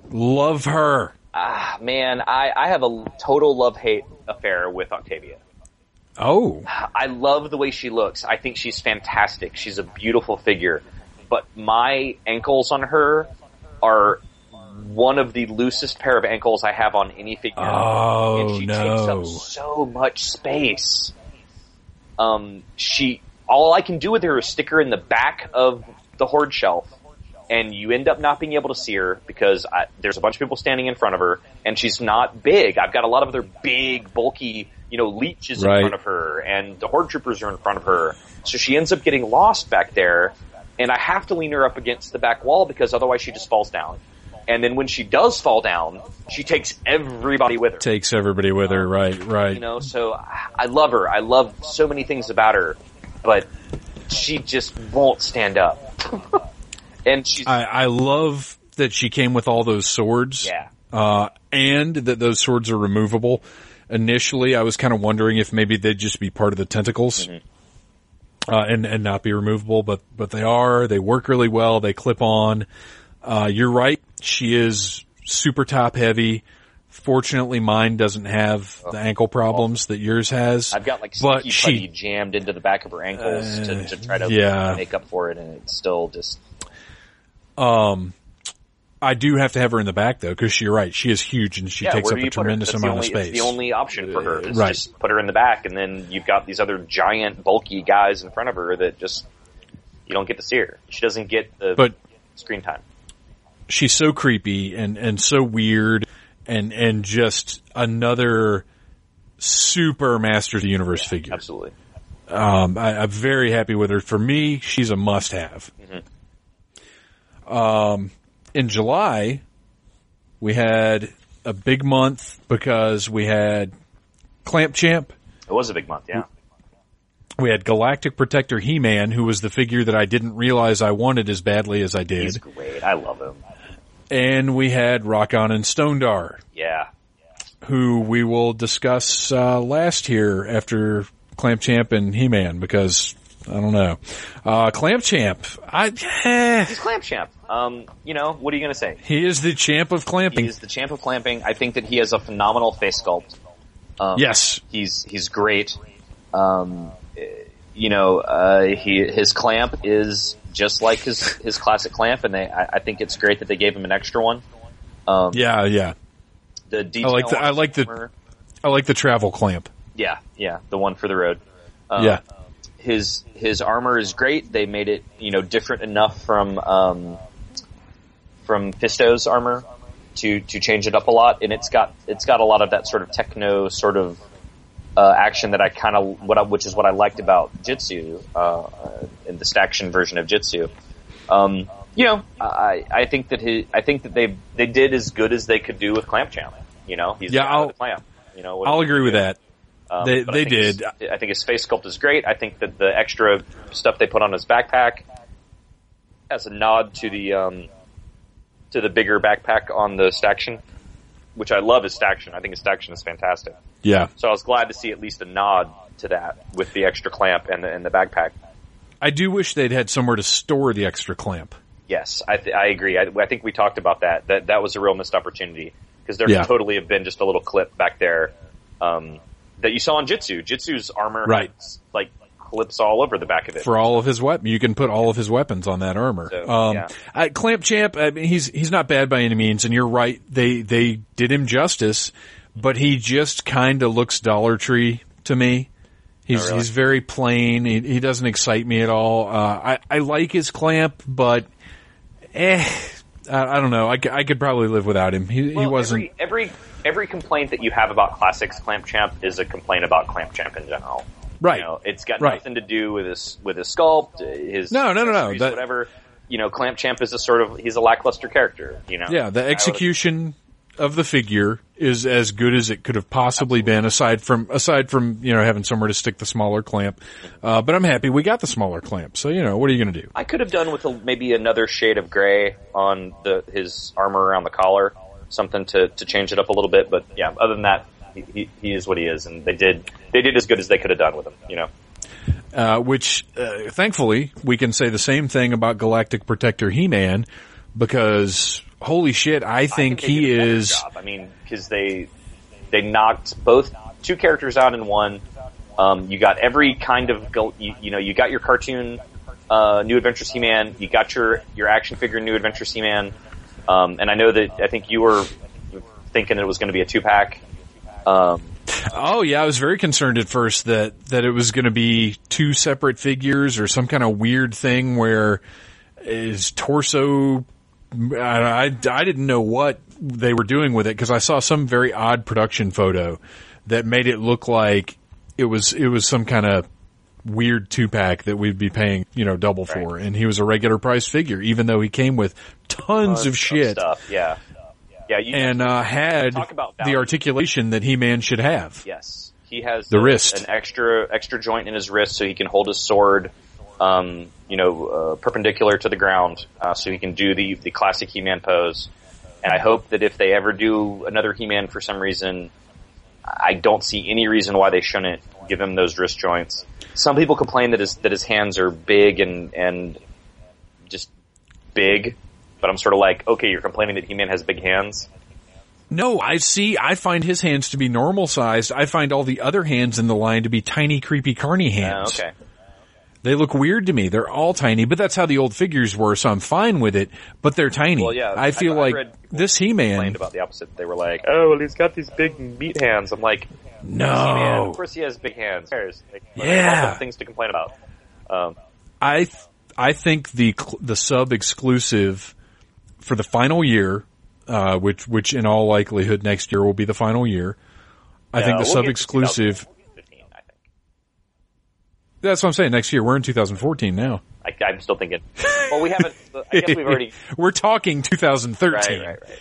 Love her. Ah, man, I I have a total love hate affair with Octavia. Oh, I love the way she looks. I think she's fantastic. She's a beautiful figure. But my ankles on her are one of the loosest pair of ankles I have on any figure. Oh, and she no. takes up so much space. Um, she, all I can do with her is stick her in the back of the horde shelf. And you end up not being able to see her because I, there's a bunch of people standing in front of her, and she's not big. I've got a lot of other big, bulky, you know, leeches Right. in front of her, and the horde troopers are in front of her. So she ends up getting lost back there, and I have to lean her up against the back wall because otherwise she just falls down. And then when she does fall down, she takes everybody with her. takes everybody with her. Right, right. You know, so I love her. I love so many things about her, but she just won't stand up. and she's I, I love that she came with all those swords. yeah, uh, and that those swords are removable. Initially, I was kind of wondering if maybe they'd just be part of the tentacles. Uh, and, and not be removable, but, but they are, they work really well, they clip on. Uh, you're right, she is super top heavy. Fortunately, mine doesn't have the ankle problems that yours has. I've got like but sticky she- putty jammed into the back of her ankles to, to try to yeah. make up for it, and it's still just Um, I do have to have her in the back though, because you're right, she is huge and she yeah. takes up a you put her? tremendous amount the of space. The only option for her is Right. just put her in the back, and then you've got these other giant, bulky guys in front of her that just you don't get to see her. She doesn't get the but screen time. She's so creepy and and so weird and and just another super Master of the Universe figure. Absolutely. Um, I, I'm very happy with her. For me, she's a must-have. Um, in July, we had a big month because we had Clamp Champ. It was a big month, yeah. We had Galactic Protector He-Man, who was the figure that I didn't realize I wanted as badly as I did. He's great. I love him. And we had Rokkon and Stonedar. Yeah. who we will discuss uh, last here after Clamp Champ and He Man because I don't know. Uh, Clamp Champ, I eh, He's Clamp Champ. Um, you know, what are you going to say? he is the champ of clamping. He's the champ of clamping. I think that he has a phenomenal face sculpt. Um, yes, He's, he's great. Um, eh, you know, uh, he, his clamp is just like his, his classic clamp and they, I, I think it's great that they gave him an extra one. Um, yeah, yeah. the detail like the- I like the- I like the travel clamp. Yeah, yeah, the one for the road. Um, yeah, his his armor is great. They made it you know different enough from um, from Fisto's armor to to change it up a lot, and it's got it's got a lot of that sort of techno sort of uh, action that I kind of what I, which is what I liked about Jitsu uh, in the Staction version of Jitsu. Um, you know, I I think that he I think that they they did as good as they could do with Clamp Champ. You know, he's Yeah, I'll- clamp. You know, I'll agree with gonna that. Um, They- I they his- did. I think his face sculpt is great. I think that the extra stuff they put on his backpack as a nod to the um, to the bigger backpack on the Staction, which I love his Staction. I think his Staction is fantastic. Yeah. So I was glad to see at least a nod to that with the extra clamp and the, and the backpack. I do wish they'd had somewhere to store the extra clamp. Yes, I, th- I agree. I, I think we talked about that. That that was a real missed opportunity because there Yeah. could totally have been just a little clip back there um, that you saw on Jitsu. Jitsu's armor, Right. has, like clips all over the back of it. for all of his weapon. You can put all of his weapons on that armor. So, um, yeah. I, Clamp Champ, I mean, he's he's not bad by any means, and you're right. They they did him justice, but he just kind of looks Dollar Tree to me. He's Oh, really? he's very plain. He, he doesn't excite me at all. Uh, I I like his clamp, but eh, I, I don't know. I, I could probably live without him. He he wasn't. every, every every complaint that you have about classics Clamp Champ is a complaint about Clamp Champ in general. Right. You know, it's got Right. nothing to do with his with his sculpt, his No, no, no, no. That- whatever. You know, Clamp Champ is a sort of he's a lackluster character. You know. Yeah, the execution of the figure is as good as it could have possibly been, aside from aside from you know having somewhere to stick the smaller clamp. Uh, but I'm happy we got the smaller clamp. So you know, what are you going to do? I could have done with a, maybe another shade of gray on the his armor around the collar, something to, to change it up a little bit. But yeah, other than that, he, he, he is what he is, and they did they did as good as they could have done with him. You know, Uh, which uh, thankfully we can say the same thing about Galactic Protector He-Man because holy shit, I think, he did a better is. job. I mean, because they they knocked both two characters out in one. Um, you got every kind of you, you know you got your cartoon uh, New Adventures He-Man, you got your your action figure New Adventures He-Man, um, and I know that I think you were thinking it was going to be a two pack. Um, Oh yeah, I was very concerned at first that that it was going to be two separate figures or some kind of weird thing where his torso. I, I, I didn't know what they were doing with it because I saw some very odd production photo that made it look like it was it was some kind of weird two pack that we'd be paying you know double for, and he was a regular price figure, even though he came with tons of shit stuff. Yeah, yeah. And uh, had Talk about the articulation that He Man should have. Yes, he has The a- wrist. an extra extra joint in his wrist, so he can hold his sword, um, you know, uh, perpendicular to the ground, uh, so he can do the the classic He-Man pose. And I hope that if they ever do another He-Man for some reason, I don't see any reason why they shouldn't give him those wrist joints. Some people complain that his that his hands are big and and just big, but I'm sort of like, okay, you're complaining that He-Man has big hands. No, I see. I find his hands to be normal sized. I find all the other hands in the line to be tiny, creepy carny Uh, hands. okay. They look weird to me. They're all tiny, but that's how the old figures were, so I'm fine with it. But they're tiny. Well, yeah. I feel I like read this He-Man. complained about the opposite. They were like, "Oh, well, he's got these big meat hands." I'm like, No. He-Man, of course he has big hands. Like, Yeah. things to complain about. Um, I th- I think the cl- the sub exclusive for the final year, uh, which which in all likelihood next year will be the final year. I yeah, think the we'll sub exclusive. 2015, I think. That's what I'm saying. Next year, we're in 2014 now. I, I'm still thinking. Well, we haven't. I guess we've already. we're talking 2013. Right, right, right.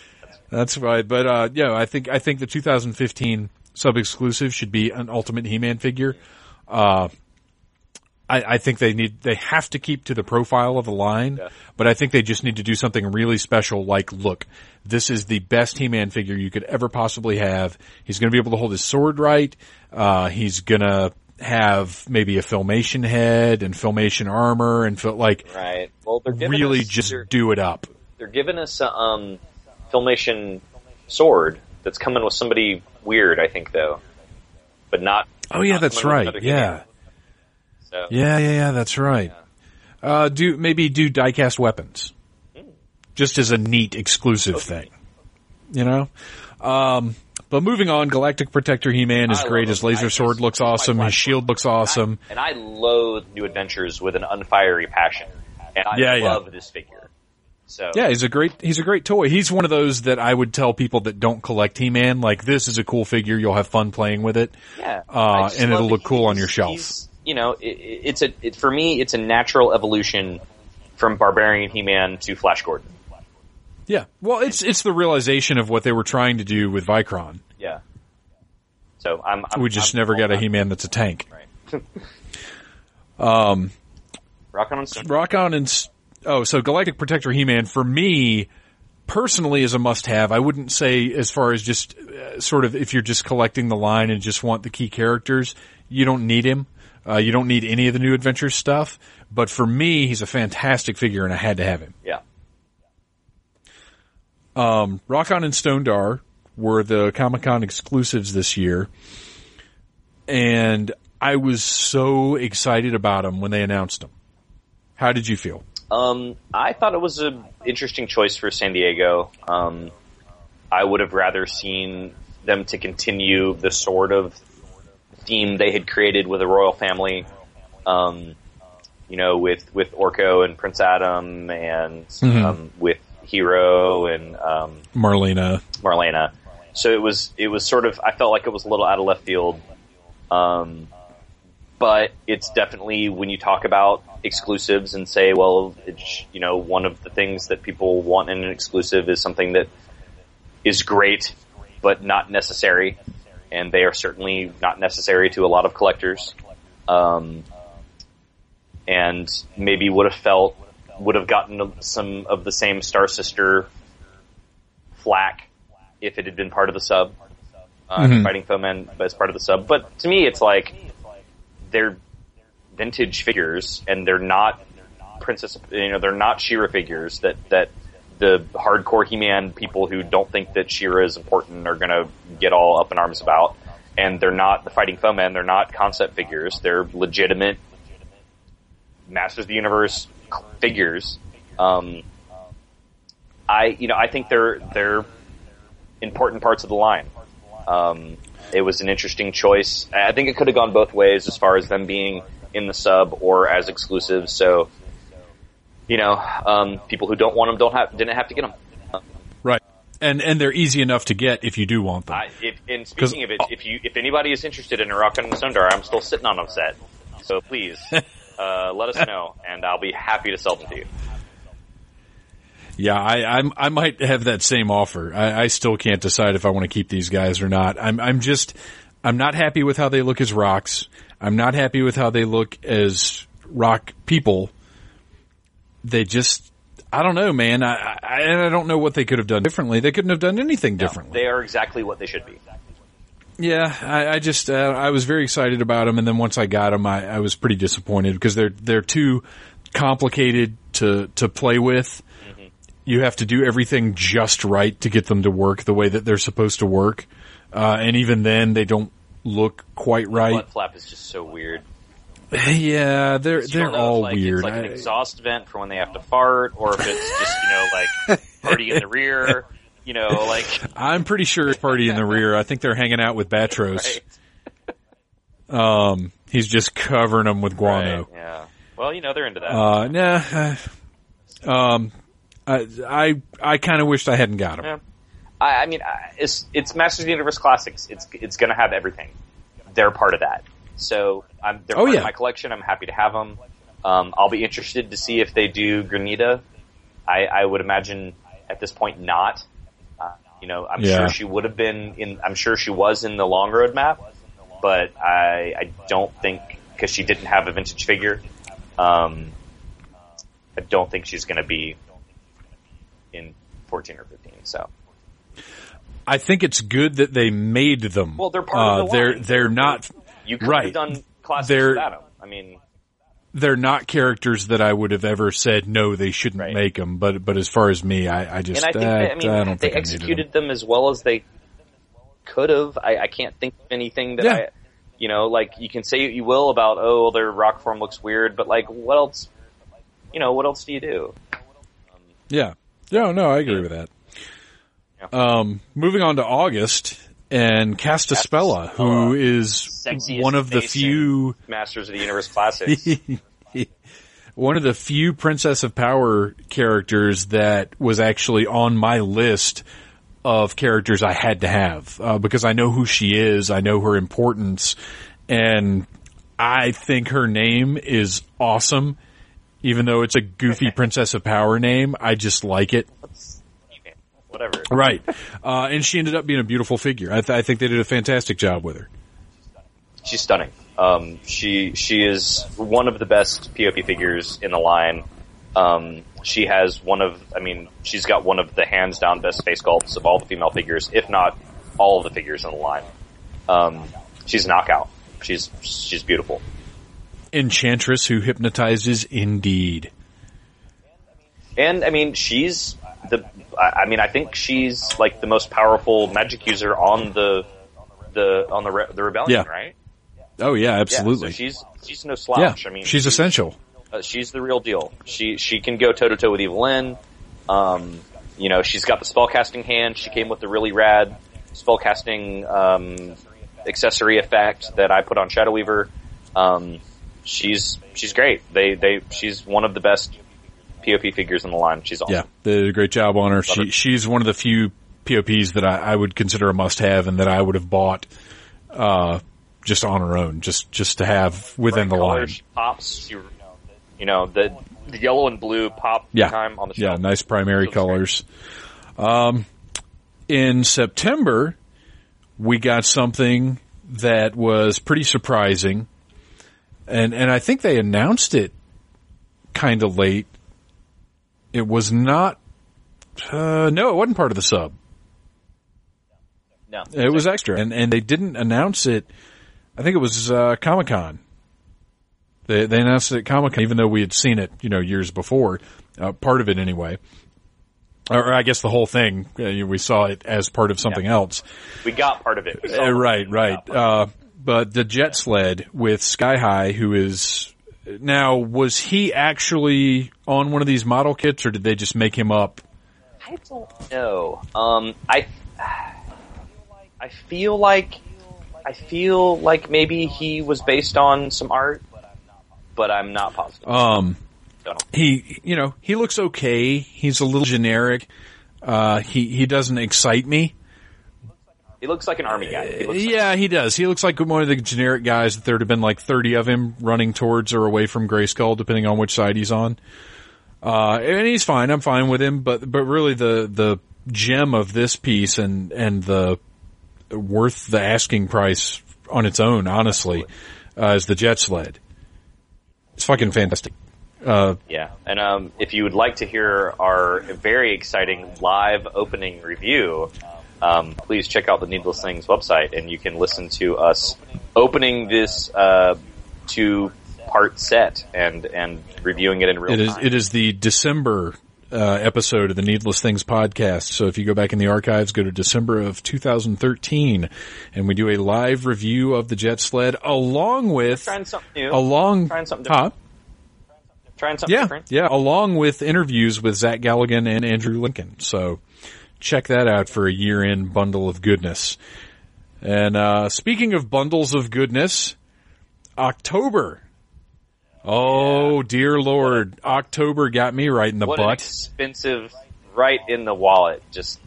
That's right. But uh, yeah, I think I think the 2015 sub exclusive should be an Ultimate He-Man figure. Uh, I, I think they need they have to keep to the profile of the line, Yeah. but I think they just need to do something really special. Like, look, this is the best He-Man figure you could ever possibly have. He's going to be able to hold his sword right. Uh, he's going to have maybe a filmation head and filmation armor and feel like Right. Well, they're really us, just they're, do it up. they're giving us a um, filmation sword that's coming with somebody weird. I think though, but not. Oh yeah, not that's right. Yeah. So, Yeah, yeah, yeah, that's right. Uh, do, maybe do diecast weapons. Just as a neat exclusive thing. You know? Um, but moving on, Galactic Protector He-Man is I great. His laser sword he's- looks awesome. His shield looks awesome. And I loathe New Adventures with an unfiery passion. And I Yeah, yeah. love this figure. So Yeah, he's a great, he's a great toy. He's one of those that I would tell people that don't collect He-Man, like, this is a cool figure. You'll have fun playing with it. yeah, Uh, and it'll look cool on your shelf. You know, it, it's a it, for me, it's a natural evolution from Barbarian He-Man to Flash Gordon. Yeah. Well, it's it's the realization of what they were trying to do with Vykron. Yeah. So I'm, I'm We just I'm never got a He-Man that's a tank. Right. um, Rokkon and Stone. Rokkon and oh, so Galactic Protector He-Man for me personally is a must-have. I wouldn't say as far as just uh, sort of if you're just collecting the line and just want the key characters, you don't need him. Uh, you don't need any of the new adventures stuff. But for me, he's a fantastic figure, and I had to have him. Yeah. Um, Rokkon and Stonedar were the Comic Con exclusives this year, and I was so excited about them when they announced them. How did you feel? Um, I thought it was an interesting choice for San Diego. Um, I would have rather seen them to continue the sort of theme they had created with the royal family. Um, you know, with with Orko and Prince Adam, and um, with Hero and um, Marlena. Marlena. So it was it was sort of I felt like it was a little out of left field. Um, but it's definitely when you talk about exclusives and say, well, it's, you know, one of the things that people want in an exclusive is something that is great, but not necessary, and they are certainly not necessary to a lot of collectors. Um, and maybe would have felt would have gotten some of the same Star Sister flack if it had been part of the sub, uh, Mhm. Fighting Foemen as part of the sub. But to me, it's like they're vintage figures, and they're not princess. You know, they're not She-Ra figures that that the hardcore He-Man people who don't think that She-Ra is important are going to get all up in arms about. And they're not the Fighting Foemen. They're not concept figures. They're legitimate Masters of the Universe figures. Um, I, you know, I think they're they're important parts of the line. Um, it was an interesting choice. I think it could have gone both ways as far as them being in the sub or as exclusives. So, you know, um, people who don't want them don't have didn't have to get them. Right. And and they're easy enough to get if you do want them. I, if, and speaking of it, if you if anybody is interested in a Rock and Stonedar, I'm still sitting on a set. So please uh, let us know, and I'll be happy to sell them to you. Yeah, I I'm, I might have that same offer. I, I still can't decide if I want to keep these guys or not. I'm I'm just I'm not happy with how they look as rocks. I'm not happy with how they look as rock people. They just I don't know, man. I I, I don't know what they could have done differently. They couldn't have done anything differently. They are exactly what they should be. Yeah, I, I just uh, I was very excited about them, and then once I got them, I, I was pretty disappointed because they're they're too complicated to to play with. You have to do everything just right to get them to work the way that they're supposed to work, uh, and even then, they don't look quite right. Blood flap is just so weird. Yeah, they're they're all like, weird. It's like an exhaust vent for when they have to fart, or if it's just you know like party in the rear. You know, like I'm pretty sure it's party in the rear. I think they're hanging out with Batros. right, Um, he's just covering them with guano. right, yeah. Well, you know they're into that. Uh, nah. uh, Um, I I, I kind of wished I hadn't got him. Yeah. I, I mean, it's it's Masters of the Universe classics. It's it's going to have everything. They're part of that. So I'm they're Oh, part yeah. of my collection. I'm happy to have them. Um, I'll be interested to see if they do Granita. I, I would imagine at this point not. Uh, you know, I'm Yeah. sure she would have been in. I'm sure she was in the long road map, but I I don't think because she didn't have a vintage figure. Um, I don't think she's going to be in 14 or 15. So. I think it's good that they made them. Well, they're part of the Uh, They're they're not. You could right. have done classics They're- without him. I mean, they're not characters that I would have ever said no they shouldn't Right. make them. But but as far as me, I, I just and I think uh, they, I mean I don't they think I executed them as well as they could have. I, I can't think of anything that Yeah. I, you know, like you can say what you will about oh their rock form looks weird, but like what else? You know, what else do you do? them. Yeah. No, no, I agree with that. Yeah. Um, moving on to August and Castaspella, who is one of the few Masters of the Universe classics. one of the few Princess of Power characters that was actually on my list of characters I had to have uh, because I know who she is, I know her importance, and I think her name is awesome. even though it's a goofy Princess of Power name. I just like it. Whatever. Right. Uh, and she ended up being a beautiful figure. I, th- I think they did a fantastic job with her. She's stunning. Um, she she is one of the best POP figures in the line. Um, she has one of, I mean, she's got one of the hands down best face sculpts of all the female figures, if not all of the figures in the line. Um, she's knockout. She's she's beautiful. Enchantress who hypnotizes indeed. And I mean, she's the. I I mean, I think she's like the most powerful magic user on the the on the re- the rebellion, Yeah. right? Oh yeah, Yeah, absolutely. so she's she's no slouch. yeah. I mean, she's essential. Uh, she's the real deal. She she can go toe to toe with Evil-Lyn. Um, you know, she's got the spellcasting hand. She came with the really rad spellcasting um, accessory effect that I put on Shadow Weaver. Um, she's she's great. They they she's one of the best POP figures in the line. She's awesome. Yeah, they did a great job on her. She her. she's one of the few POPs that I, I would consider a must have and that I would have bought uh, just on her own, just just to have within Bright the color, line. She pops. She, you know, the the yellow and blue pop Yeah, time on the yeah, nice primary great. colors. Um, in September, we got something that was pretty surprising, and and I think they announced it kind of late. It was not. Uh, no, it wasn't part of the sub. No, It was extra, and and they didn't announce it. I think it was uh, Comic Con. They they announced it at Comic Con, even though we had seen it, you know, years before. Uh, part of it, anyway, or I guess the whole thing. Uh, we saw it as part of something else. we got part of it. Uh, right, right. got part of Uh, but the jet sled with Sky High, who is now was he actually on one of these model kits, or did they just make him up? I don't know. Um, I, I feel like, I feel like maybe he was based on some art, but I'm not positive. Um, Don't he, you know, he looks okay. He's a little generic. Uh, he, he doesn't excite me. He looks like an army guy. He looks like- Yeah, he does. He looks like one of the generic guys that there'd have been like 30 of him running towards or away from Grayskull, depending on which side he's on. Uh, and he's fine. I'm fine with him, but, but really the, the gem of this piece and, and the worth the asking price on its own, honestly, uh, is the jet sled. It's fucking fantastic. Uh, Yeah, and um, if you would like to hear our very exciting live opening review, um, please check out the Needless Things website, and you can listen to us opening this uh, two part set and and reviewing it in real It is time. it is the December uh, episode of the Needless Things podcast. So if you go back in the archives, go to December of 2013, and we do a live review of the Jet Sled along with trying something new, along trying something Huh? different. trying something yeah different. yeah along with interviews with Zach Galligan and Andrew Lincoln. So check that out for a year in bundle of goodness. And uh, speaking of bundles of goodness, October. Oh dear Lord, October got me right in the What butt. expensive, right in the wallet. Just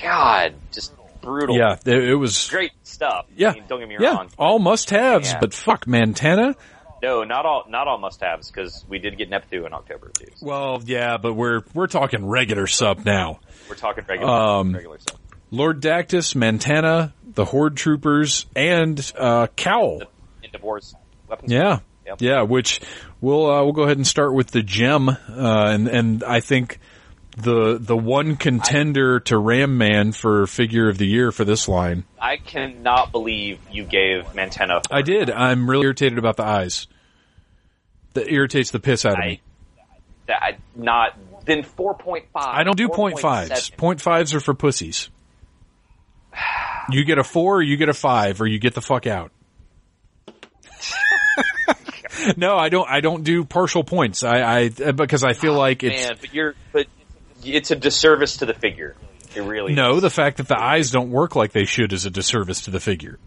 God, just brutal. Yeah, it, was. great stuff. Yeah, I mean, don't get me yeah, wrong. all must-haves, Yeah. but fuck, Mantenna. No, not all, not all must-haves because we did get Nepthu in October too. So Well, yeah, but we're we're talking regular sub now. we're talking regular, Um, regular stuff. Lord Dactus, Mantenna, the Horde Troopers, and uh, Cowl. Of Wars weapons. Yeah, Yep. yeah. Which we'll uh, we'll go ahead and start with the gem, uh, and and I think the the one contender to Ram Man for figure of the year for this line. I cannot believe you gave Mantenna. I did. I'm really irritated about the eyes. That irritates the piss out of I, me. that I- not then four point five. I don't do point fives. Point fives are for pussies. You get a four, or you get a five, or you get the fuck out. no, I don't. I don't do partial points. I, I because I feel ah, like it's Man, but you're but it's a disservice to the figure. It really no. is. The fact that the eyes don't work like they should is a disservice to the figure.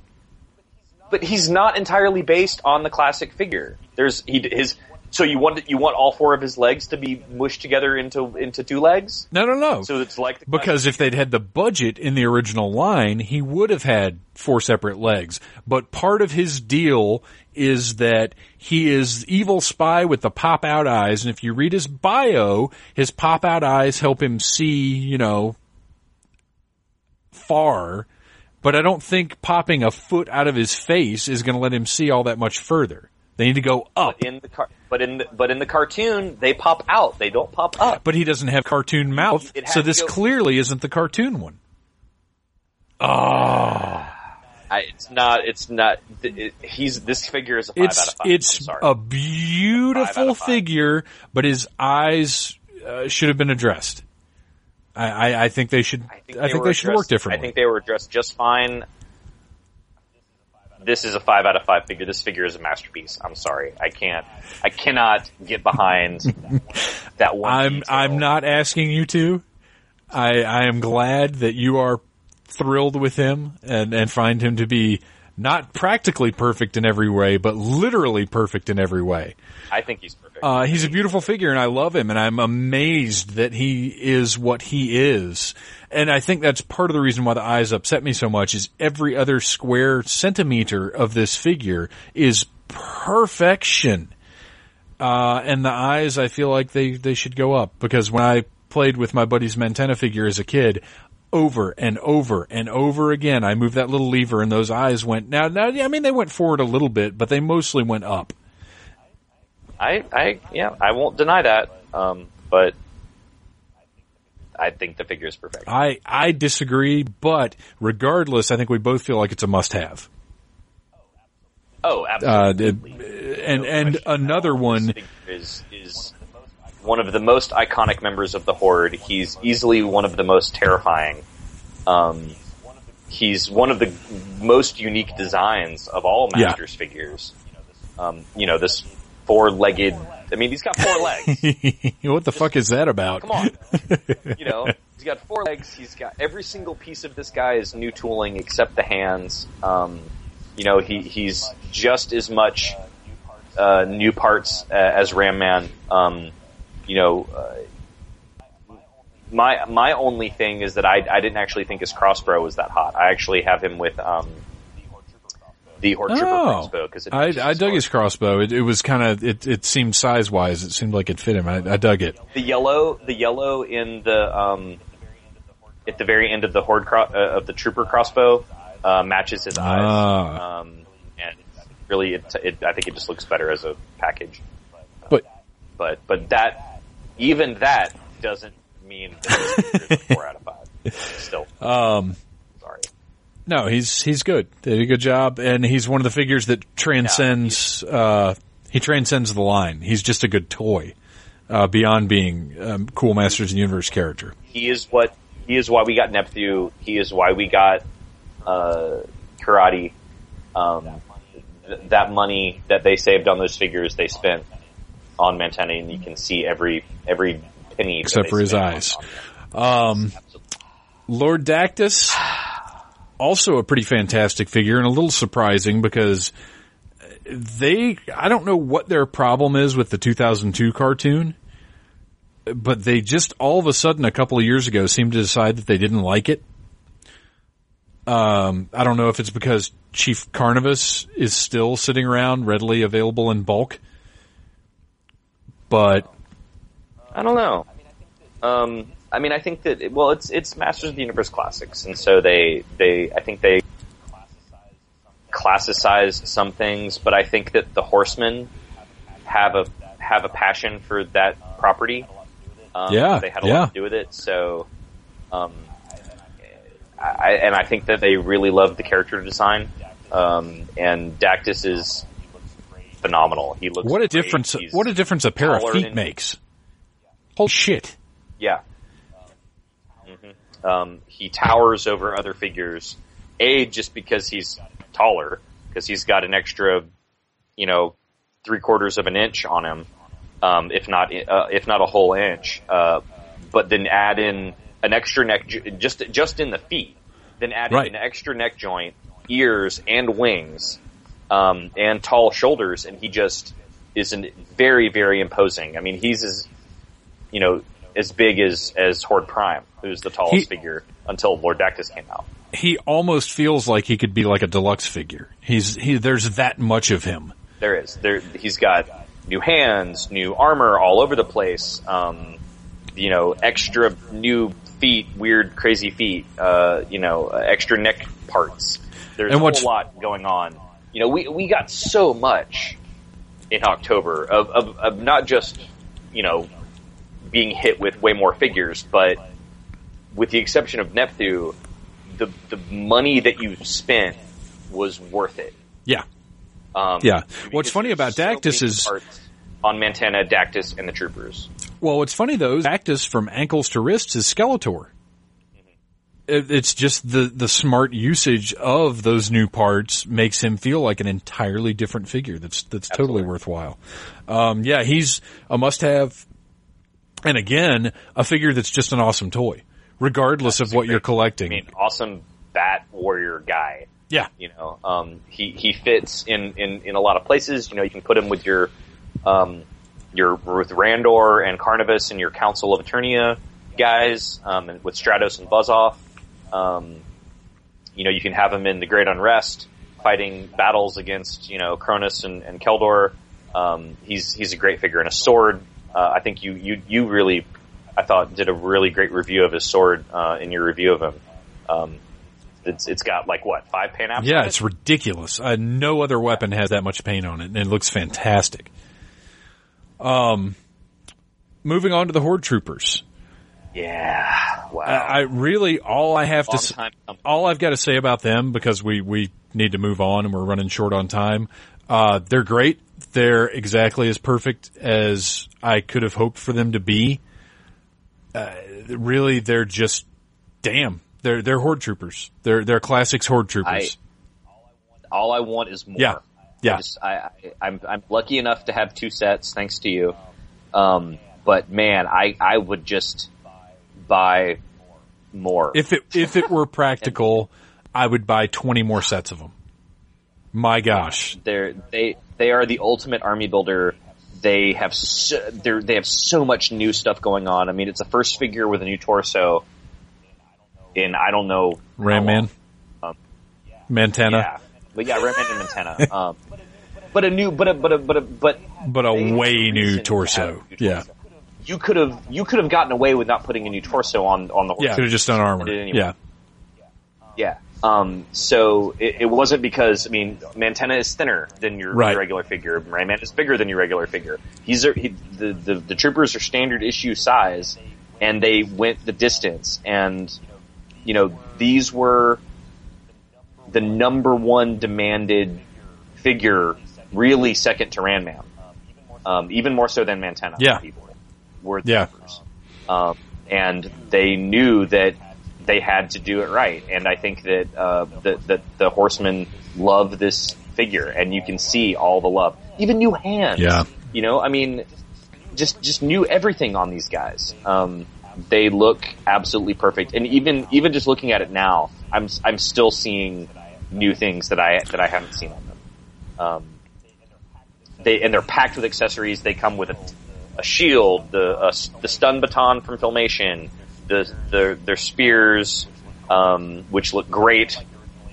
But he's not entirely based on the classic figure. There's he his So you want you want all four of his legs to be mushed together into into two legs? No, no, no. So it's like the Because if they'd had the budget in the original line, he would have had four separate legs. But part of his deal is that he is evil spy with the pop out eyes. And if you read his bio, his pop out eyes help him see, you know, far. But I don't think popping a foot out of his face is going to let him see all that much further. They need to go up. in the car, but in the, but in the cartoon they pop out. They don't pop up. But he doesn't have cartoon mouth, so this go- clearly isn't the cartoon one. Oh. I, it's not. It's not. It, he's this figure is a five out of five. it's a beautiful five. figure, but his eyes uh, should have been addressed. I, I, I think they should. I think, they, were should addressed- work differently. I think they were addressed just fine. This is a five out of five figure. This figure is a masterpiece. I'm sorry. I can't. I cannot get behind that one. I'm detail. I'm not asking you to. I I am glad that you are thrilled with him and and find him to be not practically perfect in every way, but literally perfect in every way. I think he's Uh, he's a beautiful figure and I love him and I'm amazed that he is what he is. And I think that's part of the reason why the eyes upset me so much is every other square centimeter of this figure is perfection. Uh, and the eyes, I feel like they, they should go up because when I played with my buddy's Mantenna figure as a kid, over and over and over again, I moved that little lever and those eyes went, now, now, I mean, they went forward a little bit, but they mostly went up. I, I, yeah, I won't deny that. Um, but I think the figure is perfect. I, I disagree, but regardless, I think we both feel like it's a must have. Oh, absolutely. Uh, absolutely. and, No and another one, is is one of the most iconic members of the Horde. He's easily one of the most terrifying. Um, he's one of the most unique designs of all Yeah. Masters figures. Um, you know, this four-legged. I mean, he's got four legs. what the fuck is that about? Come on. you know, he's got four legs. He's got every single piece of this guy is new tooling except the hands. Um, you know, he he's just as much uh, new parts uh, as Ram Man. Um, you know, uh, my my only thing is that I I didn't actually think his crossbow was that hot. I actually have him with um, the Horde Trooper Oh, crossbow because I, I dug his crossbow. It, it was kind of, it, it seemed size wise, it seemed like it fit him. I, I dug it. the yellow, the yellow in the um, at the very end of the horde cro- uh, of the trooper crossbow uh, matches his eyes, Ah. um, and really, it, it, I think it just looks better as a package. But, But but that even that doesn't mean that it's a four out of five. Still, um. No, he's, he's good. They did a good job. And he's one of the figures that transcends, uh, he transcends the line. He's just a good toy, uh, beyond being, um, cool Masters of the Universe character. He is what he is. Why we got Nepthu. He is why we got uh, Karatti. Um, th- that money that they saved on those figures, they spent on Mantenna, and you can see every every penny Except for his eyes. Um, Lord Dactus, also a pretty fantastic figure and a little surprising because they, I don't know what their problem is with the 2002 cartoon, but they just all of a sudden a couple of years ago seemed to decide that they didn't like it. Um, I don't know if it's because Chief Carnivus is still sitting around readily available in bulk, but I don't know. Um, I mean, I think that well, it's it's Masters of the Universe classics, and so they they I think they classicized some things, but I think that the Horsemen have a have a passion for that property. Um, Yeah, they had a yeah. lot to do with it. So, um, I, and I think that they really love the character design. Um, and Dactus is phenomenal. He looks what a great. difference, He's- what a difference a pair of feet and- makes. Holy shit. Yeah. Um, he towers over other figures. A, just because he's taller, because he's got an extra, you know, three quarters of an inch on him, um, if not, uh, if not a whole inch. Uh, but then add in an extra neck, just just in the feet. Then add Right. in an extra neck joint, ears, and wings, um, and tall shoulders, and he just is an very very imposing. I mean, he's as you know as big as as Horde Prime, who's the tallest He- figure until Lord Dactus came out. He almost feels like he could be like a deluxe figure. He's he. There's that much of him. There is there. He's got new hands, new armor all over the place. Um, you know, extra new feet, weird, crazy feet. Uh, you know, uh, extra neck parts. There's And a whole lot going on. You know, we we got so much in October of of, of not just you know being hit with way more figures, but with the exception of Nepthu, the the money that you spent was worth it. Yeah. Um, Yeah. What's funny about so Dactus is- on Mantenna, Dactus, and the Troopers. Well, what's funny though, is Dactus from ankles to wrists is Skeletor. It, it's just the the smart usage of those new parts makes him feel like an entirely different figure. That's that's totally worthwhile. Um, yeah, he's a must-have, and again, a figure that's just an awesome toy, regardless of what you're collecting. I mean, awesome Bat Warrior guy. yeah, You know, um, he he fits in, in in a lot of places. You know, you can put him with your um, your with Randor and Carnivus and your Council of Eternia guys, um, and with Stratos and Buzzoff. Um, you know, you can have him in the Great Unrest, fighting battles against you know Kronis and, and Keldor. Um, he's he's a great figure and a sword. Uh, I think you you you really, I thought, did a really great review of his sword uh, in your review of him. Um, it's it's got like what five paint apps? yeah, on it? it's ridiculous. Uh, no other weapon has that much paint on it, and it looks fantastic. Um, moving on to the Horde Troopers. yeah. Wow. I, I really all I have to Long s- time all I've got to say about them because we we need to move on and we're running short on time. Uh, they're great. They're exactly as perfect as I could have hoped for them to be. Uh, really, they're just damn. They're they're horde troopers. They're they're classics horde troopers. All I want is more. Yeah. Yeah. I just, I, I, I'm, I'm lucky enough to have two sets, thanks to you. Um, but man, I, I would just buy more. if it if it were practical, I would buy twenty more sets of them. My gosh, they're, they, they are the ultimate army builder. They have so, they have so much new stuff going on. I mean, it's the first figure with a new torso in, I don't know. how Ram Man. Um, Mantenna, Yeah. But yeah, Ram Man and Mantenna. Um, but a new, but a, but a, but a, but but a way new torso. new Yeah, torso. You could have, you could have gotten away with not putting a new torso on, on the horse. yeah. Could have just done armor. Anyway. Yeah. Yeah. Um, so it, it wasn't because I mean Mantenna is thinner than your, Right. your regular figure. Ram Man is bigger than your regular figure. He's a, he, the, the the troopers are standard issue size, and they went the distance. And you know these were the number one demanded figure, really second to Ram Man, um, even more so than Mantenna. Yeah. people were the Yeah. troopers. Um, and they knew that they had to do it right. And I think that uh, the, the the horsemen love this figure, and you can see all the love, even new hands. Yeah. you know, I mean, just just knew everything on these guys. Um, they look absolutely perfect, and even even just looking at it now, I'm I'm still seeing new things that I that I haven't seen on them. Um, they and they're packed with accessories. They come with a, a shield, the uh, the stun baton from Filmation, the the their spears, um, which look great,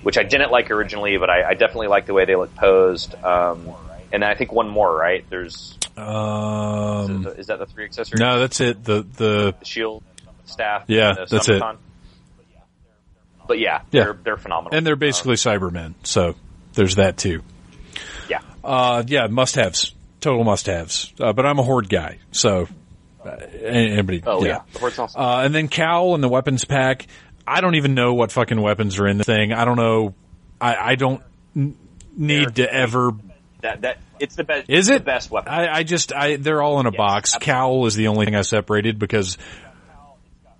which I didn't like originally, but I, I definitely like the way they look posed. Um, and then I think one more, right? There's Um, is that the three accessories? no, that's it. The the the shield, staff. Yeah, that's it. But yeah, Yeah. they're they're phenomenal. and they're basically Cybermen. So there's that too. yeah. Uh, yeah, must haves, total must haves. Uh, but I'm a horde guy, so anybody. Oh yeah, yeah. awesome. Uh, and then Cowl and the weapons pack. I don't even know what fucking weapons are in the thing. I don't know. I, I don't n- need to ever. that that it's the best. Is the it best weapon? I, I just. I. They're all in a box. Cowl is the only thing I separated because.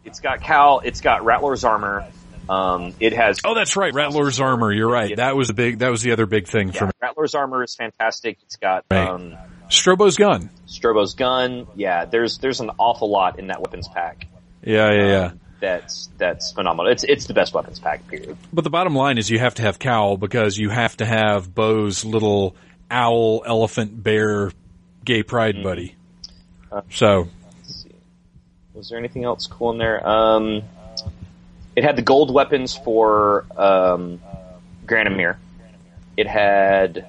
It's got Cal. It's got Rattler's armor. Um, it has. Oh, that's right. Rattler's armor. You're right. That was the big. That was the other big thing for me. Rattler's armor is fantastic. It's got Right. um, Strobo's gun. Strobo's gun. Yeah, there's there's an awful lot in that weapons pack. Yeah, yeah, yeah. Um, that's that's phenomenal. It's it's the best weapons pack. Period. But the bottom line is you have to have Cowl because you have to have Bo's little owl, elephant, bear gay pride Mm-hmm. buddy. Uh, So Was there anything else cool in there? Um, it had the gold weapons for um, Granamyr. It had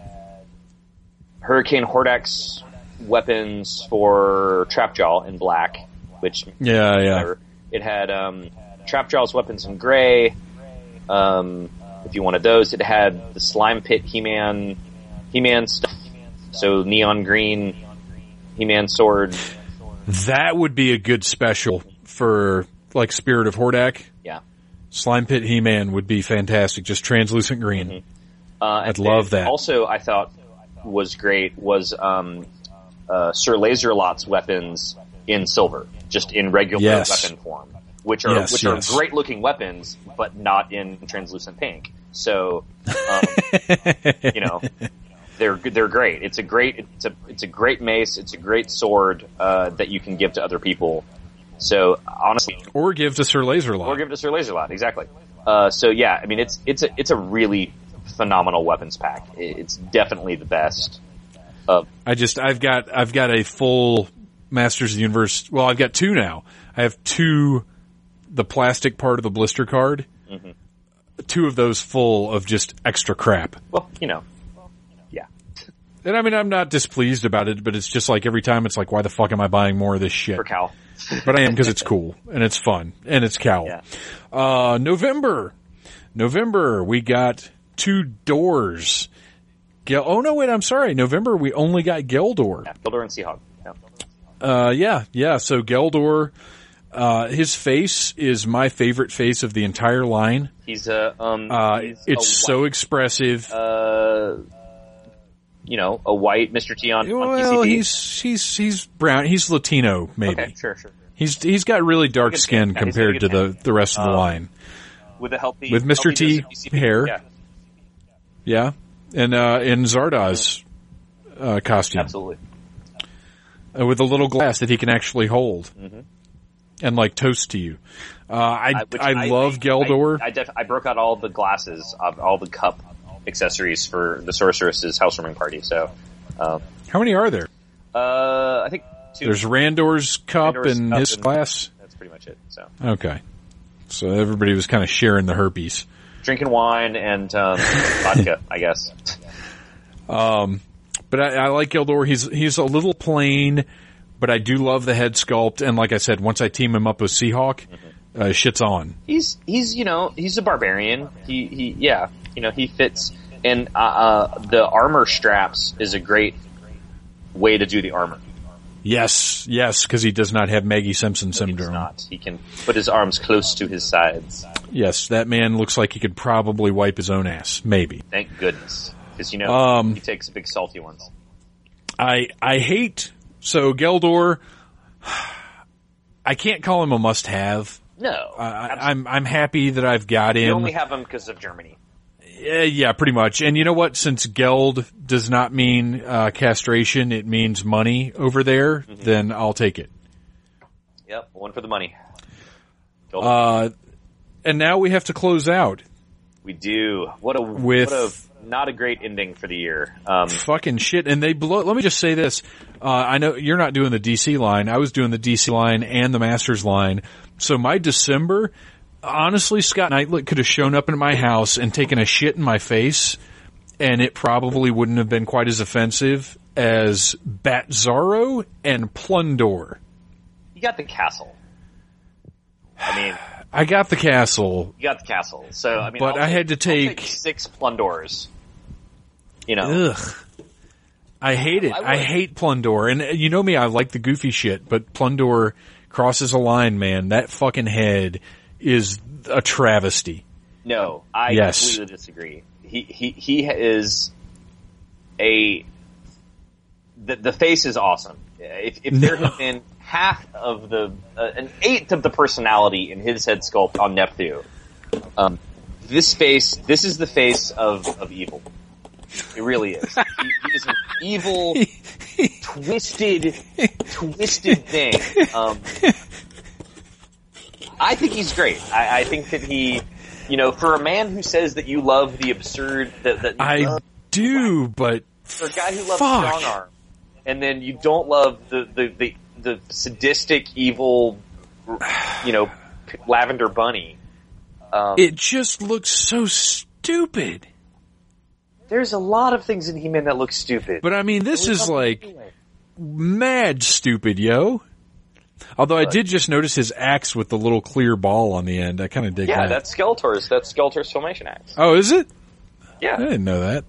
Hurricane Hordak weapons for Trapjaw in black, which yeah, yeah. It had um, Trapjaw's weapons in gray. Um, if you wanted those, it had the Slime Pit He-Man, He-Man stuff. So neon green He-Man sword. That would be a good special for like Spirit of Hordak. Yeah. Slime Pit He-Man would be fantastic. Just translucent green. Uh, I'd love that. Also, I thought was great was um, uh, Sir Laserlot's weapons in silver, just in regular Yes. weapon form, which are Yes, which yes. are great looking weapons, but not in translucent pink. So, um, you know, they're they're great. It's a great it's a it's a great mace. It's a great sword uh, that you can give to other people. So honestly, Or give to Sir Laserlot. or give it to Sir Laserlot. Exactly. Uh, so yeah, I mean, it's it's a it's a really phenomenal weapons pack. It's definitely the best. Of I just I've got I've got a full Masters of the Universe. Well, I've got two now. I have two, the plastic part of the blister card. Mm-hmm. Two of those full of just extra crap. well, you know, yeah, And I mean, I'm not displeased about it, but it's just like every time it's like, why the fuck am I buying more of this shit? for Cal. But I am because it's cool and it's fun and it's Cowl. Yeah. Uh, November, November, we got two doors. Gel- oh no, wait, I'm sorry. November, we only got Geldor. Yeah, Builder and Seahawk. Yeah. Uh, yeah, yeah. So Geldor, uh, his face is my favorite face of the entire line. He's a um. Uh, he's it's a so expressive. uh, you know, a white Mr. T on, on well, PCP. he's he's he's brown. He's Latino, maybe. okay, sure, sure. He's he's got really dark skin. Yeah, he's got a compared to the the rest of the Um, line. With a healthy With Mr. T dose of PCP. hair. Yeah, Yeah, and uh, in Zardoz uh, costume absolutely. uh, with a little glass that he can actually hold and like toast to you. Uh, I Mm-hmm. I, love Geldor. I, I, def- I broke out all the glasses, of all the cup accessories for the sorceress's housewarming party. So, um, How many are there? uh, I think two. There's Randor's cup Randor's and cup his and- glass. That's pretty much it. So, Okay, so everybody was kind of sharing the herpes. Drinking wine and um, vodka, I guess. But I, I like Geldor. He's he's a little plain, but I do love the head sculpt. And like I said, once I team him up with Seahawk, uh, shit's on. He's he's you know he's a barbarian. He he yeah you know he fits and uh, uh, the armor straps is a great way to do the armor. Yes, yes, because he does not have Maggie Simpson He does syndrome. not. He can put his arms close to his sides. Yes, that man looks like he could probably wipe his own ass. Maybe. Thank goodness, because you know Um, he takes big salty ones. I I hate so Geldor. I can't call him a must-have. No, I, I'm I'm happy that I've got you him. only have him because of Germany. Uh, yeah, pretty much. And you know what? Since Geld does not mean uh, castration, it means money over there. Mm-hmm. Then I'll take it. Yep, one for the money. Uh, and now we have to close out. we do. What a with- what a not a great ending for the year. Um, Fucking shit. And they blow. Let me just say this. Uh, I know you're not doing the DC line. I was doing the DC line and the Masters line. So my December, honestly, Scott Neitlich could have shown up in my house and taken a shit in my face, and it probably wouldn't have been quite as offensive as Batzarro and Plundor. you got the castle. I mean, I got the castle. you got the castle. So I mean, But I'll I had to I'll take- six plundors. You know, Ugh. I hate it. I. I hate Plundor. And uh, you know me, I like the goofy shit, but Plundor crosses a line, man. That fucking head is a travesty. no, I Yes. completely disagree. He he he is a the the face is awesome. If, if there had been half of the uh, an eighth of the personality in his head sculpt on Nepthu, um, this face this is the face of of evil. It really is. He, he is an evil, twisted, twisted thing. Um, I think he's great. I, I think that he, you know, for a man who says that you love the absurd, that, that I do, but for a guy who loves fuck. strong arm, and then you don't love the the the, the sadistic evil, you know, lavender bunny. Um, It just looks so stupid. there's a lot of things in He-Man that look stupid. But I mean, this is like mad stupid, yo. Although I did just notice his axe with the little clear ball on the end. I kind of dig yeah, that. that's Skeletor's. That's Skeletor's filmation axe. oh, is it? Yeah. I didn't know that.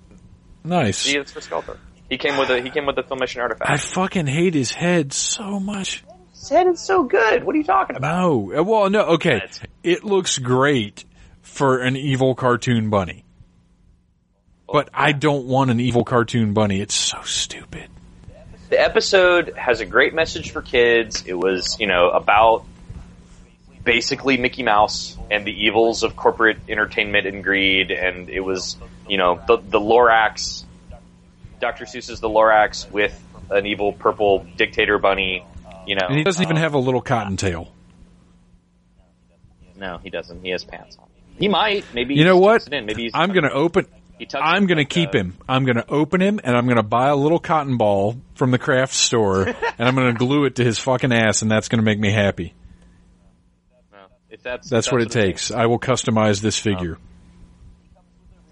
Nice. see, it's for Skeletor. He came with a he came with the filmation artifact. I fucking hate his head so much. His head is so good. What are you talking about? No. Uh, Well, no, okay. It looks great for an evil cartoon bunny. But I don't want an evil cartoon bunny. It's so stupid. The episode has a great message for kids. It was, you know, about basically Mickey Mouse and the evils of corporate entertainment and greed, and it was, you know, the the Lorax, Dr. Seuss's The Lorax with an evil purple dictator bunny. You know, And he doesn't even um, have a little cottontail. No, he doesn't. He has pants on. He might. Maybe. You know what? tucks It in. Maybe he's, I'm gonna open. I'm it gonna keep a- him. I'm gonna open him, and I'm gonna buy a little cotton ball from the craft store, and I'm gonna glue it to his fucking ass, and that's gonna make me happy. If that's That's, if what it takes. I will customize this figure.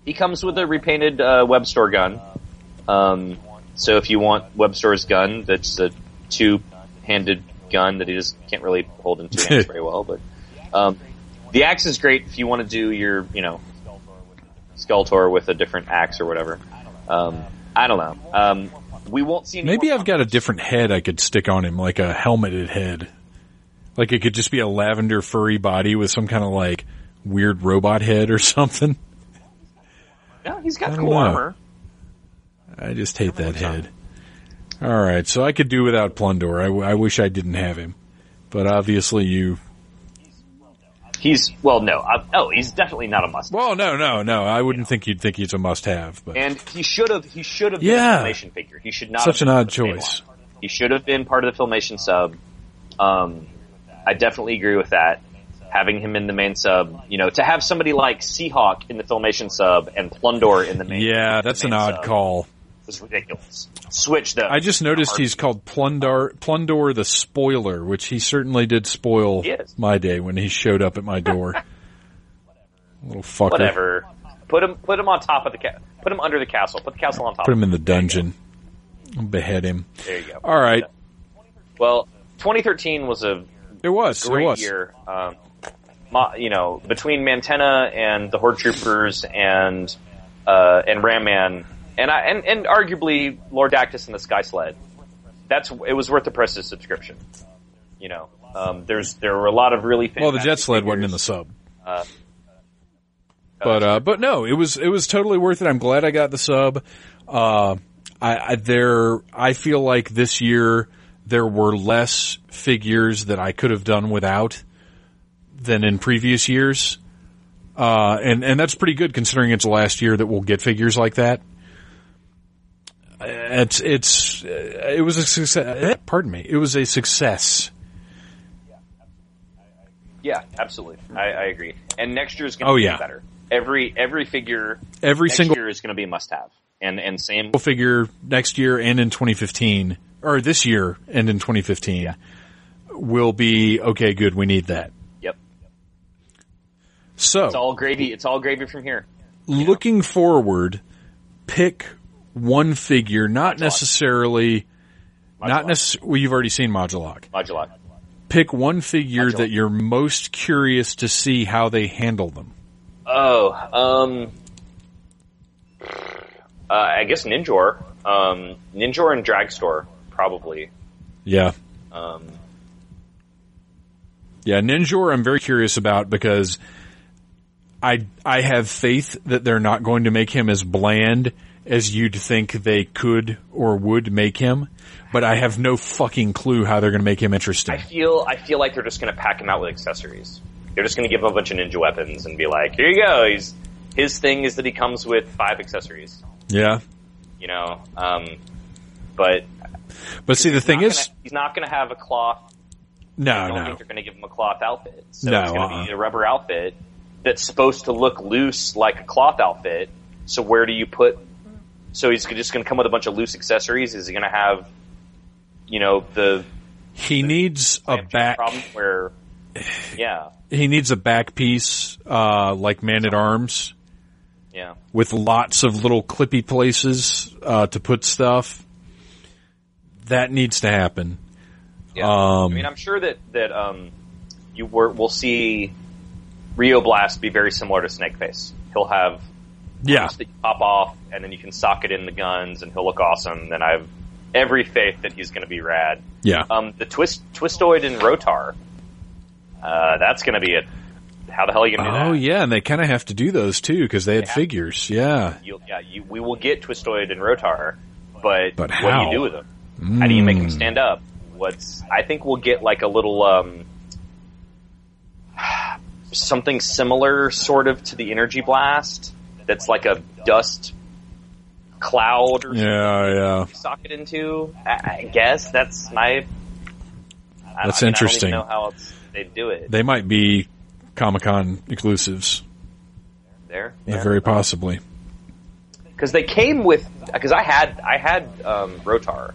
He comes with a repainted uh, web store gun. Um, so if you want web store's gun, that's a two-handed gun that he just can't really hold in two hands very well. But um, the axe is great if you want to do your, you know, Skeletor with a different axe or whatever. Um, I don't know. Um, we won't see. Maybe I've got a different head I could stick on him, like a helmeted head. Like it could just be a lavender furry body with some kind of like weird robot head or something. No, he's got cool know. armor. I just hate that head. All right, so I could do without Plundor. I, w- I wish I didn't have him, but obviously you. He's well, no, uh, oh, he's definitely not a must. Have Well, no, no, no. I wouldn't think you'd think he's a must-have, but And he should have. He should have Yeah. been a filmation figure. He should not. Such have an been odd part of the main choice. line. He should have been part of the filmation sub. Um, I definitely agree with that. Having him in the main sub, you know, to have somebody like Seahawk in the filmation sub and Plundor in the main. yeah, that's an main odd sub call. Was ridiculous. Switch the. I just noticed he's called Plundor, Plundor the Spoiler, which he certainly did spoil my day when he showed up at my door. Little fucker. whatever. Put him. Put him on top of the. Ca- put him under the castle. Put the castle on top. Put him in the dungeon. Behead him. There you go. All right. Well, 2013 was a It was. It great was. year. Um, you know, between Mantenna and the Horde Troopers and uh, and Ram Man, and I and, and arguably Lord Dactus and the Sky Sled, that's it was worth the price of subscription. You know, um, there's there were a lot of really Well, the jet sled wasn't in the sub. Uh, But uh, but no, it was it was totally worth it. I'm glad I got the sub. Uh, I, I there I feel like this year there were less figures that I could have done without than in previous years. Uh, and and that's pretty good considering it's the last year that we'll get figures like that. Uh, It's it's uh, it was a success. Pardon me, it was a success. Yeah, absolutely. I, I agree. And next year is going to Oh, be yeah. better. Every every figure Every next single year is going to be a must have. And and same figure next year and in 2015, or this year and in 2015, will be okay. Good, we need that. Yep. So, It's all gravy. It's all gravy from here. looking forward, pick one figure, not necessarily, not necessarily. Well, you've already seen Modulok. Modulok. Pick one figure Modulok. that you're most curious to see how they handle them. Oh, um, uh, I guess Ninjor, um, Ninjor and Dragstor probably. Yeah. Um, Yeah, Ninjor I'm very curious about because I I have faith that they're not going to make him as bland as you'd think they could or would make him, but I have no fucking clue how they're going to make him interesting. I feel I feel like they're just going to pack him out with accessories. They're just going to give him a bunch of ninja weapons and be like, "Here you go." He's his thing is that he comes with five accessories. Yeah. You know, um, but But see the thing is gonna- he's not going to have a cloth no, I don't no. think they're going to give him a cloth outfit. So No, it's going to uh-uh. be a rubber outfit that's supposed to look loose like a cloth outfit. So where do you put? So he's just going to come with a bunch of loose accessories. Is he going to have you know the He needs a back. problem where, yeah, He needs a back piece, uh, like Man at Arms, yeah. with lots of little clippy places uh, to put stuff. That needs to happen. Yeah. Um, I mean, I'm sure that that um, you were, will see Rio Blast be very similar to Snakeface. He'll have Yeah, that you pop off, and then you can sock it in the guns, and he'll look awesome. Then I have every faith that he's going to be rad. yeah. Um, the twist, Twistoid and Rotar. Uh, that's going to be it. How the hell are you going to do that? Oh yeah, and they kind of have to do those too because they had Yeah. figures. Yeah, You'll, yeah, you, we will get Twistoid and Rotar, but, But what do you do with them? How do you make them Mm. stand up? What's I think we'll get like a little um, something similar, sort of, to the Energy Blast. That's like a dust cloud or yeah, yeah. something you sock it into. I, I guess that's my. I- That's I mean, interesting. I don't even know how else they do it. They might be Comic Con exclusives, there, very possibly. because they came with because I had I had um, Rotar,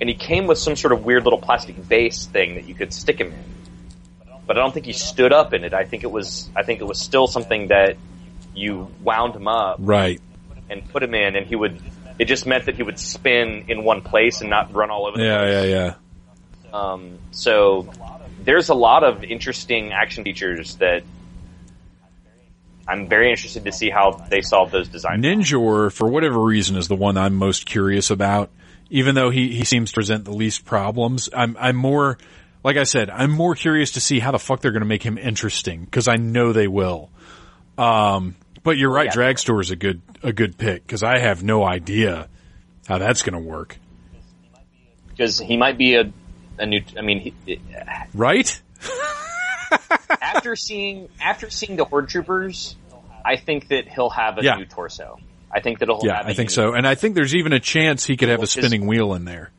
and he came with some sort of weird little plastic base thing that you could stick him in. But I don't think he stood up in it. I think it was I think it was still something that you wound him up Right. and put him in, and he would. It just meant that he would spin in one place and not run all over. The Yeah, place. yeah, yeah. Um, so there's a lot of interesting action features that I'm very interested to see how they solve those design. Ninjor, for whatever reason, is the one I'm most curious about. Even though he, he seems to present the least problems, I'm I'm more like I said, I'm more curious to see how the fuck they're going to make him interesting because I know they will. Um, but you're right, yeah. Dragstor is a good a good pick because I have no idea how that's going to work. because he might be a a new. I mean, he, Right? after seeing after seeing the Horde Troopers, I think that he'll have a Yeah. new torso. I think that he'll Yeah. I think so, and I think there's even a chance he could have a spinning wheel in there.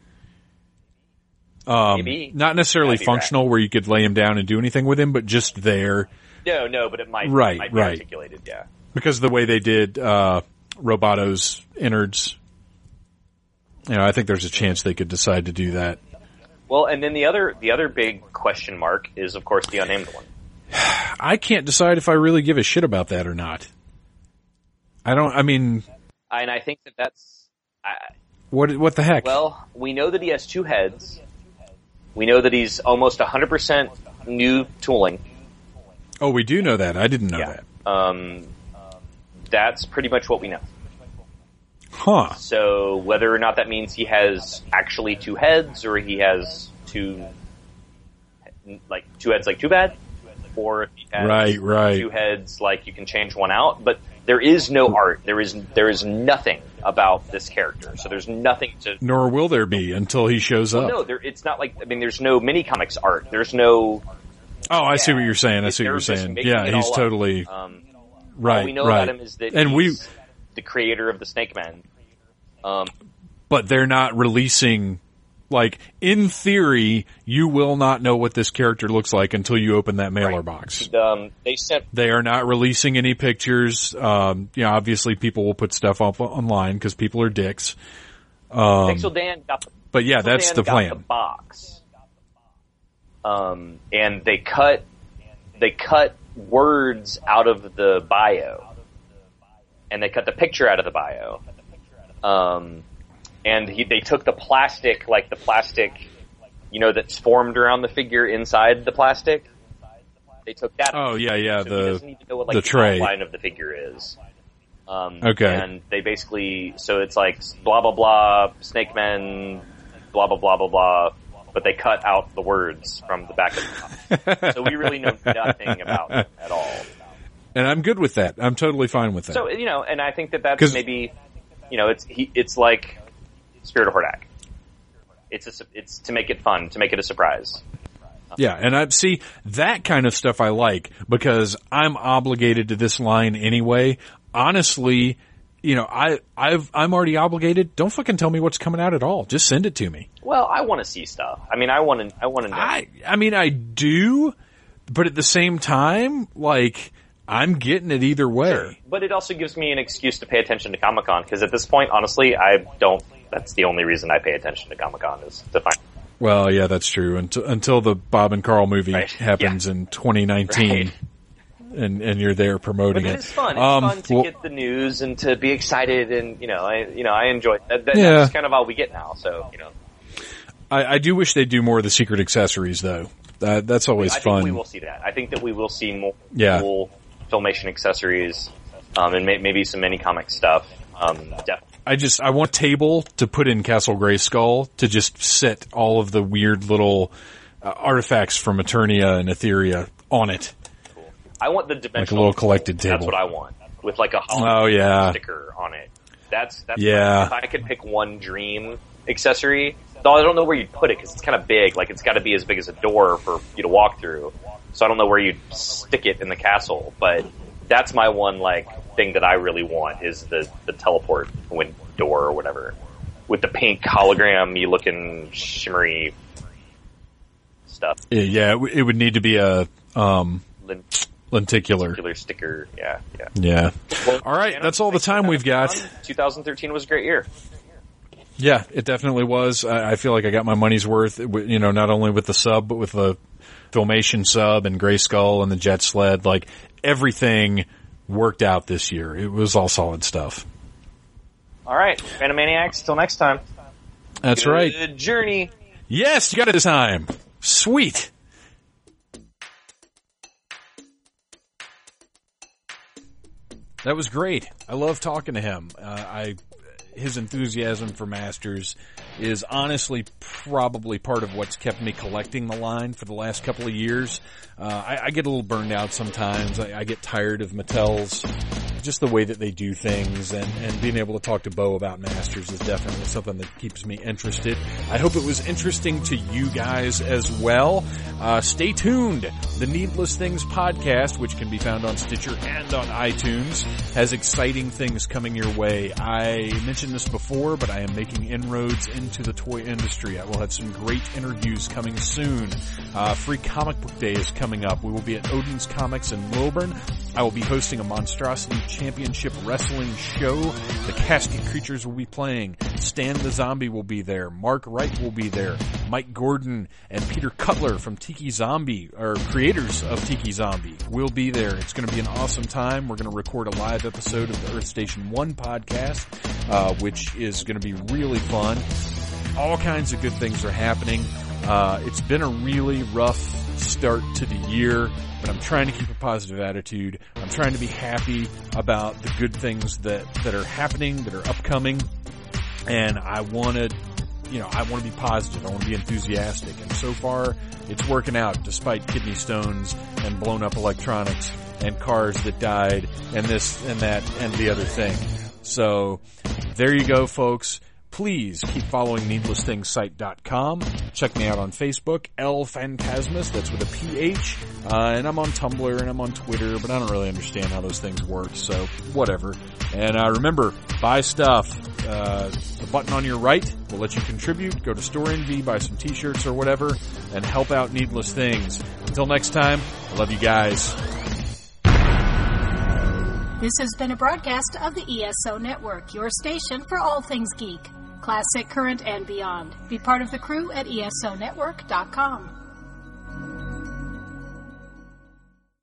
Um, Maybe. not necessarily functional where you could lay him down and do anything with him, but just there No, no, but it might. Right, might be right. Articulated, yeah. Because of the way they did uh, Roboto's innards. You know, I think there's a chance they could decide to do that. Well, and then the other the other big question mark is, of course, the unnamed one. I can't decide if I really give a shit about that or not. I don't. I mean, And I think that that's. I, what what the heck? well, we know that he has two heads. We know that he's almost 100% new tooling. oh, we do know that. I didn't know Yeah. that. Um, that's pretty much what we know. Huh? So whether or not that means he has actually two heads or he has two, like two heads like too bad, or if he has Right, right. two heads like you can change one out, but there is no art. There is there is nothing about this character. So there's nothing to. Nor will there be until he shows up. No, there, it's not like I mean, there's no mini comics art. There's no. Oh, I see what you're saying. I see what you're saying. Yeah, he's totally Um, right. all we know right. about him is that and we, the creator of the Snake Man. Um, but they're not releasing. Like in theory, you will not know what this character looks like until you open that mailer Right. box. um, they sent They are not releasing any pictures. Um, you know, obviously people will put stuff up online because people are dicks. Um, Pixel Dan got the but yeah, Pixel that's Dan the plan. The box, um, and they cut they cut words out of the bio, and they cut the picture out of the bio. Um, and he, they took the plastic, like the plastic, you know, that's formed around the figure inside the plastic. They took that. Oh yeah, yeah. so he the doesn't even know what like the tray. outline of the figure is. Um, Okay. And they basically, so it's like blah blah blah, Snake Men, blah blah blah blah blah, but they cut out the words from the back of the box. so we really know nothing about it at all. and I'm good with that. I'm totally fine with that. So you know, and I think that that's maybe, you know, it's he, it's like Spirit of Hordak. It's a, it's to make it fun, to make it a surprise. Yeah, and I see that kind of stuff I like because I'm obligated to this line anyway. Honestly, you know, I I've I'm already obligated. Don't fucking tell me what's coming out at all. Just send it to me. Well, I want to see stuff. I mean, I want to, I want to know. I I mean I do, but at the same time, like I'm getting it either way. Sure. But it also gives me an excuse to pay attention to Comic Con because at this point, honestly, I don't. That's the only reason I pay attention to Comic Con is to find. Well, yeah, that's true. Until until the Bob and Carl movie Right. happens in 2019, Right. And and you're there promoting it. it is fun. It's Um, fun to well- get the news and to be excited, and you know, I you know, I enjoy that. that Yeah. That's kind of all we get now. So you know, I, I do wish they'd do more of the secret accessories, though. That, that's always I fun. think we will see that. I think that we will see more Yeah. cool filmation accessories, um, and may, maybe some mini comic stuff. Um, definitely. I just I want a table to put in Castle Grayskull to just sit all of the weird little uh, artifacts from Eternia and Etheria on it. I want the dimensional. Like a little collected table. That's what I want with like a Oh, hologram yeah. sticker on it. That's that's Yeah. If I could pick one dream accessory, though I don't know where you'd put it because it's kind of big. Like it's got to be as big as a door for you to walk through. So I don't know where you'd stick it in the castle, but that's my one like thing that I really want is the the teleport wind door or whatever with the pink hologram, you looking shimmery stuff. Yeah, it would need to be a um, Lin- lenticular. Sticker, yeah, yeah. Yeah. Well, All right, that's all the time we've got. 2013 was a great year. Yeah, it definitely was. I, I feel like I got my money's worth. You know, not only with the sub, but with the filmation sub and Grayskull and the Jet Sled. Like everything worked out this year. It was all solid stuff. All right, Phantomaniacs. Till next time. That's right. Good journey. Yes, you got it this time. Sweet. That was great. I love talking to him. Uh, I his enthusiasm for Masters is honestly probably part of what's kept me collecting the line for the last couple of years. Uh, I, I get a little burned out sometimes. I, I get tired of Mattel's just the way that they do things and, and being able to talk to Bo about Masters is definitely something that keeps me interested. I hope it was interesting to you guys as well. Uh, stay tuned. The Needless Things podcast, which can be found on Stitcher and on iTunes, has exciting things coming your way. I mentioned this before, but I am making inroads into the toy industry. I will have some great interviews coming soon. Uh, free comic book day is coming up. We will be at Odin's Comics in Wilburn. I will be hosting a Monstrosity Championship Wrestling show. The Casket Creatures will be playing. Stan the Zombie will be there. Mark Wright will be there. Mike Gordon and Peter Cutler from Tiki Zombie, or creators of Tiki Zombie, will be there. It's going to be an awesome time. We're going to record a live episode of the Earth Station 1 podcast, uh, which is going to be really fun. All kinds of good things are happening. Uh, it's been a really rough start to the year, but I'm trying to keep a positive attitude. I'm trying to be happy about the good things that, that are happening, that are upcoming. And I want to, you know, I want to be positive. I want to be enthusiastic. And so far, it's working out despite kidney stones and blown up electronics and cars that died and this and that and the other thing. So there you go, folks. Please keep following needlessthingssite.com. Check me out on Facebook, L Phantasmus, that's with a PH. Uh, and I'm on Tumblr and I'm on Twitter, but I don't really understand how those things work, so whatever. And uh, remember, buy stuff. Uh, the button on your right will let you contribute. Go to Storenvy, buy some t-shirts or whatever, and help out Needless Things. Until next time, I love you guys. This has been a broadcast of the ESO Network, your station for all things geek, classic, current, and beyond. Be part of the crew at ESONetwork.com.